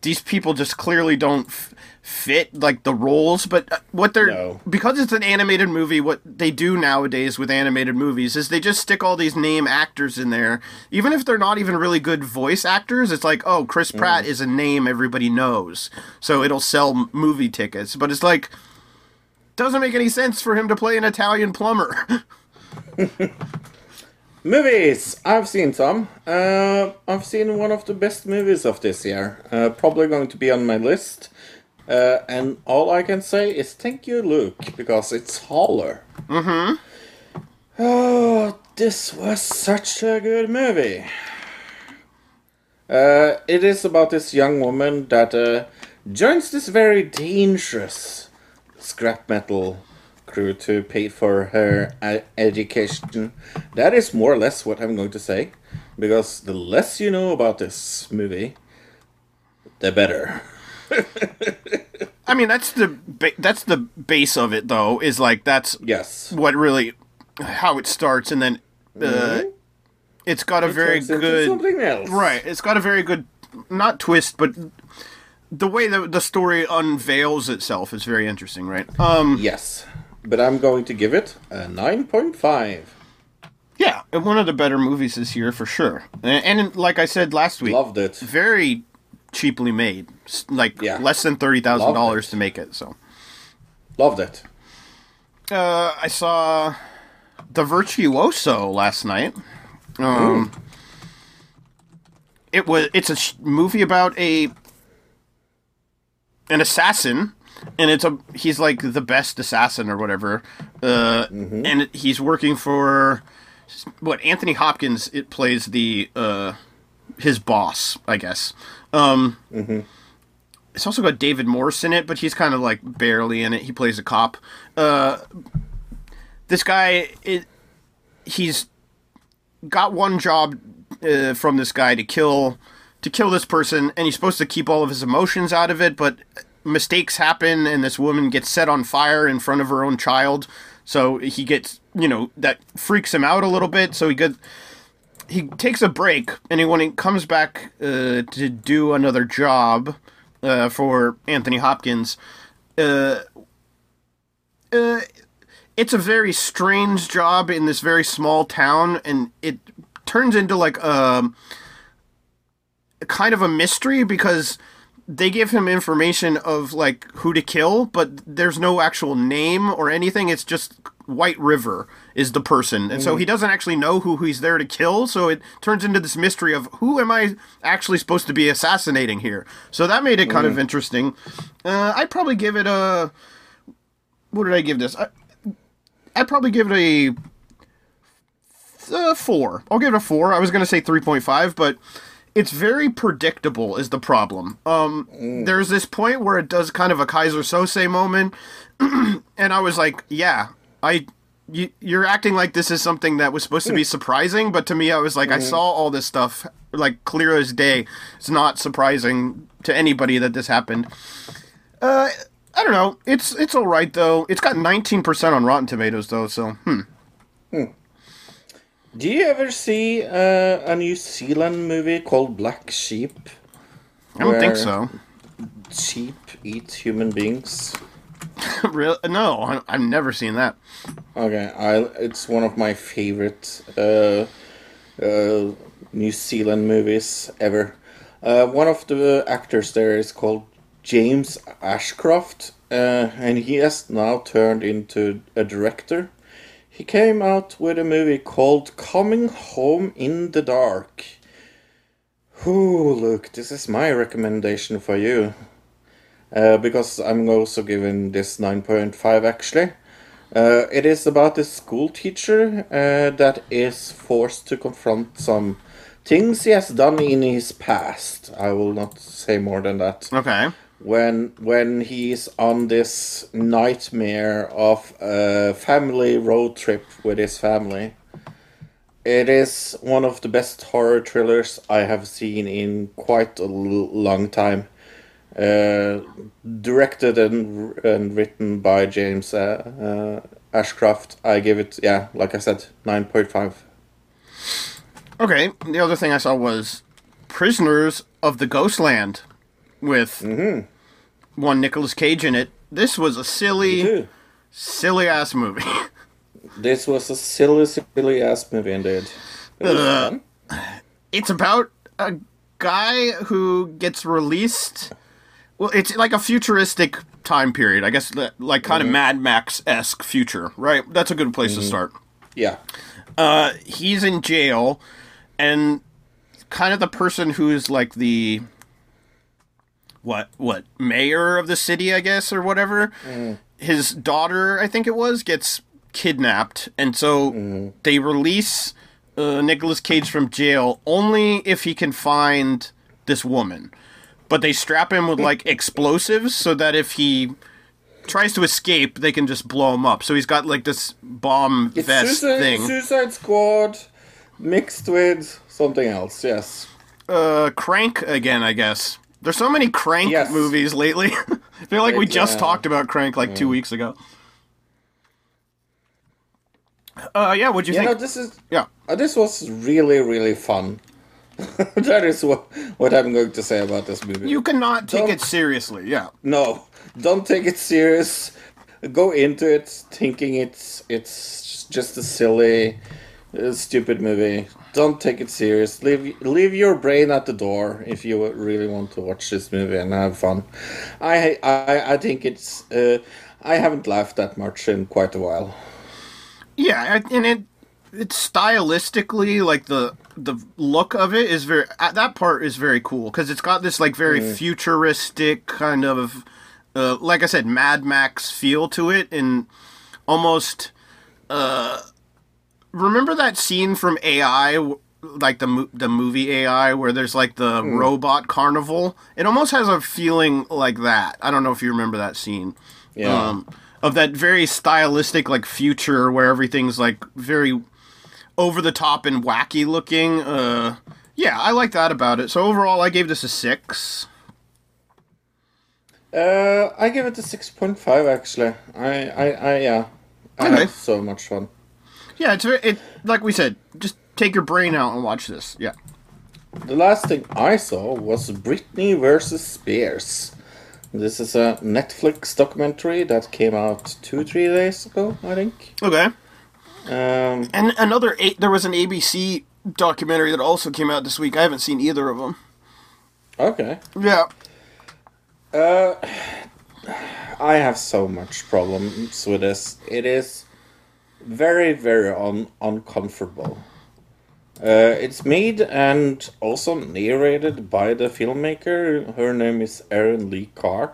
S6: these people just clearly don't f- fit like the roles. But uh, what they're
S5: No.
S6: because it's an animated movie, what they do nowadays with animated movies is they just stick all these name actors in there, even if they're not even really good voice actors. It's like, oh, Chris Pratt is a name everybody knows, so it'll sell movie tickets. But it's like doesn't make any sense for him to play an Italian plumber. [LAUGHS]
S5: Movies! I've seen some. Uh, I've seen one of the best movies of this year. Uh, probably going to be on my list. Uh, and all I can say is thank you, Luke, because it's Holler.
S6: mm-hmm.
S5: Oh, this was such a good movie. Uh, it is about this young woman that uh, joins this very dangerous scrap metal crew to pay for her education. That is more or less what I'm going to say, because the less you know about this movie, the better. [LAUGHS]
S6: I mean, that's the ba- that's the base of it, though. Is like that's
S5: yes
S6: what really how it starts, and then uh,
S5: Mhm.
S6: it's got a
S5: It
S6: very good
S5: something else.
S6: right. It's got a very good not twist, but the way that the story unveils itself is very interesting, right? Um,
S5: yes. but I'm going to give it a 9.5.
S6: Yeah, and one of the better movies this year for sure. And, and like I said last week,
S5: Loved it.
S6: Very cheaply made, like
S5: Yeah.
S6: less than thirty thousand dollars to make it. So
S5: Loved it.
S6: uh, I saw The Virtuoso last night. Um, it was it's a sh- movie about a an assassin and it's a he's like the best assassin or whatever uh and he's working for what Anthony Hopkins it plays the uh his boss I guess. Um it's also got David Morse in it but he's kind of like barely in it. He plays a cop. Uh this guy it, he's got one job uh, from this guy to kill to kill this person and he's supposed to keep all of his emotions out of it but mistakes happen and this woman gets set on fire in front of her own child. So he gets you know that freaks him out a little bit so he gets he takes a break and he, when he comes back uh, to do another job uh, for Anthony Hopkins uh, uh, it's a very strange job in this very small town and it turns into like um kind of a mystery because they give him information of like who to kill but there's no actual name or anything. It's just white river is the person. And so he doesn't actually know who he's there to kill so it turns into this mystery of who am i actually supposed to be assassinating here? So that made it kind of interesting. Uh, i'd probably give it a what did i give this? I, I'd probably give it a uh, four. I'll give it a four. I was gonna say three point five, but it's very predictable. Is the problem? Um, there's this point where it does kind of a Keyser Söze moment, [CLEARS THROAT] and I was like, yeah, I. You, you're acting like this is something that was supposed to be surprising, but to me, I was like, I saw all this stuff like clear as day. It's not surprising to anybody that this happened. Uh, I don't know. It's it's all right though. It's got 19% on Rotten Tomatoes though, so hmm.
S5: Do you ever see uh, a New Zealand movie called Black Sheep?
S6: I don't think so.
S5: Sheep eat human beings. [LAUGHS]
S6: Real? No, I, I've never seen that.
S5: Okay, I it's one of my favorite uh, uh, New Zealand movies ever. Uh, one of the actors there is called James Ashcroft, uh, and he has now turned into a director. He came out with a movie called Coming Home in the Dark. Ooh, look, this is my recommendation for you. Uh, because I'm also giving this 9.5 actually. Uh, it is about a school teacher uh, that is forced to confront some things he has done in his past. I will not say more than that.
S6: Okay.
S5: When when he's on this nightmare of a family road trip with his family. It is one of the best horror thrillers I have seen in quite a long time. Uh, directed and, and written by James uh, uh, Ashcroft. I give it, yeah, like I said, 9.5.
S6: Okay. The other thing I saw was Prisoners of the Ghostland with one Nicolas Cage in it. This was a silly, silly ass movie. [LAUGHS]
S5: This was a silly, silly ass movie indeed.
S6: Uh, it's about a guy who gets released. Well, it's like a futuristic time period, I guess, like kind of Mad Max esque future, right? That's a good place to start.
S5: Yeah.
S6: Uh, he's in jail, and kind of the person who's like the what what mayor of the city, I guess, or whatever. His daughter, I think it was, gets kidnapped, and so they release uh, Nicolas Cage from jail only if he can find this woman. But they strap him with like explosives so that if he tries to escape, they can just blow him up. So he's got like this bomb
S5: It's
S6: vest
S5: Suicide,
S6: thing.
S5: Suicide Squad mixed with something else, yes.
S6: uh crank again i guess there's so many crank
S5: Yes.
S6: movies lately [LAUGHS] i feel like we just
S5: Yeah.
S6: talked about crank like two weeks ago uh yeah what'd you
S5: You know,
S6: think
S5: this is
S6: yeah
S5: uh, this was really, really fun. [LAUGHS] that is what what I'm going to say about this movie.
S6: you cannot take
S5: Don't-
S6: it seriously yeah
S5: No, don't take it serious. go into it thinking it's it's just a silly, uh, stupid movie. Don't take it serious. Leave leave your brain at the door if you really want to watch this movie and have fun. I I, I think it's. Uh, I haven't laughed that much in quite a while.
S6: Yeah, and it it's stylistically like the the look of it is very uh, that part is very cool because it's got this like very
S5: Mm.
S6: futuristic kind of uh, like I said Mad Max feel to it and almost uh remember that scene from AI like the the movie AI where there's like the
S5: Mm.
S6: robot carnival it almost has a feeling like that I don't know if you remember that scene
S5: Yeah.
S6: um, of that very stylistic like future where everything's like very over the top and wacky looking. Uh, yeah, I like that about it. So overall, I gave this a six.
S5: Uh, I give it a six point five. Actually, I I, I yeah, I
S6: Okay.
S5: had so much fun.
S6: Yeah, it's it like we said, just take your brain out and watch this. Yeah.
S5: The last thing I saw was Britney versus Spears. This is a Netflix documentary that came out two, three days ago, I think.
S6: Okay.
S5: Um,
S6: And another eight. There was an ABC documentary that also came out this week. I haven't seen either of them.
S5: okay.
S6: Yeah.
S5: Uh, [SIGHS] I have so much problems with this. It is very, very un- uncomfortable. Uh, it's made and also narrated by the filmmaker. Her name is Erin Lee Carr.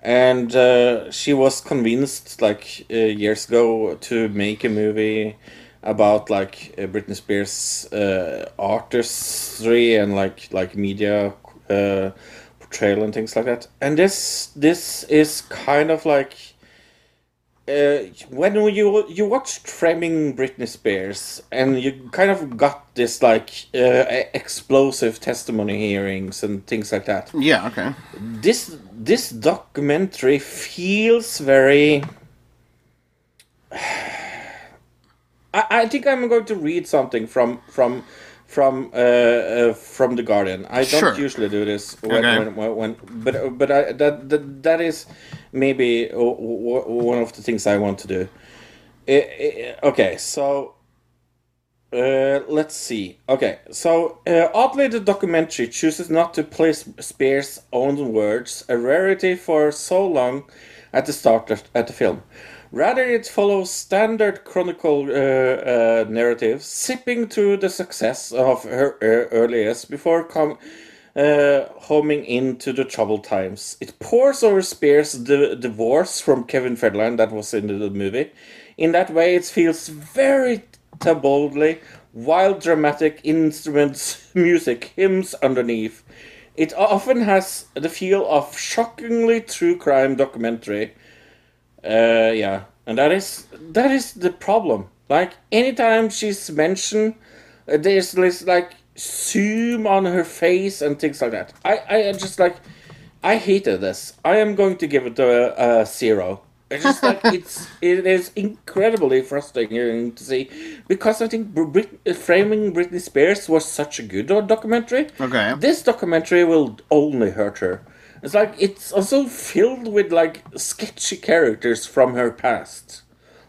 S5: And uh, she was convinced, like, uh, years ago to make a movie about, like, uh, Britney Spears' uh, artistry and, like, like media uh, portrayal and things like that. And this this is kind of like uh, when you you watched Framing Britney Spears and you kind of got this like uh, explosive testimony hearings and things like that.
S6: Yeah. Okay.
S5: This this documentary feels very. [SIGHS] I, I think I'm going to read something from from from uh, uh, from the Guardian. I don't
S6: Sure.
S5: usually do this when,
S6: Okay.
S5: when, when, when but but I, that, that that is maybe one of the things I want to do. Okay, so uh, let's see. Okay, so uh, oddly, the documentary chooses not to place Spears' own words, a rarity for so long at the start of at the film. Rather, it follows standard chronicle uh, uh, narrative, sipping through the success of her uh, earliest before com- uh, homing into the troubled times. It pours over Spears' di- divorce from Kevin Federline, that was in the movie. In that way, it feels very boldly, wild dramatic instruments, [LAUGHS] music, hymns underneath. It often has the feel of shockingly true crime documentary. Uh, yeah, and that is that is the problem. Like anytime she's mentioned, uh, there's this like zoom on her face and things like that. I I just like I hated this. I am going to give it a, a zero. It's just like [LAUGHS] it's it is incredibly frustrating to see because I think Brit- uh, framing Britney Spears was such a good documentary.
S6: Okay.
S5: This documentary will only hurt her. It's like it's also filled with like sketchy characters from her past.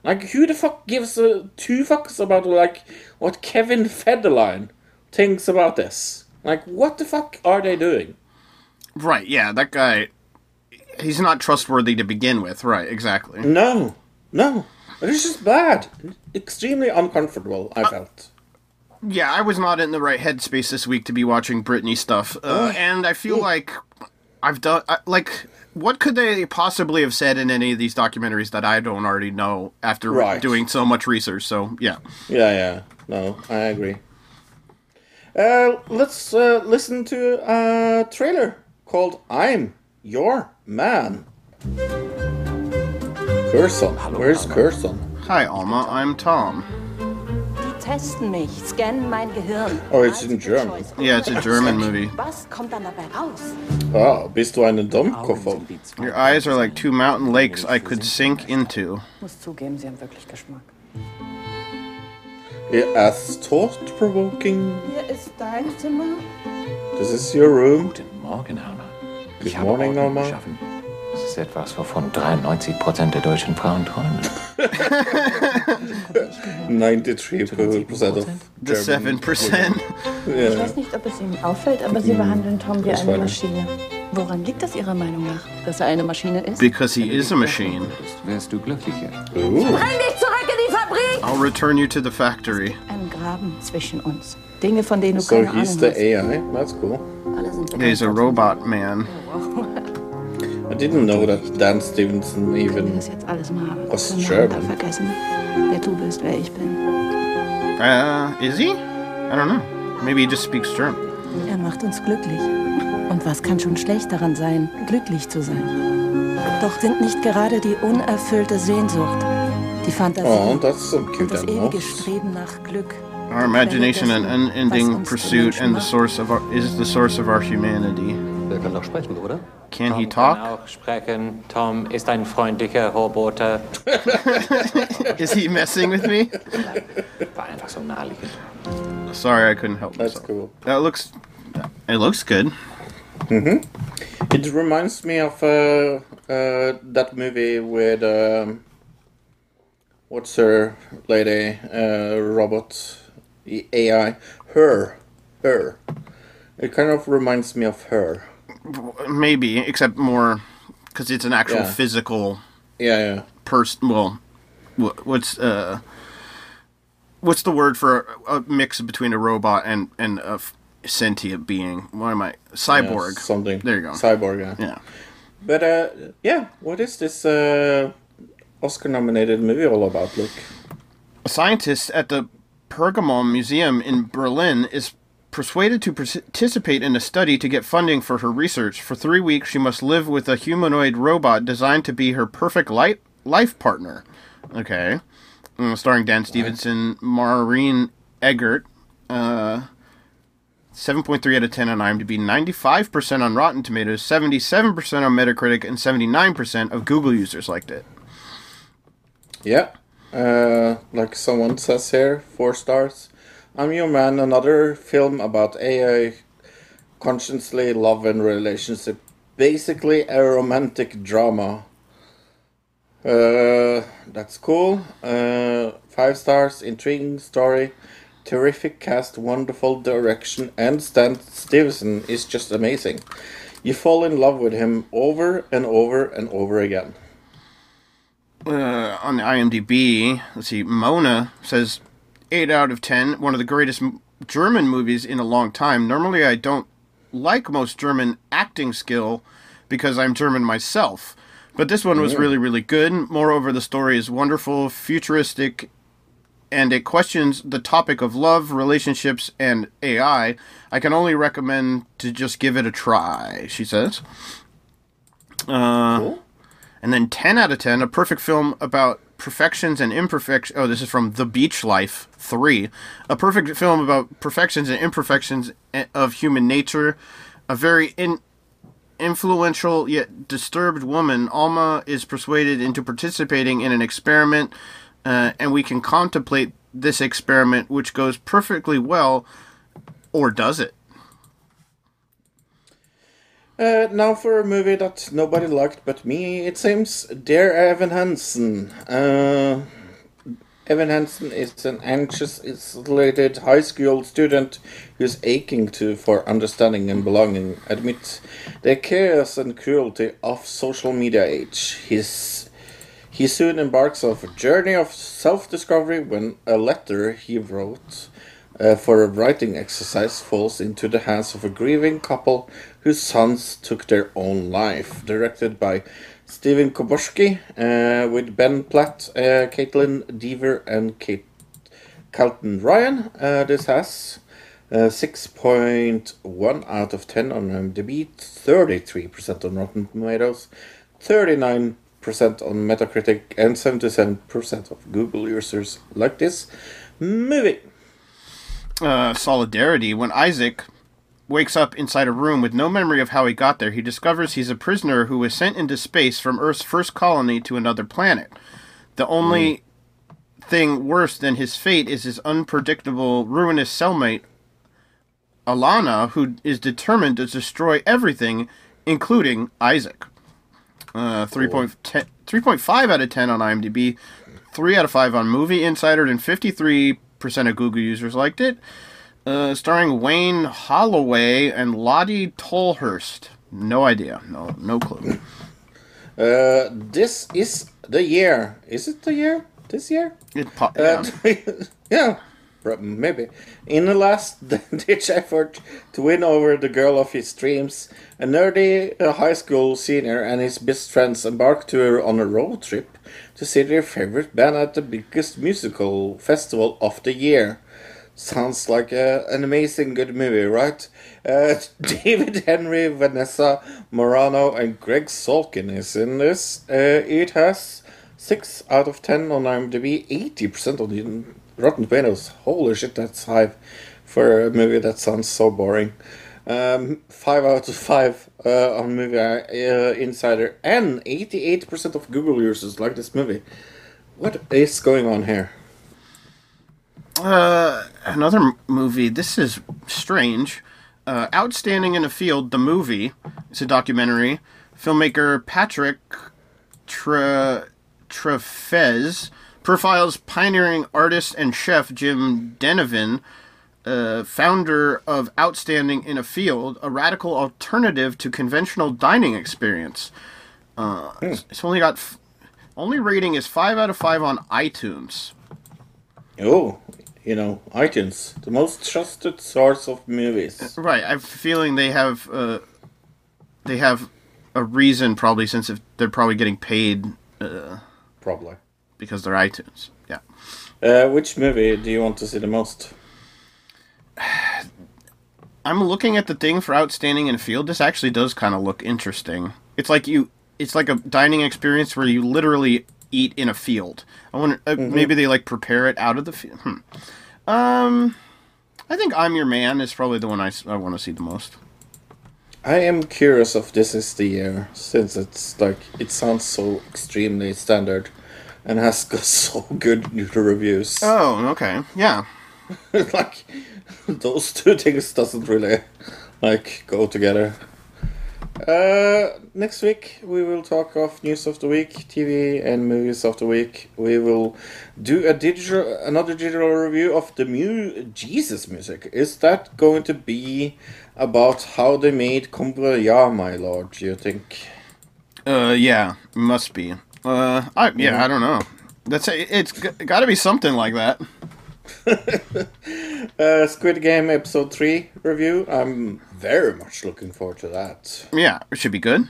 S5: Like who the fuck gives a two fucks about like what Kevin Federline thinks about this? Like what the fuck are they doing?
S6: Right. Yeah. That guy. He's not trustworthy to begin with. Right. Exactly.
S5: No, no, it's just bad. Extremely uncomfortable. I felt.
S6: Yeah, I was not in the right headspace this week to be watching Britney stuff, uh, and I feel like I've done I, like what could they possibly have said in any of these documentaries that I don't already know after
S5: Right.
S6: doing so much research? So yeah,
S5: Yeah, yeah. No, I agree. Uh, let's uh, listen to a trailer called "I'm Your Man." Curson, where's Curson?
S6: Hi Alma, I'm Tom.
S12: Die testen mich, scannen mein Gehirn.
S5: Oh, it's in German.
S6: Yeah, it's a German movie.
S12: Was kommt dann dabei raus?
S5: Ah, bist du einen Dummkoffer?
S6: Your eyes are like two mountain lakes I could sink into.
S9: Muss zugeben, Sie haben wirklich Geschmack.
S5: Yeah, as thought-provoking.
S12: Hier ist dein Zimmer.
S5: This is your room.
S3: Guten Morgen, Alma.
S5: Good morning, Norma.
S13: Das ist etwas, wovon 93% der deutschen Frauen träumen. [LAUGHS]
S5: 93% of
S6: The
S5: German
S6: 7%.
S14: Ich
S5: Yeah.
S14: weiß nicht, ob es Ihnen auffällt, aber Sie behandeln Tom wie
S5: Das
S14: eine. Maschine. Woran liegt das Ihrer Meinung nach, dass er eine Maschine ist?
S6: Because he is a machine.
S13: Wärst du glücklicher?
S14: Bring dich Fabrik!
S6: I'll return you to the factory.
S14: Ein Graben zwischen uns. Dinge, von denen du
S5: So
S14: keine
S5: he's
S14: Ahnung
S5: the
S14: hast.
S5: AI. That's cool.
S6: He's a robot man.
S5: I didn't know that Dan Stevenson even
S14: das jetzt alles mal
S5: was German.
S14: vergessen, wer du bist, wer ich bin.
S6: Uh, is he? I don't know. Maybe he just speaks German.
S14: Er macht uns glücklich. Und was kann schon schlecht daran sein, glücklich zu sein? Doch sind nicht gerade die unerfüllte Sehnsucht, die Fantasie
S5: Oh, that's some
S14: und
S5: cute
S14: das ewige. Streben nach Glück
S6: Our imagination and unending pursuit and the source of our is the source of our humanity.
S15: Der kann doch sprechen, oder?
S6: Can he talk?
S13: Kann auch sprechen. Tom ist ein freundlicher Roboter. [LAUGHS]
S6: Is he messing with me?
S13: War einfach so naheliegend.
S6: Sorry, I couldn't help
S5: That's
S6: myself.
S5: cool.
S6: That looks. It looks good.
S5: hmm It reminds me of uh, uh, that movie with um, what's her lady uh, robot AI her her. It kind of reminds me of her.
S6: Maybe, except more because it's an actual
S5: Yeah.
S6: physical
S5: Yeah, yeah.
S6: person. Well, what's uh, what's the word for a, a mix between a robot and and a f- sentient being? Why am I cyborg?
S5: Yeah, something.
S6: There you go.
S5: Cyborg. Yeah.
S6: Yeah.
S5: But uh, yeah, what is this uh, Oscar-nominated movie all about? Look.
S6: A scientist at the Pergamon Museum in Berlin is persuaded to participate in a study to get funding for her research. For three weeks, she must live with a humanoid robot designed to be her perfect light, life partner. Okay. Uh, starring Dan Stevenson, Maureen Eggert. Uh, 7.3 out of 10 on IMDb, 95% on Rotten Tomatoes, 77% on Metacritic, and 79% of Google users liked it.
S5: Yeah, uh, like someone says here, four stars. I'm Your Man, another film about AI, consciously love and relationship. Basically a romantic drama. Uh, that's cool. Uh, five stars, intriguing story, terrific cast, wonderful direction, and Stan Stevenson is just amazing. You fall in love with him over and over and over again.
S6: Uh, on the IMDb, let's see, Mona says 8 out of 10, one of the greatest German movies in a long time. Normally, I don't like most German acting skill because I'm German myself. But this one was really, really good. Moreover, the story is wonderful, futuristic, and it questions the topic of love, relationships, and AI. I can only recommend to just give it a try, she says. Uh, And then 10 out of 10, a perfect film about perfections and imperfections. Oh, this is from The Beach Life 3. A perfect film about perfections and imperfections eh, of human nature. A very in- influential yet disturbed woman, Alma, is persuaded into participating in an experiment, uh, and we can contemplate this experiment, which goes perfectly well, or does it?
S5: Uh, now for a movie that nobody liked but me, it seems. Dear Evan Hansen. Uh, Evan Hansen is an anxious, isolated high school student who's aching to for understanding and belonging. Admit the chaos and cruelty of social media age. His, he soon embarks on a journey of self-discovery when a letter he wrote uh, for a writing exercise falls into the hands of a grieving couple whose sons took their own life. Directed by Stephen Chbosky, uh, with Ben Platt, uh, Kaitlyn Dever, and Kate Colton Ryan. Uh, this has uh, 6.1 out of 10 on IMDb, 33% on Rotten Tomatoes, 39% on Metacritic, and 77% of Google users like this movie.
S6: uh, solidarity. When Isaac wakes up inside a room with no memory of how he got there, he discovers he's a prisoner who was sent into space from Earth's first colony to another planet. The only thing worse than his fate is his unpredictable, ruinous cellmate, Alana, who is determined to destroy everything, including Isaac. Uh, 3.10 3.5 out of 10 on IMDb, 3 out of 5 on Movie Insider, and 53% of Google users liked it. Uh, starring Wayne Holloway and Lottie Tolhurst. No idea. No, no clue. [LAUGHS]
S5: Uh, this is the year. Is it the year? This year?
S6: It po-
S5: Uh, yeah, [LAUGHS] maybe. In the last [LAUGHS] ditch effort to win over the girl of his dreams, a nerdy uh, high school senior and his best friends embark to on a road trip to see their favorite band at the biggest musical festival of the year. Sounds like a, an amazing good movie, right? Uh, [LAUGHS] David Henrie, Vanessa Marano, and Gregg Sulkin is in this. Uh, it has 6 out of 10 on IMDb, 80% on the Rotten Tomatoes. Holy shit, that's high for a movie that sounds so boring. Um, 5 out of 5 uh, on Movie uh, Insider, and 88% of Google users like this movie. What is going on here?
S6: Uh, another movie. This is strange. Uh, Outstanding in a Field, the movie. It's a documentary. Filmmaker Patrick Tre- Trefez profiles pioneering artist and chef Jim Denevan, uh, founder of Outstanding in a Field, a radical alternative to conventional dining experience. Uh, it's- It's only got f- only rating is five out of five on iTunes.
S5: Oh, you know, iTunes, the most trusted source of movies.
S6: Right. I'm feeling they have uh, they have a reason probably since if they're probably getting paid uh,
S5: Probably.
S6: because they're iTunes. Yeah.
S5: Uh, which movie do you want to see the most? [SIGHS]
S6: I'm looking at the thing for outstanding in a field. This actually does kind of look interesting. It's like you it's like a dining experience where you literally eat in a field. I wonder uh,
S5: Mhm.
S6: maybe they like prepare it out of the field. Hmm. Um I think I'm Your Man is probably the one I, want to see the most.
S5: I am curious if this is the year, since it's like it sounds so extremely standard, and has got [LAUGHS] so good new reviews.
S6: Oh, okay, yeah. [LAUGHS]
S5: like [LAUGHS] those two things doesn't really like go together. Uh, next week we will talk of news of the week, TV and movies of the week. We will do a digital, another digital review of the mu Jesus music. Is that going to be about how they made Kumbaya, my lord? Do you think?
S6: Uh, yeah, must be. Uh, I yeah,
S5: Mhm.
S6: I don't know. That's it's got to be something like that. [LAUGHS]
S5: Uh, Squid Game episode three review. I'm very much looking forward to that.
S6: Yeah, it should be good.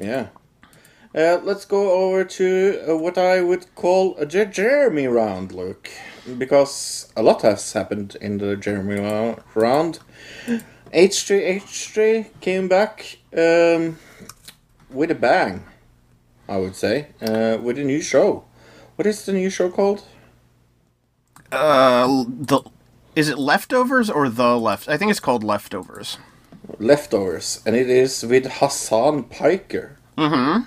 S5: Yeah. Uh, let's go over to uh, what I would call a Jeremy round, Luke, because a lot has happened in the Jeremy rou- round. H3 H3 came back um, with a bang, I would say, uh, with a new show. What is the new show called?
S6: Uh, the is it leftovers or the left? I think it's called leftovers.
S5: Leftovers, and it is with Hassan Piker.
S6: Mm-hmm.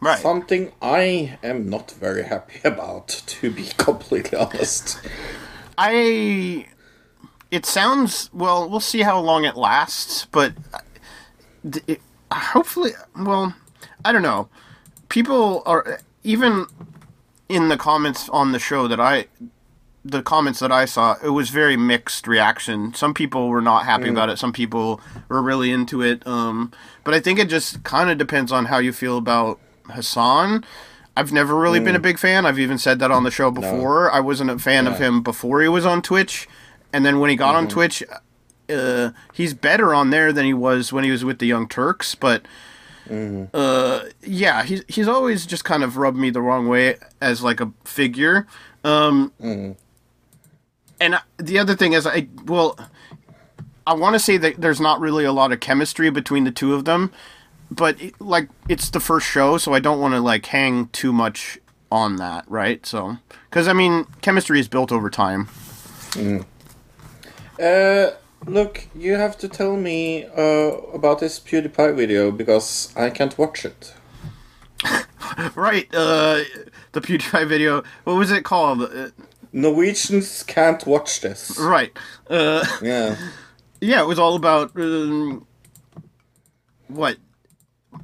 S6: Right.
S5: Something I am not very happy [LAUGHS] about, to be completely honest.
S6: I. It sounds well. We'll see how long it lasts, but it, hopefully, well, I don't know. People are even in the comments on the show that I, the comments that I saw, it was very mixed reaction. Some people were not happy
S5: Mm.
S6: about it. Some people were really into it. Um, but I think it just kind of depends on how you feel about Hassan. I've never really been a
S5: Mm.
S6: big fan. I've even said that on the show before. I wasn't a fan of him before he was on Twitch, and then when he got on
S5: Mhm.
S6: Twitch, uh, he's better on there than he was when he was with the Young Turks. But uh, yeah, he's he's always just kind of rubbed me the wrong way as like a figure. Um, And the other thing is, I well, I want to say that there's not really a lot of chemistry between the two of them, but like it's the first show, so I don't want to like hang too much on that, right? So, because I mean, chemistry is built over time.
S5: Uh, look, you have to tell me uh, about this PewDiePie video because I can't watch it. [LAUGHS]
S6: right. Uh, the PewDiePie video. What was it called?
S5: Norwegians can't watch this.
S6: right. Uh,
S5: Yeah. [LAUGHS]
S6: yeah, it was all about um, what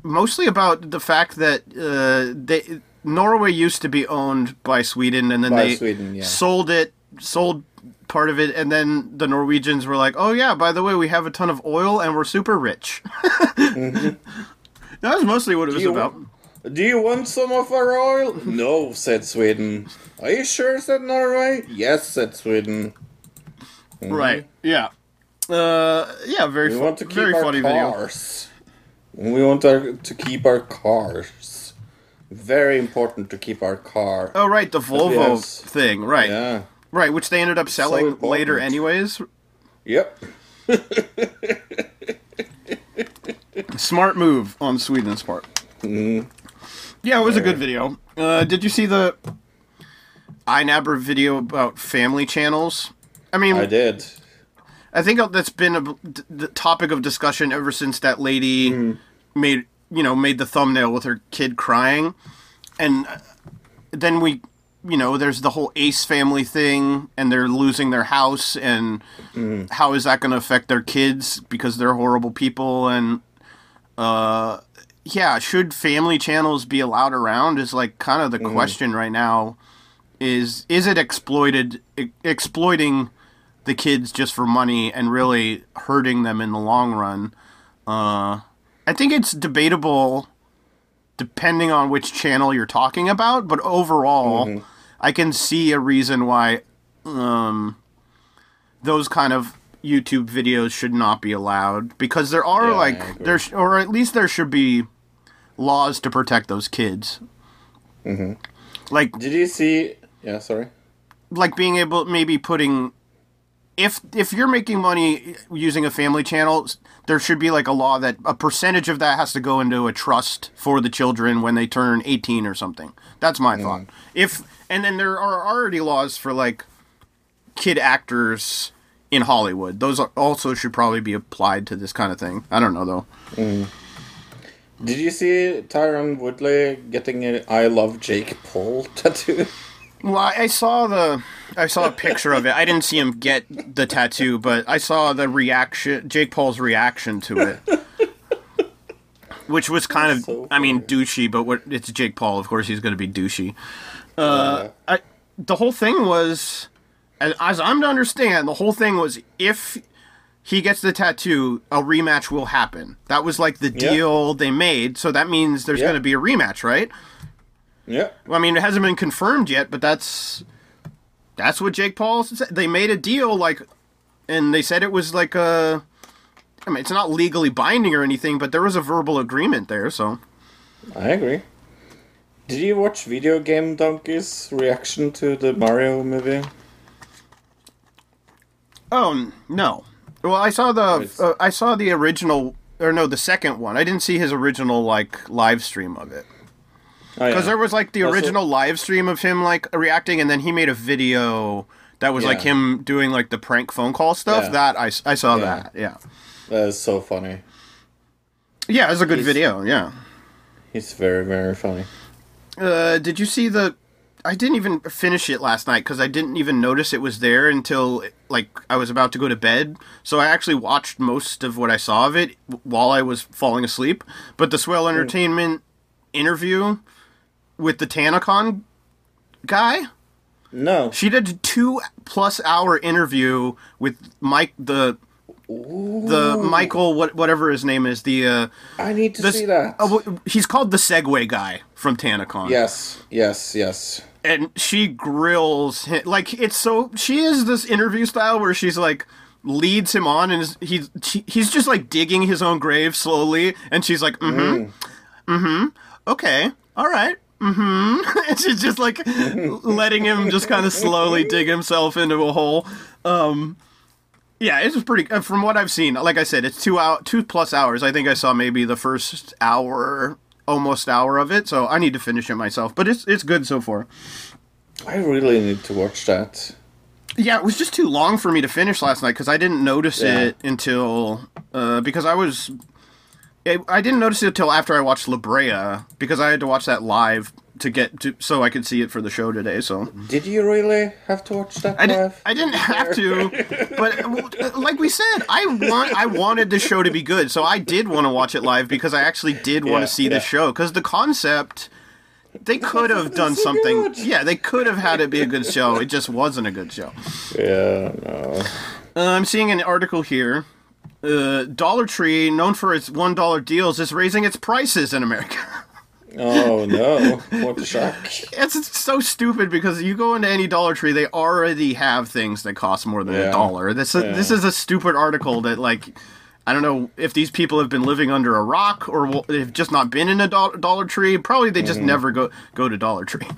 S6: mostly about the fact that uh, they Norway used to be owned by Sweden, and then
S5: By
S6: they
S5: Sweden, yeah.
S6: sold it, sold part of it, and then the Norwegians were like, "Oh yeah, by the way, we have a ton of oil and we're super rich." [LAUGHS] That was mostly what it was
S5: Mm-hmm. Do you
S6: about.
S5: want- Do you want some of our oil? no, said Sweden. Are you sure, said Norway? Yes, said Sweden. Mhm.
S6: Right? Yeah. Uh, yeah. Very.
S5: We
S6: fu-
S5: want to keep
S6: very
S5: our
S6: funny video.
S5: cars. We want our, to keep our cars. Very important to keep our car.
S6: Oh right, the Volvo
S5: have-
S6: thing. Right.
S5: Yeah.
S6: Right, which they ended up selling
S5: important.
S6: later, anyways.
S5: Yep. [LAUGHS]
S6: Smart move on Sweden's part.
S5: Mm-hmm.
S6: Yeah, it was a good video. Uh, did you see the iNabber video about family channels? I mean,
S5: I did.
S6: I think that's been a the topic of discussion ever since that lady
S5: Mm-hmm.
S6: made you know made the thumbnail with her kid crying, and uh, then we you know there's the whole Ace family thing, and they're losing their house, and
S5: Mm-hmm.
S6: how is that going to affect their kids because they're horrible people, and uh, yeah, should family channels be allowed around? Is like kind of the
S5: Mm-hmm.
S6: question right now. Is is it exploited exploiting the kids just for money and really hurting them in the long run? Uh, I think it's debatable depending on which channel you're talking about, but overall, I can see a reason why um, those kind of YouTube videos should not be allowed because there are
S5: Yeah,
S6: like there sh- or at least there should be laws to protect those kids.
S5: Mm-hmm.
S6: Like
S5: Did you see? Yeah, sorry.
S6: like being able maybe putting if if you're making money using a family channel there should be like a law that a percentage of that has to go into a trust for the children when they turn 18 or something that's my thought if and then there are already laws for like kid actors in hollywood those are, also should probably be applied to this kind of thing i don't know though
S5: Mm. Did you see Tyron Woodley getting an "I love Jake Paul" [LAUGHS] tattoo?
S6: Well, I saw the, I saw a picture of it. I didn't see him get the tattoo, but I saw the reaction, Jake Paul's reaction to it, which was kind of, I mean, douchey. But what it's Jake Paul, of course, he's going to be douchey. Uh, I, the whole thing was, as, as I'm to understand, the whole thing was if he gets the tattoo, a rematch will happen. That was like the
S5: Yeah.
S6: deal they made. So that means there's
S5: Yeah.
S6: going to be a rematch, right?
S5: Yeah.
S6: Well, I mean, it hasn't been confirmed yet, but that's that's what Jake Paul said. They made a deal, like, and they said it was like a. I mean, it's not legally binding or anything, but there was a verbal agreement there. So
S5: I agree. Did you watch Video Game Dunkey's reaction to the Mario movie?
S6: Oh no. Well, I saw the uh, I saw the original or no, the second one. I didn't see his original like live stream of it.
S5: Oh,
S6: Because
S5: yeah.
S6: there was like the
S5: Also-
S6: original live stream of him like reacting, and then he made a video that was like him doing like the prank phone call stuff.
S5: Yeah.
S6: That I saw that.
S5: Yeah.
S6: that. Yeah.
S5: That is so funny.
S6: Yeah, it was a good
S5: He's-
S6: video. Yeah.
S5: He's very, very funny.
S6: Uh, did you see the? I didn't even finish it last night because I didn't even notice it was there until like I was about to go to bed. So I actually watched most of what I saw of it while I was falling asleep. But the Swell Entertainment interview with the Tanacon guy.
S5: No.
S6: She did a two plus hour interview with Mike the the Michael what whatever his name is the uh
S5: I need to
S6: this-
S5: see that.
S6: uh, he's called the Segway guy from Tanacon.
S5: Yes, yes, yes.
S6: and she grills him like it's so she is this interview style where she's like leads him on and is, he's she, he's just like digging his own grave slowly and she's like mm-hmm mm-hmm okay all right mm-hmm [LAUGHS] she's just like letting him just kind of slowly dig himself into a hole um yeah it's pretty uh, from what i've seen like i said it's two out two plus hours i think i saw maybe the first hour almost hour of it so i need to finish it myself but it's it's good so far
S5: I really need to watch that.
S6: Yeah, it was just too long for me to finish last night because I didn't notice
S5: Yeah.
S6: it until uh, because I was I I didn't notice it until after I watched La Brea because I had to watch that live to get to so I could see it for the show today. So
S5: Did you really have to watch that
S6: I
S5: live?
S6: I didn't have to, [LAUGHS] but like we said, I want. I wanted the show to be good, so I did want to watch it live because I actually did want
S5: Yeah,
S6: to see the show because the concept. They could have done
S5: so
S6: something.
S5: good.
S6: Yeah, they could have had it be a good show. It just wasn't a good show. [LAUGHS]
S5: Yeah, no.
S6: Uh, I'm seeing an article here. Uh, Dollar Tree, known for its one dollar deals, is raising its prices in America. [LAUGHS]
S5: Oh no! What a shock!
S6: It's, it's so stupid because you go into any Dollar Tree, they already have things that cost more than
S5: Yeah.
S6: a dollar. This
S5: Yeah.
S6: this is a stupid article that like I don't know if these people have been living under a rock or w- they've just not been in a do- Dollar Tree. Probably they just
S5: Mhm.
S6: never go go to Dollar Tree. [LAUGHS]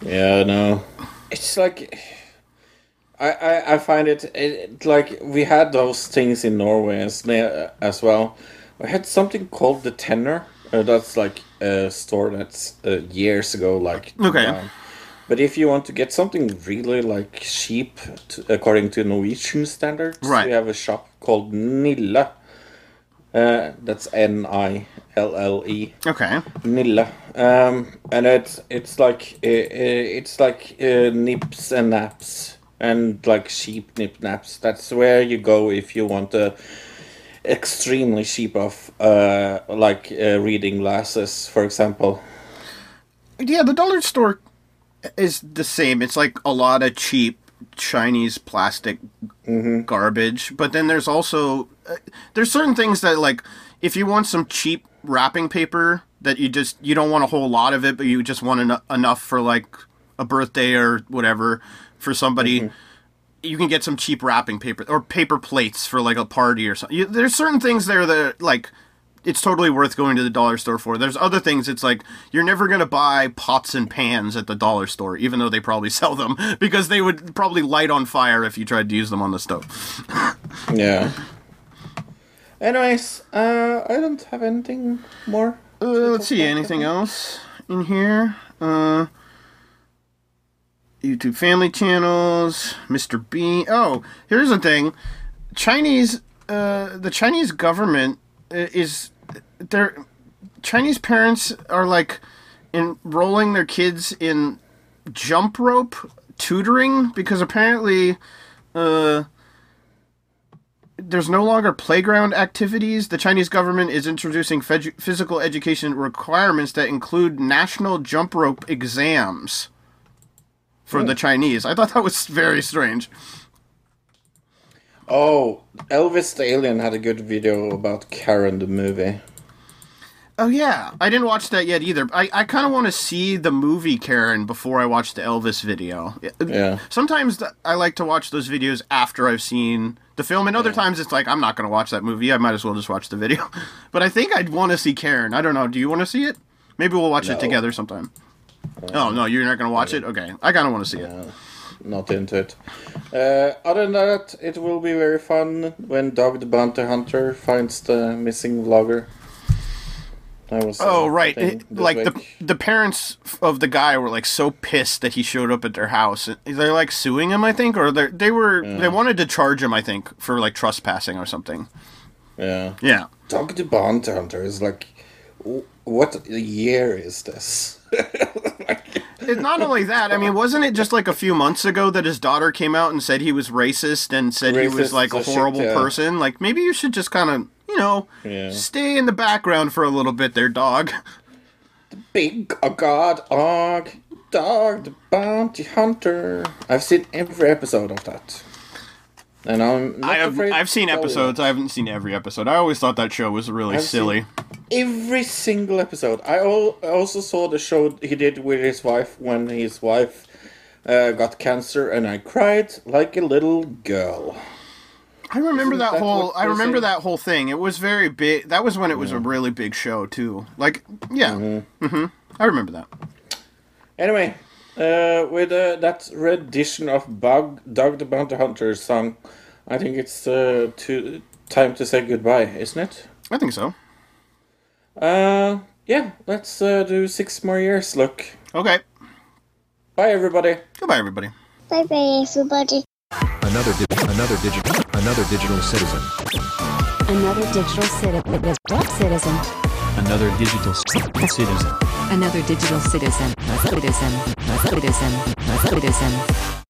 S5: Yeah, no. It's like I I, I find it, it like we had those things in Norway as as well. We had something called the Tenner. Uh, that's like a store that's uh, years ago, like
S6: Okay.
S5: down. But if you want to get something really like cheap, to, according to Norwegian standards,
S6: Right.
S5: we have a shop called Nille. Uh, that's N I L L E.
S6: Okay.
S5: Nille. Um, and it's it's like uh, uh, it's like uh, nips and naps and like cheap nip naps. That's where you go if you want a extremely cheap off, uh, like uh, reading glasses, for example.
S6: yeah, the dollar store is the same. It's like a lot of cheap Chinese plastic garbage, but then there's also uh, there's certain things that like if you want some cheap wrapping paper that you just you don't want a whole lot of it, but you just want eno- enough for like a birthday or whatever for somebody. You can get some cheap wrapping paper or paper plates for like a party or something. You, there's certain things there that like it's totally worth going to the dollar store for. There's other things it's like you're never going to buy pots and pans at the dollar store even though they probably [LAUGHS] sell them because they would probably light on fire if you tried to use them on the stove. [LAUGHS]
S5: Yeah. Anyways, uh, I don't have anything more.
S6: Uh, let's see anything else in here. Uh YouTube family channels, Mr. Bean. Oh, here's the thing. Chinese uh the Chinese government uh, is their Chinese parents are like enrolling their kids in jump rope tutoring because apparently uh there's no longer playground activities. The Chinese government is introducing physical education requirements that include national jump rope exams for the hmm. Chinese. I thought that was very strange.
S5: Oh, Elvis the Alien had a good video about Karen the movie.
S6: Oh yeah, I didn't watch that yet either. I, I kind of want to see the movie Karen before I watch the Elvis video.
S5: Uh, yeah.
S6: Sometimes th- I like to watch those videos after I've seen the film, and other times it's like I'm not going to watch that movie. I might as well just watch the video. [LAUGHS] but I think I'd want to see Karen. I don't know. Do you want to see it? Maybe we'll watch
S5: No.
S6: it together sometime. Oh no, you're not going to watch it? Okay, I kind of want to see it.
S5: Not into it. Uh, other than that, it will be very fun when Dog the Bounty Hunter finds the missing vlogger. That was.
S6: Oh right, It- like the the parents of the guy were like so pissed that he showed up at their house. They're like suing him, I think, or they they were they wanted to charge him, I think, for like trespassing or something.
S5: Yeah.
S6: Yeah.
S5: Dog the Bounty Hunter is like, w- what year is this? [LAUGHS] [LAUGHS]
S6: It's not only that. I mean, wasn't it just like a few months ago that his daughter came out and said he was racist and said he was like a
S5: as shit,
S6: horrible
S5: yeah.
S6: person? Like maybe you should just kind of you know
S5: Yeah.
S6: stay in the background for a little bit, there, dog.
S5: The Big God Dog, Dog the Bounty Hunter. I've seen every episode of that. And I'm not
S6: I have I've seen episodes. I haven't seen every episode. I always thought that show was really
S5: I've
S6: silly.
S5: every single episode. I al- also saw the show he did with his wife when his wife uh, got cancer, and I cried like a little girl.
S6: I remember that,
S5: that
S6: whole. I remember
S5: say?
S6: that whole thing. It was very big. That was when it was a really big show too. Like, yeah, mm-hmm. I remember that.
S5: Anyway, uh, with uh, that rendition of Bug, Dog the Bounty Hunter song, I think it's uh, to, time to say goodbye, isn't it?
S6: I think so.
S5: Uh, yeah, let's uh, do six more years. Look.
S6: Okay.
S5: Bye, everybody.
S6: Goodbye, everybody.
S15: Bye bye, everybody.
S1: Another di- another digital another digital citizen.
S2: Another digital citi- citizen.
S1: Another digital citizen.
S4: Another digital citizen. Citizen. Citizen. Citizen.